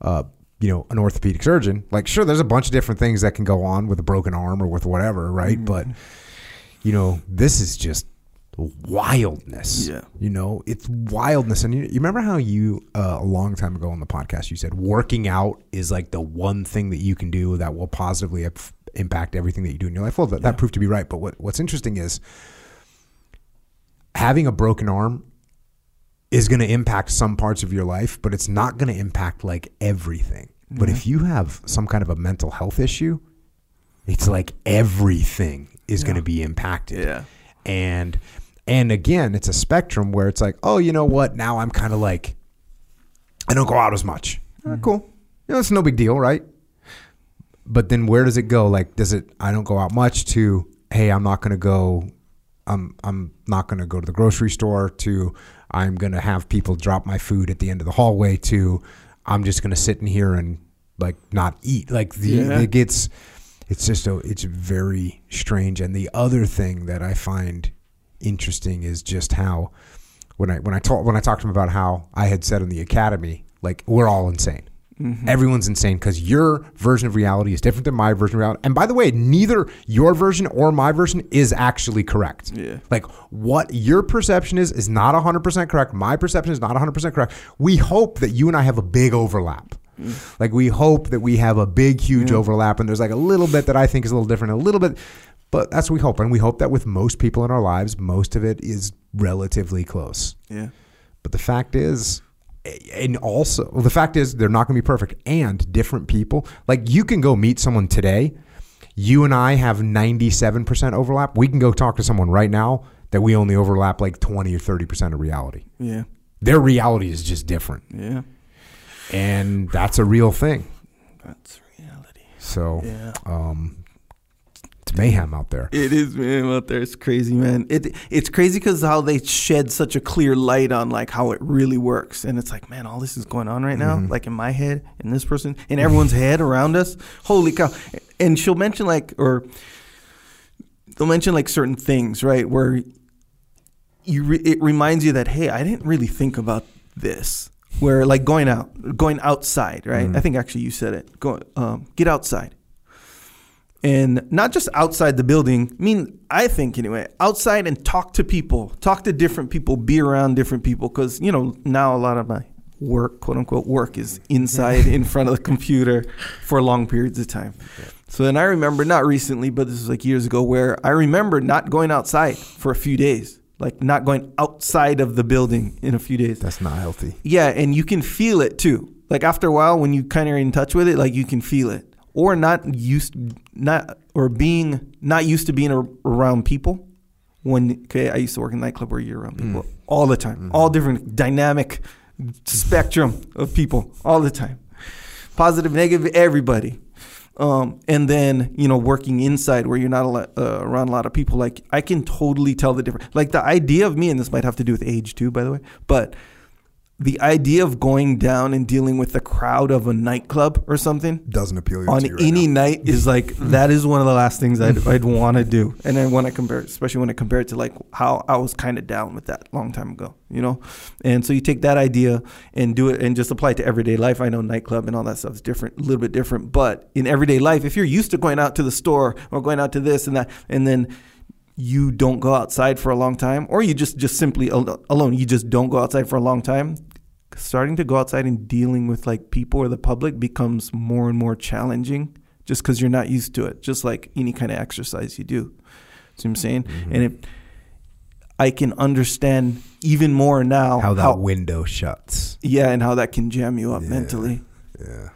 uh you know an orthopedic surgeon. Like sure there's a bunch of different things that can go on with a broken arm or with whatever right? But you know this is just wildness. Yeah. You know, it's wildness. And you, you remember how you, uh, a long time ago on the podcast, you said working out is like the one thing that you can do that will positively ap- impact everything that you do in your life. Well, that, that proved to be right. But what, what's interesting is having a broken arm is going to impact some parts of your life, but it's not going to impact like everything. But if you have some kind of a mental health issue, it's like everything is going to be impacted. Yeah. And and again, it's a spectrum where it's like, oh, you know what? Now I'm kind of like, I don't go out as much. Ah, cool. You know, it's no big deal, right? But then where does it go? Like, does it? I don't go out much. To hey, I'm not going to go. I'm I'm not going to go to the grocery store. To I'm going to have people drop my food at the end of the hallway. To I'm just going to sit in here and like not eat. Like the Yeah. it gets. It's just a, it's very strange. And the other thing that I find interesting is just how when I when I talk when I talked to him about how I had said in the academy, like we're all insane. Mm-hmm. Everyone's insane because your version of reality is different than my version of reality. And by the way, neither your version or my version is actually correct. Yeah. Like what your perception is is not 100% correct. My perception is not 100% correct. We hope that you and I have a big overlap. Mm. Like we hope that we have a big, huge overlap, and there's like a little bit that I think is a little different, a little bit, but that's what we hope, and we hope that with most people in our lives, most of it is relatively close. Yeah. But the fact is, and also well, the fact is they're not going to be perfect, and different people. Like you can go meet someone today. You and I have 97% overlap. We can go talk to someone right now that we only overlap like 20 or 30% of reality. Yeah. Their reality is just different. Yeah. And that's a real thing. That's reality. So Yeah. um, it's mayhem out there. It is mayhem out there. It's crazy, man. It it's crazy because how they shed such a clear light on like how it really works, and it's like, man, all this is going on right now, like in my head, in this person, in everyone's head around us. Holy cow! And she'll mention like, or they'll mention like certain things, right, where you re- it reminds you that hey, I didn't really think about this. Where like going out, going outside, right? I think actually you said it. Go, um, get outside and not just outside the building. I mean, I think anyway, outside and talk to people, talk to different people, be around different people, because you know now a lot of my work, quote unquote, work is inside in front of the computer for long periods of time. So then I remember not recently, but this was like years ago, where I remember not going outside for a few days, like not going outside of the building in a few days. That's not healthy. Yeah, and you can feel it too. Like after a while, when you kind of are in touch with it, like you can feel it, or not used, not or being not used to being ar- around people. When okay, I used to work in a nightclub where you're around people all the time, all different dynamic spectrum of people all the time, positive, negative, everybody. Um, and then you know working inside where you're not a lot, uh, around a lot of people like i can totally tell the difference like the idea of me and this might have to do with age too by the way but the idea of going down and dealing with the crowd of a nightclub or something Doesn't appeal on to you right any now. night is like that is one of the last things I'd, I'd want to do. And then when I compare, especially when I compare it to like how I was kind of down with that long time ago, you know. And so you take that idea and do it and just apply it to everyday life. I know nightclub and all that stuff is different, a little bit different, but in everyday life, if you're used to going out to the store or going out to this and that, and then you don't go outside for a long time, or you just just simply al- alone, you just don't go outside for a long time. Starting to go outside and dealing with like people or the public becomes more and more challenging, just because you're not used to it. Just like any kind of exercise you do. See what I'm saying? Mm-hmm. And it, I can understand even more now How that window shuts. yeah, and how that can jam you up Yeah. mentally. Yeah.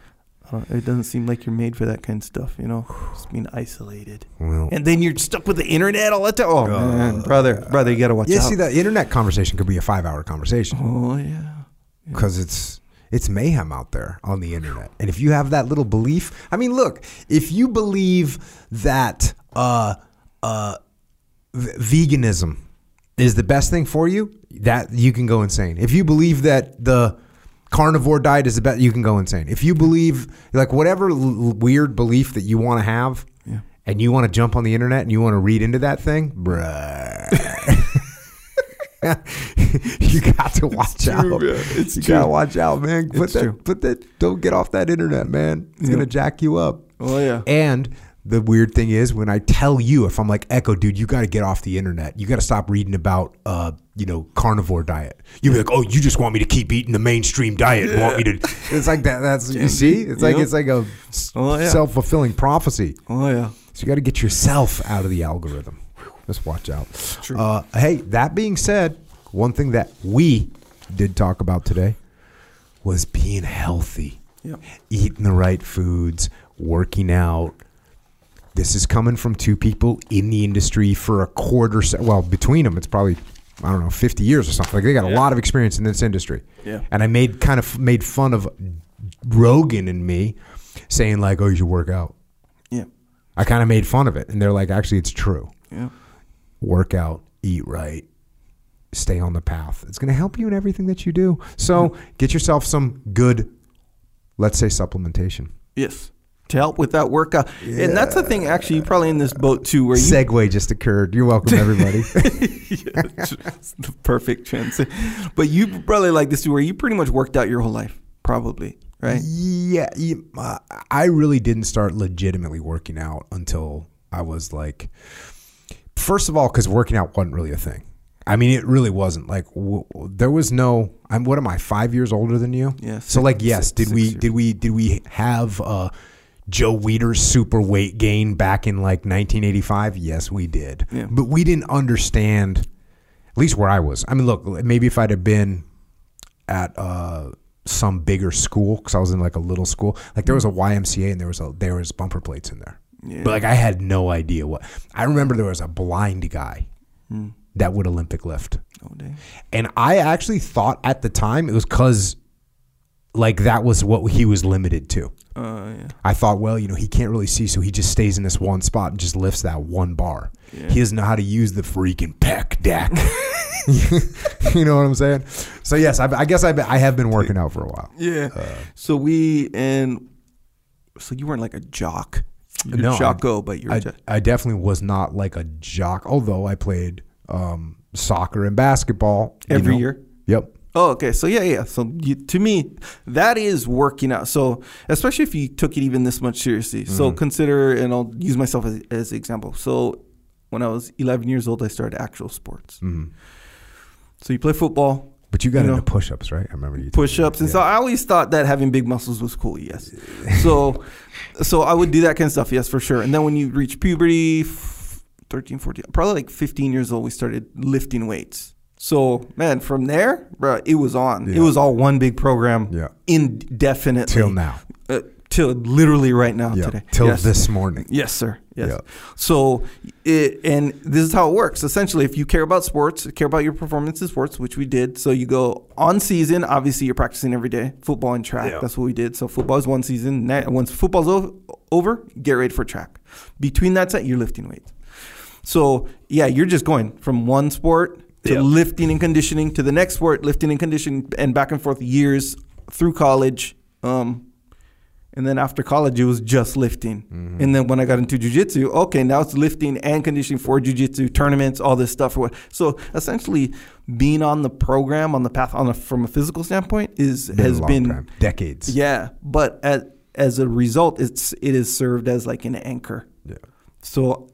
Uh, it doesn't seem like you're made for that kind of stuff, you know, just being isolated. Well, And then you're stuck with the internet all the time. Oh, man, brother, brother, you gotta watch yeah. out. See, that internet conversation could be a five-hour conversation Oh yeah, because it's it's mayhem out there on the internet. And if you have that little belief, I mean, look, if you believe that uh, uh, v- veganism is the best thing for you, that you can go insane. If you believe that the carnivore diet is the best, you can go insane. If you believe like whatever l- weird belief that you want to have, Yeah. and you want to jump on the internet and you want to read into that thing, bruh. you got to watch true, out. bro. It's you true. gotta watch out, man. Put It's that, true. put that. Don't get off that internet, man. It's Yeah. gonna jack you up. oh yeah, And the weird thing is when I tell you, if I'm like, Echo, dude, you got to get off the internet. You got to stop reading about, uh, you know, carnivore diet. You'll be like, oh, you just want me to keep eating the mainstream diet. and Want me to? It's like that. That's you see. It's like Yep. it's like a Oh, yeah. self fulfilling prophecy. Oh yeah. So you got to get yourself out of the algorithm. Just watch out. Uh, hey, that being said, one thing that we did talk about today was being healthy, Yep. eating the right foods, working out. This is coming from two people in the industry for a quarter. se- Well, between them, it's probably I don't know, fifty years or something. Like they got a lot of experience in this industry. Yeah. And I made kind of made fun of Rogan and me, saying like, "Oh, you should work out." Yeah. I kind of made fun of it, and they're like, "Actually, it's true. Yeah. Work out, eat right, stay on the path. It's going to help you in everything that you do. So get yourself some good, let's say, supplementation. Yes. To help with that workout. And that's the thing, actually, you're probably in this boat too, where you. Segue just occurred. You're welcome, everybody. The perfect transition. But you probably like this too, where you pretty much worked out your whole life, probably, right? yeah, uh, I really didn't start legitimately working out until I was like, first of all, because working out wasn't really a thing. I mean, it really wasn't. Like, w- w- there was no. I'm. What am I? Five years older than you. Yeah, So, like, yes. six- did six we? years. Did we? Did we have uh, Joe Weider's super weight gain back in like 1985? Yes, we did. Yeah. But we didn't understand. At least where I was. I mean, look. Maybe if I'd have been at uh, some bigger school because I was in like a little school. Like there was a YMCA and there was a there was bumper plates in there. Yeah. But like I had no idea what. I remember there was a blind guy Hmm. that would Olympic lift, Oh, dang. and I actually thought at the time it was because like that was what he was limited to. Uh, yeah. I thought, well, you know, he can't really see, so he just stays in this one spot and just lifts that one bar. He doesn't know how to use the freaking pec deck. you know what I'm saying? So yes, I, I guess I, I have been working out for a while. Yeah. so we, and so you weren't like a jock. You're No, a I- jocko, but you're I, jock. I definitely was not like a jock, although I played um, soccer and basketball you Every know. year? Yep. Oh, okay. So yeah, yeah. So you, to me, that is working out. So especially if you took it even this much seriously. Mm-hmm. So consider, and I'll use myself as, as an example. So when I was 11 years old, I started actual sports. Mhm. So you play football, But you got You into know, push-ups, right? I remember you. push ups, and so I always thought that having big muscles was cool. Yes. So, so I would do that kind of stuff. Yes, for sure. And then when you reach puberty, 13, 14, probably like 15 years old, we started lifting weights. So man, from there, bro, it was on. It was all one big program. Yeah. Indefinitely. till now. Uh, till literally right now Yeah. today. Till Yes. this morning. Yes, sir. Yes. Yeah. So, it, and this is how it works. Essentially, if you care about sports, care about your performance in sports, which we did. So you go on season. Obviously, you're practicing every day. Football and track. Yeah. That's what we did. So football is one season. Once football's over, get ready for track. Between that set, you're lifting weights. So yeah, you're just going from one sport to Yeah. lifting and conditioning to the next sport, lifting and conditioning, and back and forth years through college. Um, and then after college, it was just lifting. Mm-hmm. And then when I got into jujitsu, okay, now it's lifting and conditioning for jujitsu tournaments, all this stuff. So essentially, being on the program, on the path, on a, from a physical standpoint, is Been has been time. decades. yeah. But as as a result, it's it has served as like an anchor. Yeah. So,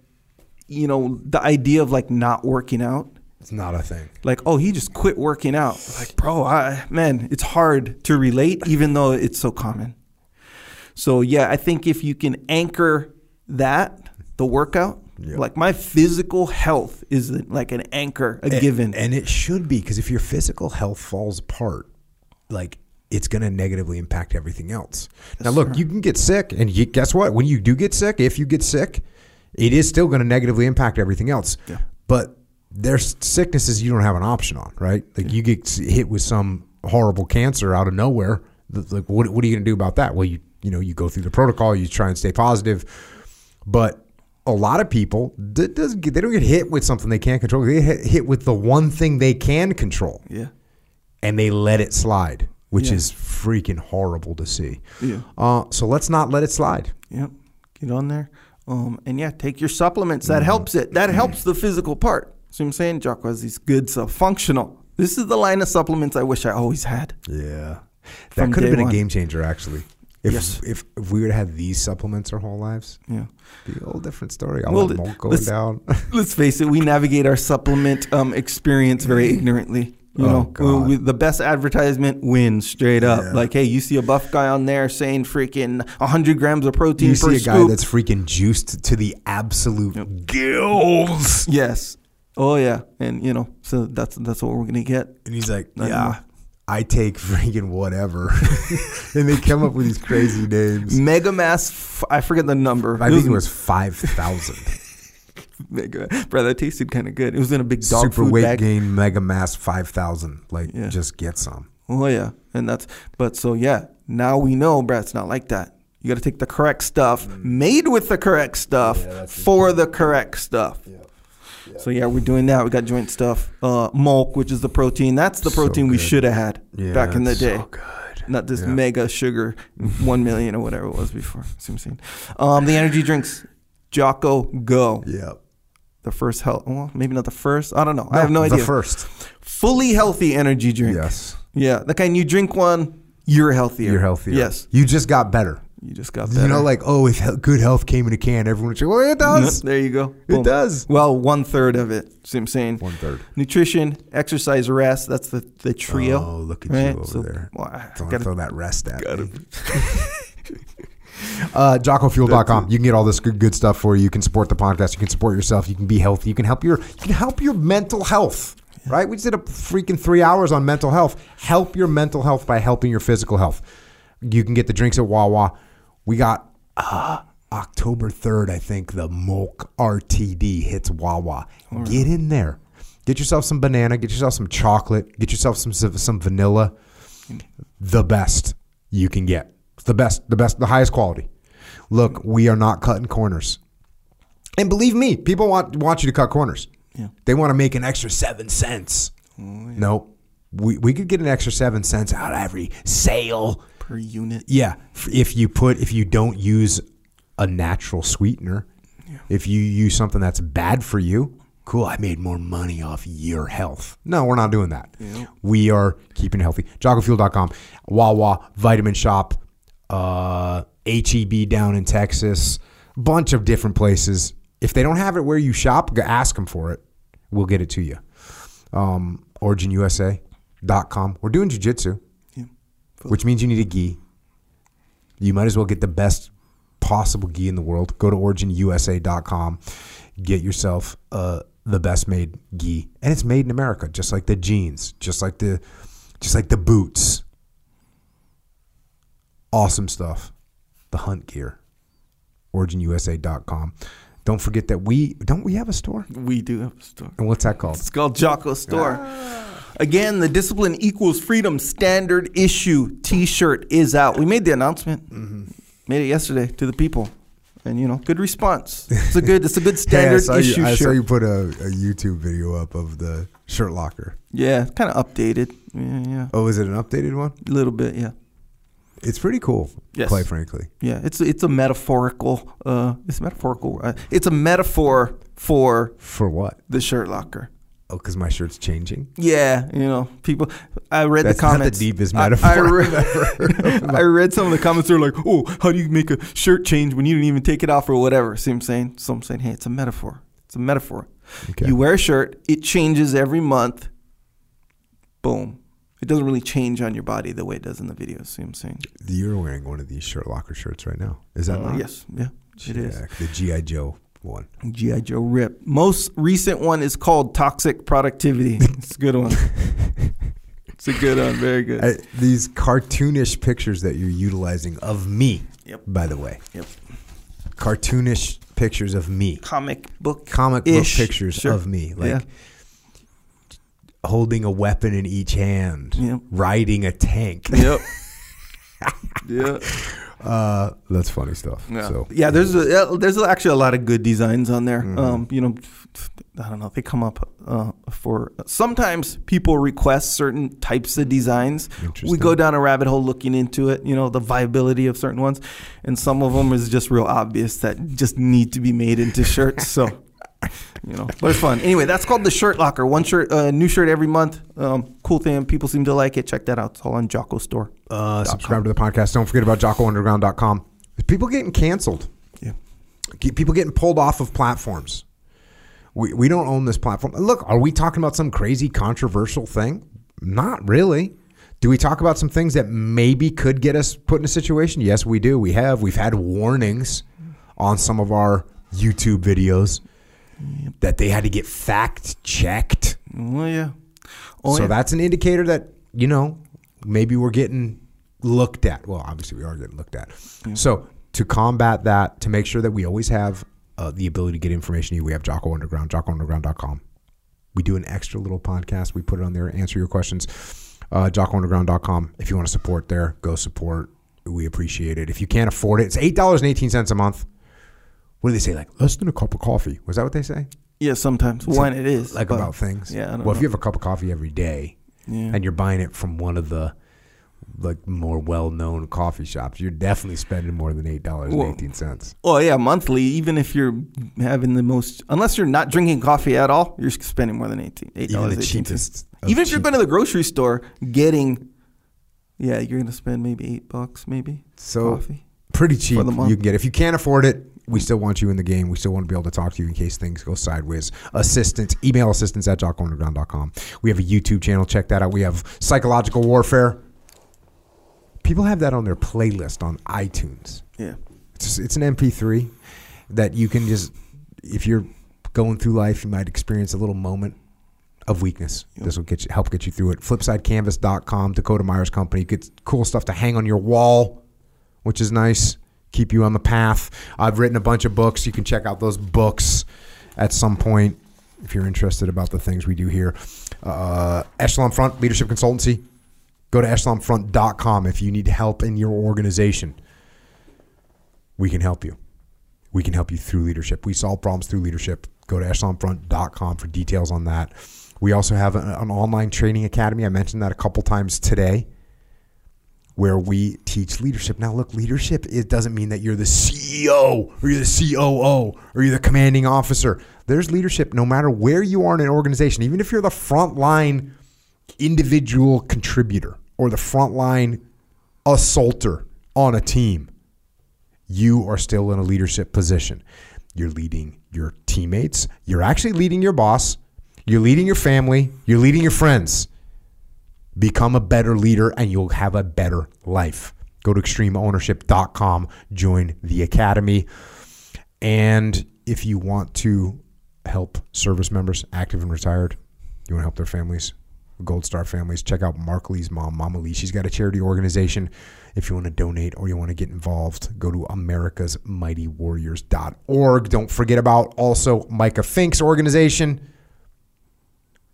you know, the idea of like not working out, It's not a thing. like, oh, he just quit working out. Like, bro, I, man, it's hard to relate, even though it's so common. So, yeah, I think if you can anchor that, the workout, Yeah. like my physical health is like an anchor, a given. And it should be because if your physical health falls apart, like it's going to negatively impact everything else. now, look, you can get sick, and you, guess what? When you do get sick, if you get sick, it is still going to negatively impact everything else. Yeah. But there's sicknesses you don't have an option on, right? Like you get hit with some horrible cancer out of nowhere. Like, what, what are you going to do about that? Well, you you know you go through the protocol, you try and stay positive, but a lot of people that doesn't get, they don't get hit with something they can't control. They get hit, with the one thing they can control, yeah. and they let it slide, which Yeah. is freaking horrible to see. Yeah. Uh, so let's not let it slide. Yep. Get on there. Um, and yeah, take your supplements. That helps it. That helps the physical part. I'm saying Jocko has these good stuff. Functional. This is the line of supplements I wish I always had. Yeah, that could have been one. a game changer. Actually, If, Yes. if if we would have had these supplements our whole lives, Yeah. be a whole different story. All Well, going let's- down. Let's face it, we navigate our supplement um, experience very ignorantly. You Oh, know, God. we- the best advertisement wins straight up. Yeah. Like, hey, you see a buff guy on there saying freaking 100 grams of protein you see a guy that's freaking juiced to the absolute gills, yes. Oh yeah, and you know, so that's that's what we're gonna get. and he's like, I "Yeah, know. I take freaking whatever," and they come up with these crazy names. Mega Mass, f- I forget the number. I think it was five thousand. Mega. Bro, that tasted kind of good. It was in a big dog Super food weight bag. gain mega mass five thousand. Like, Yeah. just get some. Oh yeah, and that's but so yeah. Now we know, Brad. It's not like that. You got to take the correct stuff, mm. made with the correct stuff, for the correct stuff. So yeah, we're doing that. We got joint stuff, uh, milk, which is the protein. That's the So protein we should have had Yeah, back in the day. So good. Not this Yeah. mega sugar, one million or whatever it was before. See what I'm saying? Um, the energy drinks, Jocko Go. Yeah. The first health, well, maybe not the first. I don't know. I have no the idea. first. Fully healthy energy drink. Yes. Yeah, the kind you drink one, you're healthier. You're healthier. Yes, You just got better. You just got better. You know, like, oh, if good health came in a can, everyone would say, well, it does. there you go. It does. Well, one third of it. See what I'm saying? One third. Nutrition, exercise, rest. That's the the trio. Oh, look at right? you over So, there. Well, I Don't gotta- throw that rest at gotta- me. uh, JockoFuel.com. You can get all this good, good stuff for you. You can support the podcast. You can support yourself. You can be healthy. You can help your you can help your mental health. Right? We just did a freaking three hours on mental health. Help your mental health by helping your physical health. You can get the drinks at Wawa. We got uh, October 3rd, I think, the Milk RTD hits Wawa. Get in there. Get yourself some banana. Get yourself some chocolate. Get yourself some some vanilla. The best you can get. It's the best, the best, the highest quality. Look, we are not cutting corners. And believe me, people want want you to cut corners. Yeah. They want to make an extra seven cents. Nope. We, we could get an extra seven cents out of every sale. Per unit. Yeah, if you put if you don't use a natural sweetener, if you use something that's bad for you, cool. I made more money off your health. No, we're not doing that. We are keeping healthy. JockoFuel.com, Wawa, Vitamin Shoppe, uh, HEB down in Texas, bunch of different places. If they don't have it where you shop, ask them for it. We'll get it to you. Um, OriginUSA.com. We're doing jujitsu Yeah. Which means you need a gi. You might as well get the best possible gi in the world. Go to originusa.com, get yourself uh, the best made gi, and it's made in America, just like the jeans, just like the, just like the boots. Awesome stuff. The hunt gear. originusa.com. Don't forget that we don't we have a store? We do have a store. And what's that called? It's called Jocko Store. Again, the Discipline Equals Freedom Standard Issue T-shirt is out. We made the announcement. Mm-hmm. Made it yesterday to the people, and you know, good response. It's a good. It's a good Hey, standard you, issue I saw you put a, a YouTube video up of the shirt locker. Yeah, kind of updated. Yeah, yeah, Oh, is it an updated one? a little bit. Yeah, It's pretty cool, Yes. quite frankly. yeah. It's it's a metaphorical. Uh, it's metaphorical. Uh, it's a metaphor for For what? the shirt locker. Oh, because my shirt's changing. Yeah, you know, people. I read That's the not the deepest metaphor I, I've read. I read some of the comments. They're like, "Oh, how do you make a shirt change when you didn't even take it off or whatever?" See what I'm saying? So I'm saying, hey, it's a metaphor. It's a metaphor. Okay. You wear a shirt, it changes every month. Boom. It doesn't really change on your body the way it does in the videos. See what I'm saying? You're wearing one of these shirt locker shirts right now. Is that Uh, not? yes. Yeah. It is. The GI Joe one. GI Joe Rip. Most recent one is called Toxic Productivity. It's a good one. it's a good one. Very good. I, these cartoonish pictures that you're utilizing of me. Yep. By the way, Yep. cartoonish pictures of me. Comic book. Comic book pictures Sure. of me, like Yeah. holding a weapon in each hand, Yep. riding a tank. Yep. yeah. Uh, that's funny stuff. Yeah. So yeah, there's a, there's actually a lot of good designs on there. Mhm. Um, you know, I don't know. They come up uh, for sometimes people request certain types of designs. We go down a rabbit hole looking into it. You know, the viability of certain ones, and some of them is just real obvious that just need to be made into shirts. So you know, but it's fun. Anyway, that's called the Shirt Locker. One shirt, uh, new shirt every month. Um, cool thing. People seem to like it. Check that out. It's all on Jocko Store. Uh, subscribe to the podcast. Don't forget about JockoUnderground.com. People getting canceled. Yeah. People getting pulled off of platforms. We, we don't own this platform. Look, are we talking about some crazy controversial thing? Not really. Do we talk about some things that maybe could get us put in a situation? Yes, we do. We have. We've had warnings on some of our YouTube videos that they had to get fact checked. Well, yeah. Oh, so yeah. that's an indicator that, you know, maybe we're getting looked at. Well, obviously we are getting looked at. So to combat that, to make sure that we always have uh, the ability to get information to you, we have Jocko Underground, JockoUnderground.com. We do an extra little podcast. We put it on there, answer your questions. Uh, JockoUnderground.com. If you want to support there, go support. We appreciate it. If you can't afford it, it's $8.18 a month. What do they say? Like less than a cup of coffee. Was that what they say? yeah, sometimes when it is like but- about things. Yeah, well, if you have a cup of coffee every day, Yeah. and you're buying it from one of the like more well-known coffee shops, you're definitely spending more than eight dollars and Well, eighteen cents. Well, yeah, monthly. Even if you're having the most, unless you're not drinking coffee at all, you're spending more than eighteen eight Even dollars. the cheapest. Even if you're cheap- going to the grocery store, getting, yeah, you're going to spend maybe eight bucks, maybe so coffee. pretty cheap, for the month. you can get. If you can't afford it, we still want you in the game. We still want to be able to talk to you in case things go sideways. Assistance, email assistance at jockounderground.com. We have a YouTube channel. Check that out. We have psychological warfare. People have that on their playlist on iTunes. Yeah, It's, it's an MP3 that you can just, if you're going through life, you might experience a little moment of weakness. This will get you, help get you through it. Flipsidecanvas.com, Dakota Meyer's Company. Get cool stuff to hang on your wall, which is nice. Keep you on the path. I've written a bunch of books. You can check out those books at some point if you're interested about the things we do here. Uh, Echelon Front Leadership Consultancy. Go to echelonfront.com if you need help in your organization we can help you. We can help you through leadership. We solve problems through leadership. Go to echelonfront.com for details on that. We also have an, an online training academy. I mentioned that a couple times today where we teach leadership. Now, look, leadership it doesn't mean that you're the CEO or you're the COO or you're the commanding officer. There's leadership no matter where you are in an organization, even if you're the frontline individual contributor or the frontline assaulter on a team you are still in a leadership position. You're leading your teammates. You're actually leading your boss. You're leading your family. You're leading your friends. Become a better leader and you'll have a better life. Go to extremeownership.com, join the academy. And if you want to help service members, active and retired, you want to help their families, Gold Star families, check out Mark Lee's mom, Mama Lee. She's got a charity organization. If you want to donate or you want to get involved, go to americasmightywarriors.org. Don't forget about also Micah Fink's organization,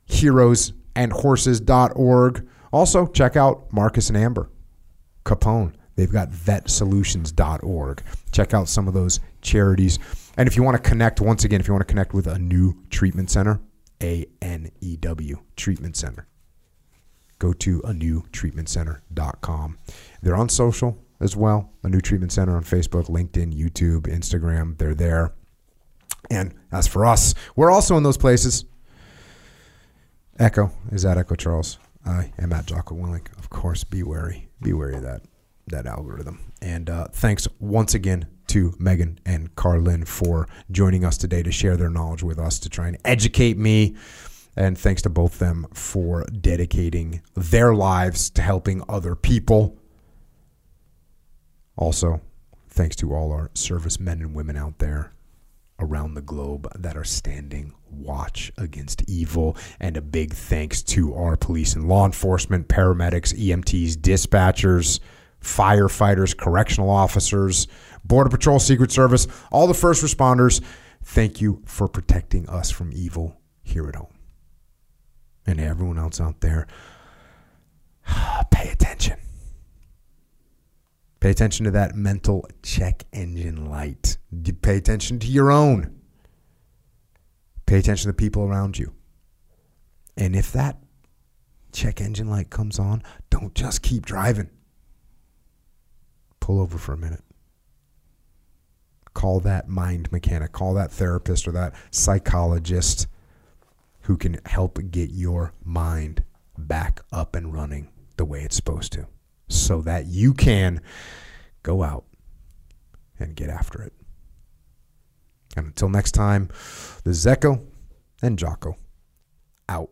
heroesandhorses.org. Also, check out Marcus and Amber Capone. They've got vetsolutions.org. Check out some of those charities. And if you want to connect, once again, if you want to connect with Anew treatment center, A N E W Treatment Center, go to Anew treatment center.com. They're on social as well. Anew treatment center on Facebook, LinkedIn, YouTube, Instagram. They're there. And as for us, we're also in those places. Echo is at Echo Charles. I am at Jocko Willink. Of course, be wary. Be wary of that that algorithm. And uh, thanks once again to Megan and Karlyn for joining us today to share their knowledge with us to try and educate me. And thanks to both them for dedicating their lives to helping other people. Also, thanks to all our servicemen and women out there around the globe that are standing watch against evil. And a big thanks to our police and law enforcement, paramedics, EMTs, dispatchers, firefighters, correctional officers, Border Patrol, Secret Service, all the first responders. Thank you for protecting us from evil here at home. And everyone else out there, pay attention. Pay attention to that mental check engine light. Pay attention to your own. Pay attention to the people around you. And if that check engine light comes on, don't just keep driving. Pull over for a minute. call that mind mechanic, call that therapist or that psychologist who can help get your mind back up and running the way it's supposed to so that you can go out and get after it. And until next time, this is Echo and Jocko out.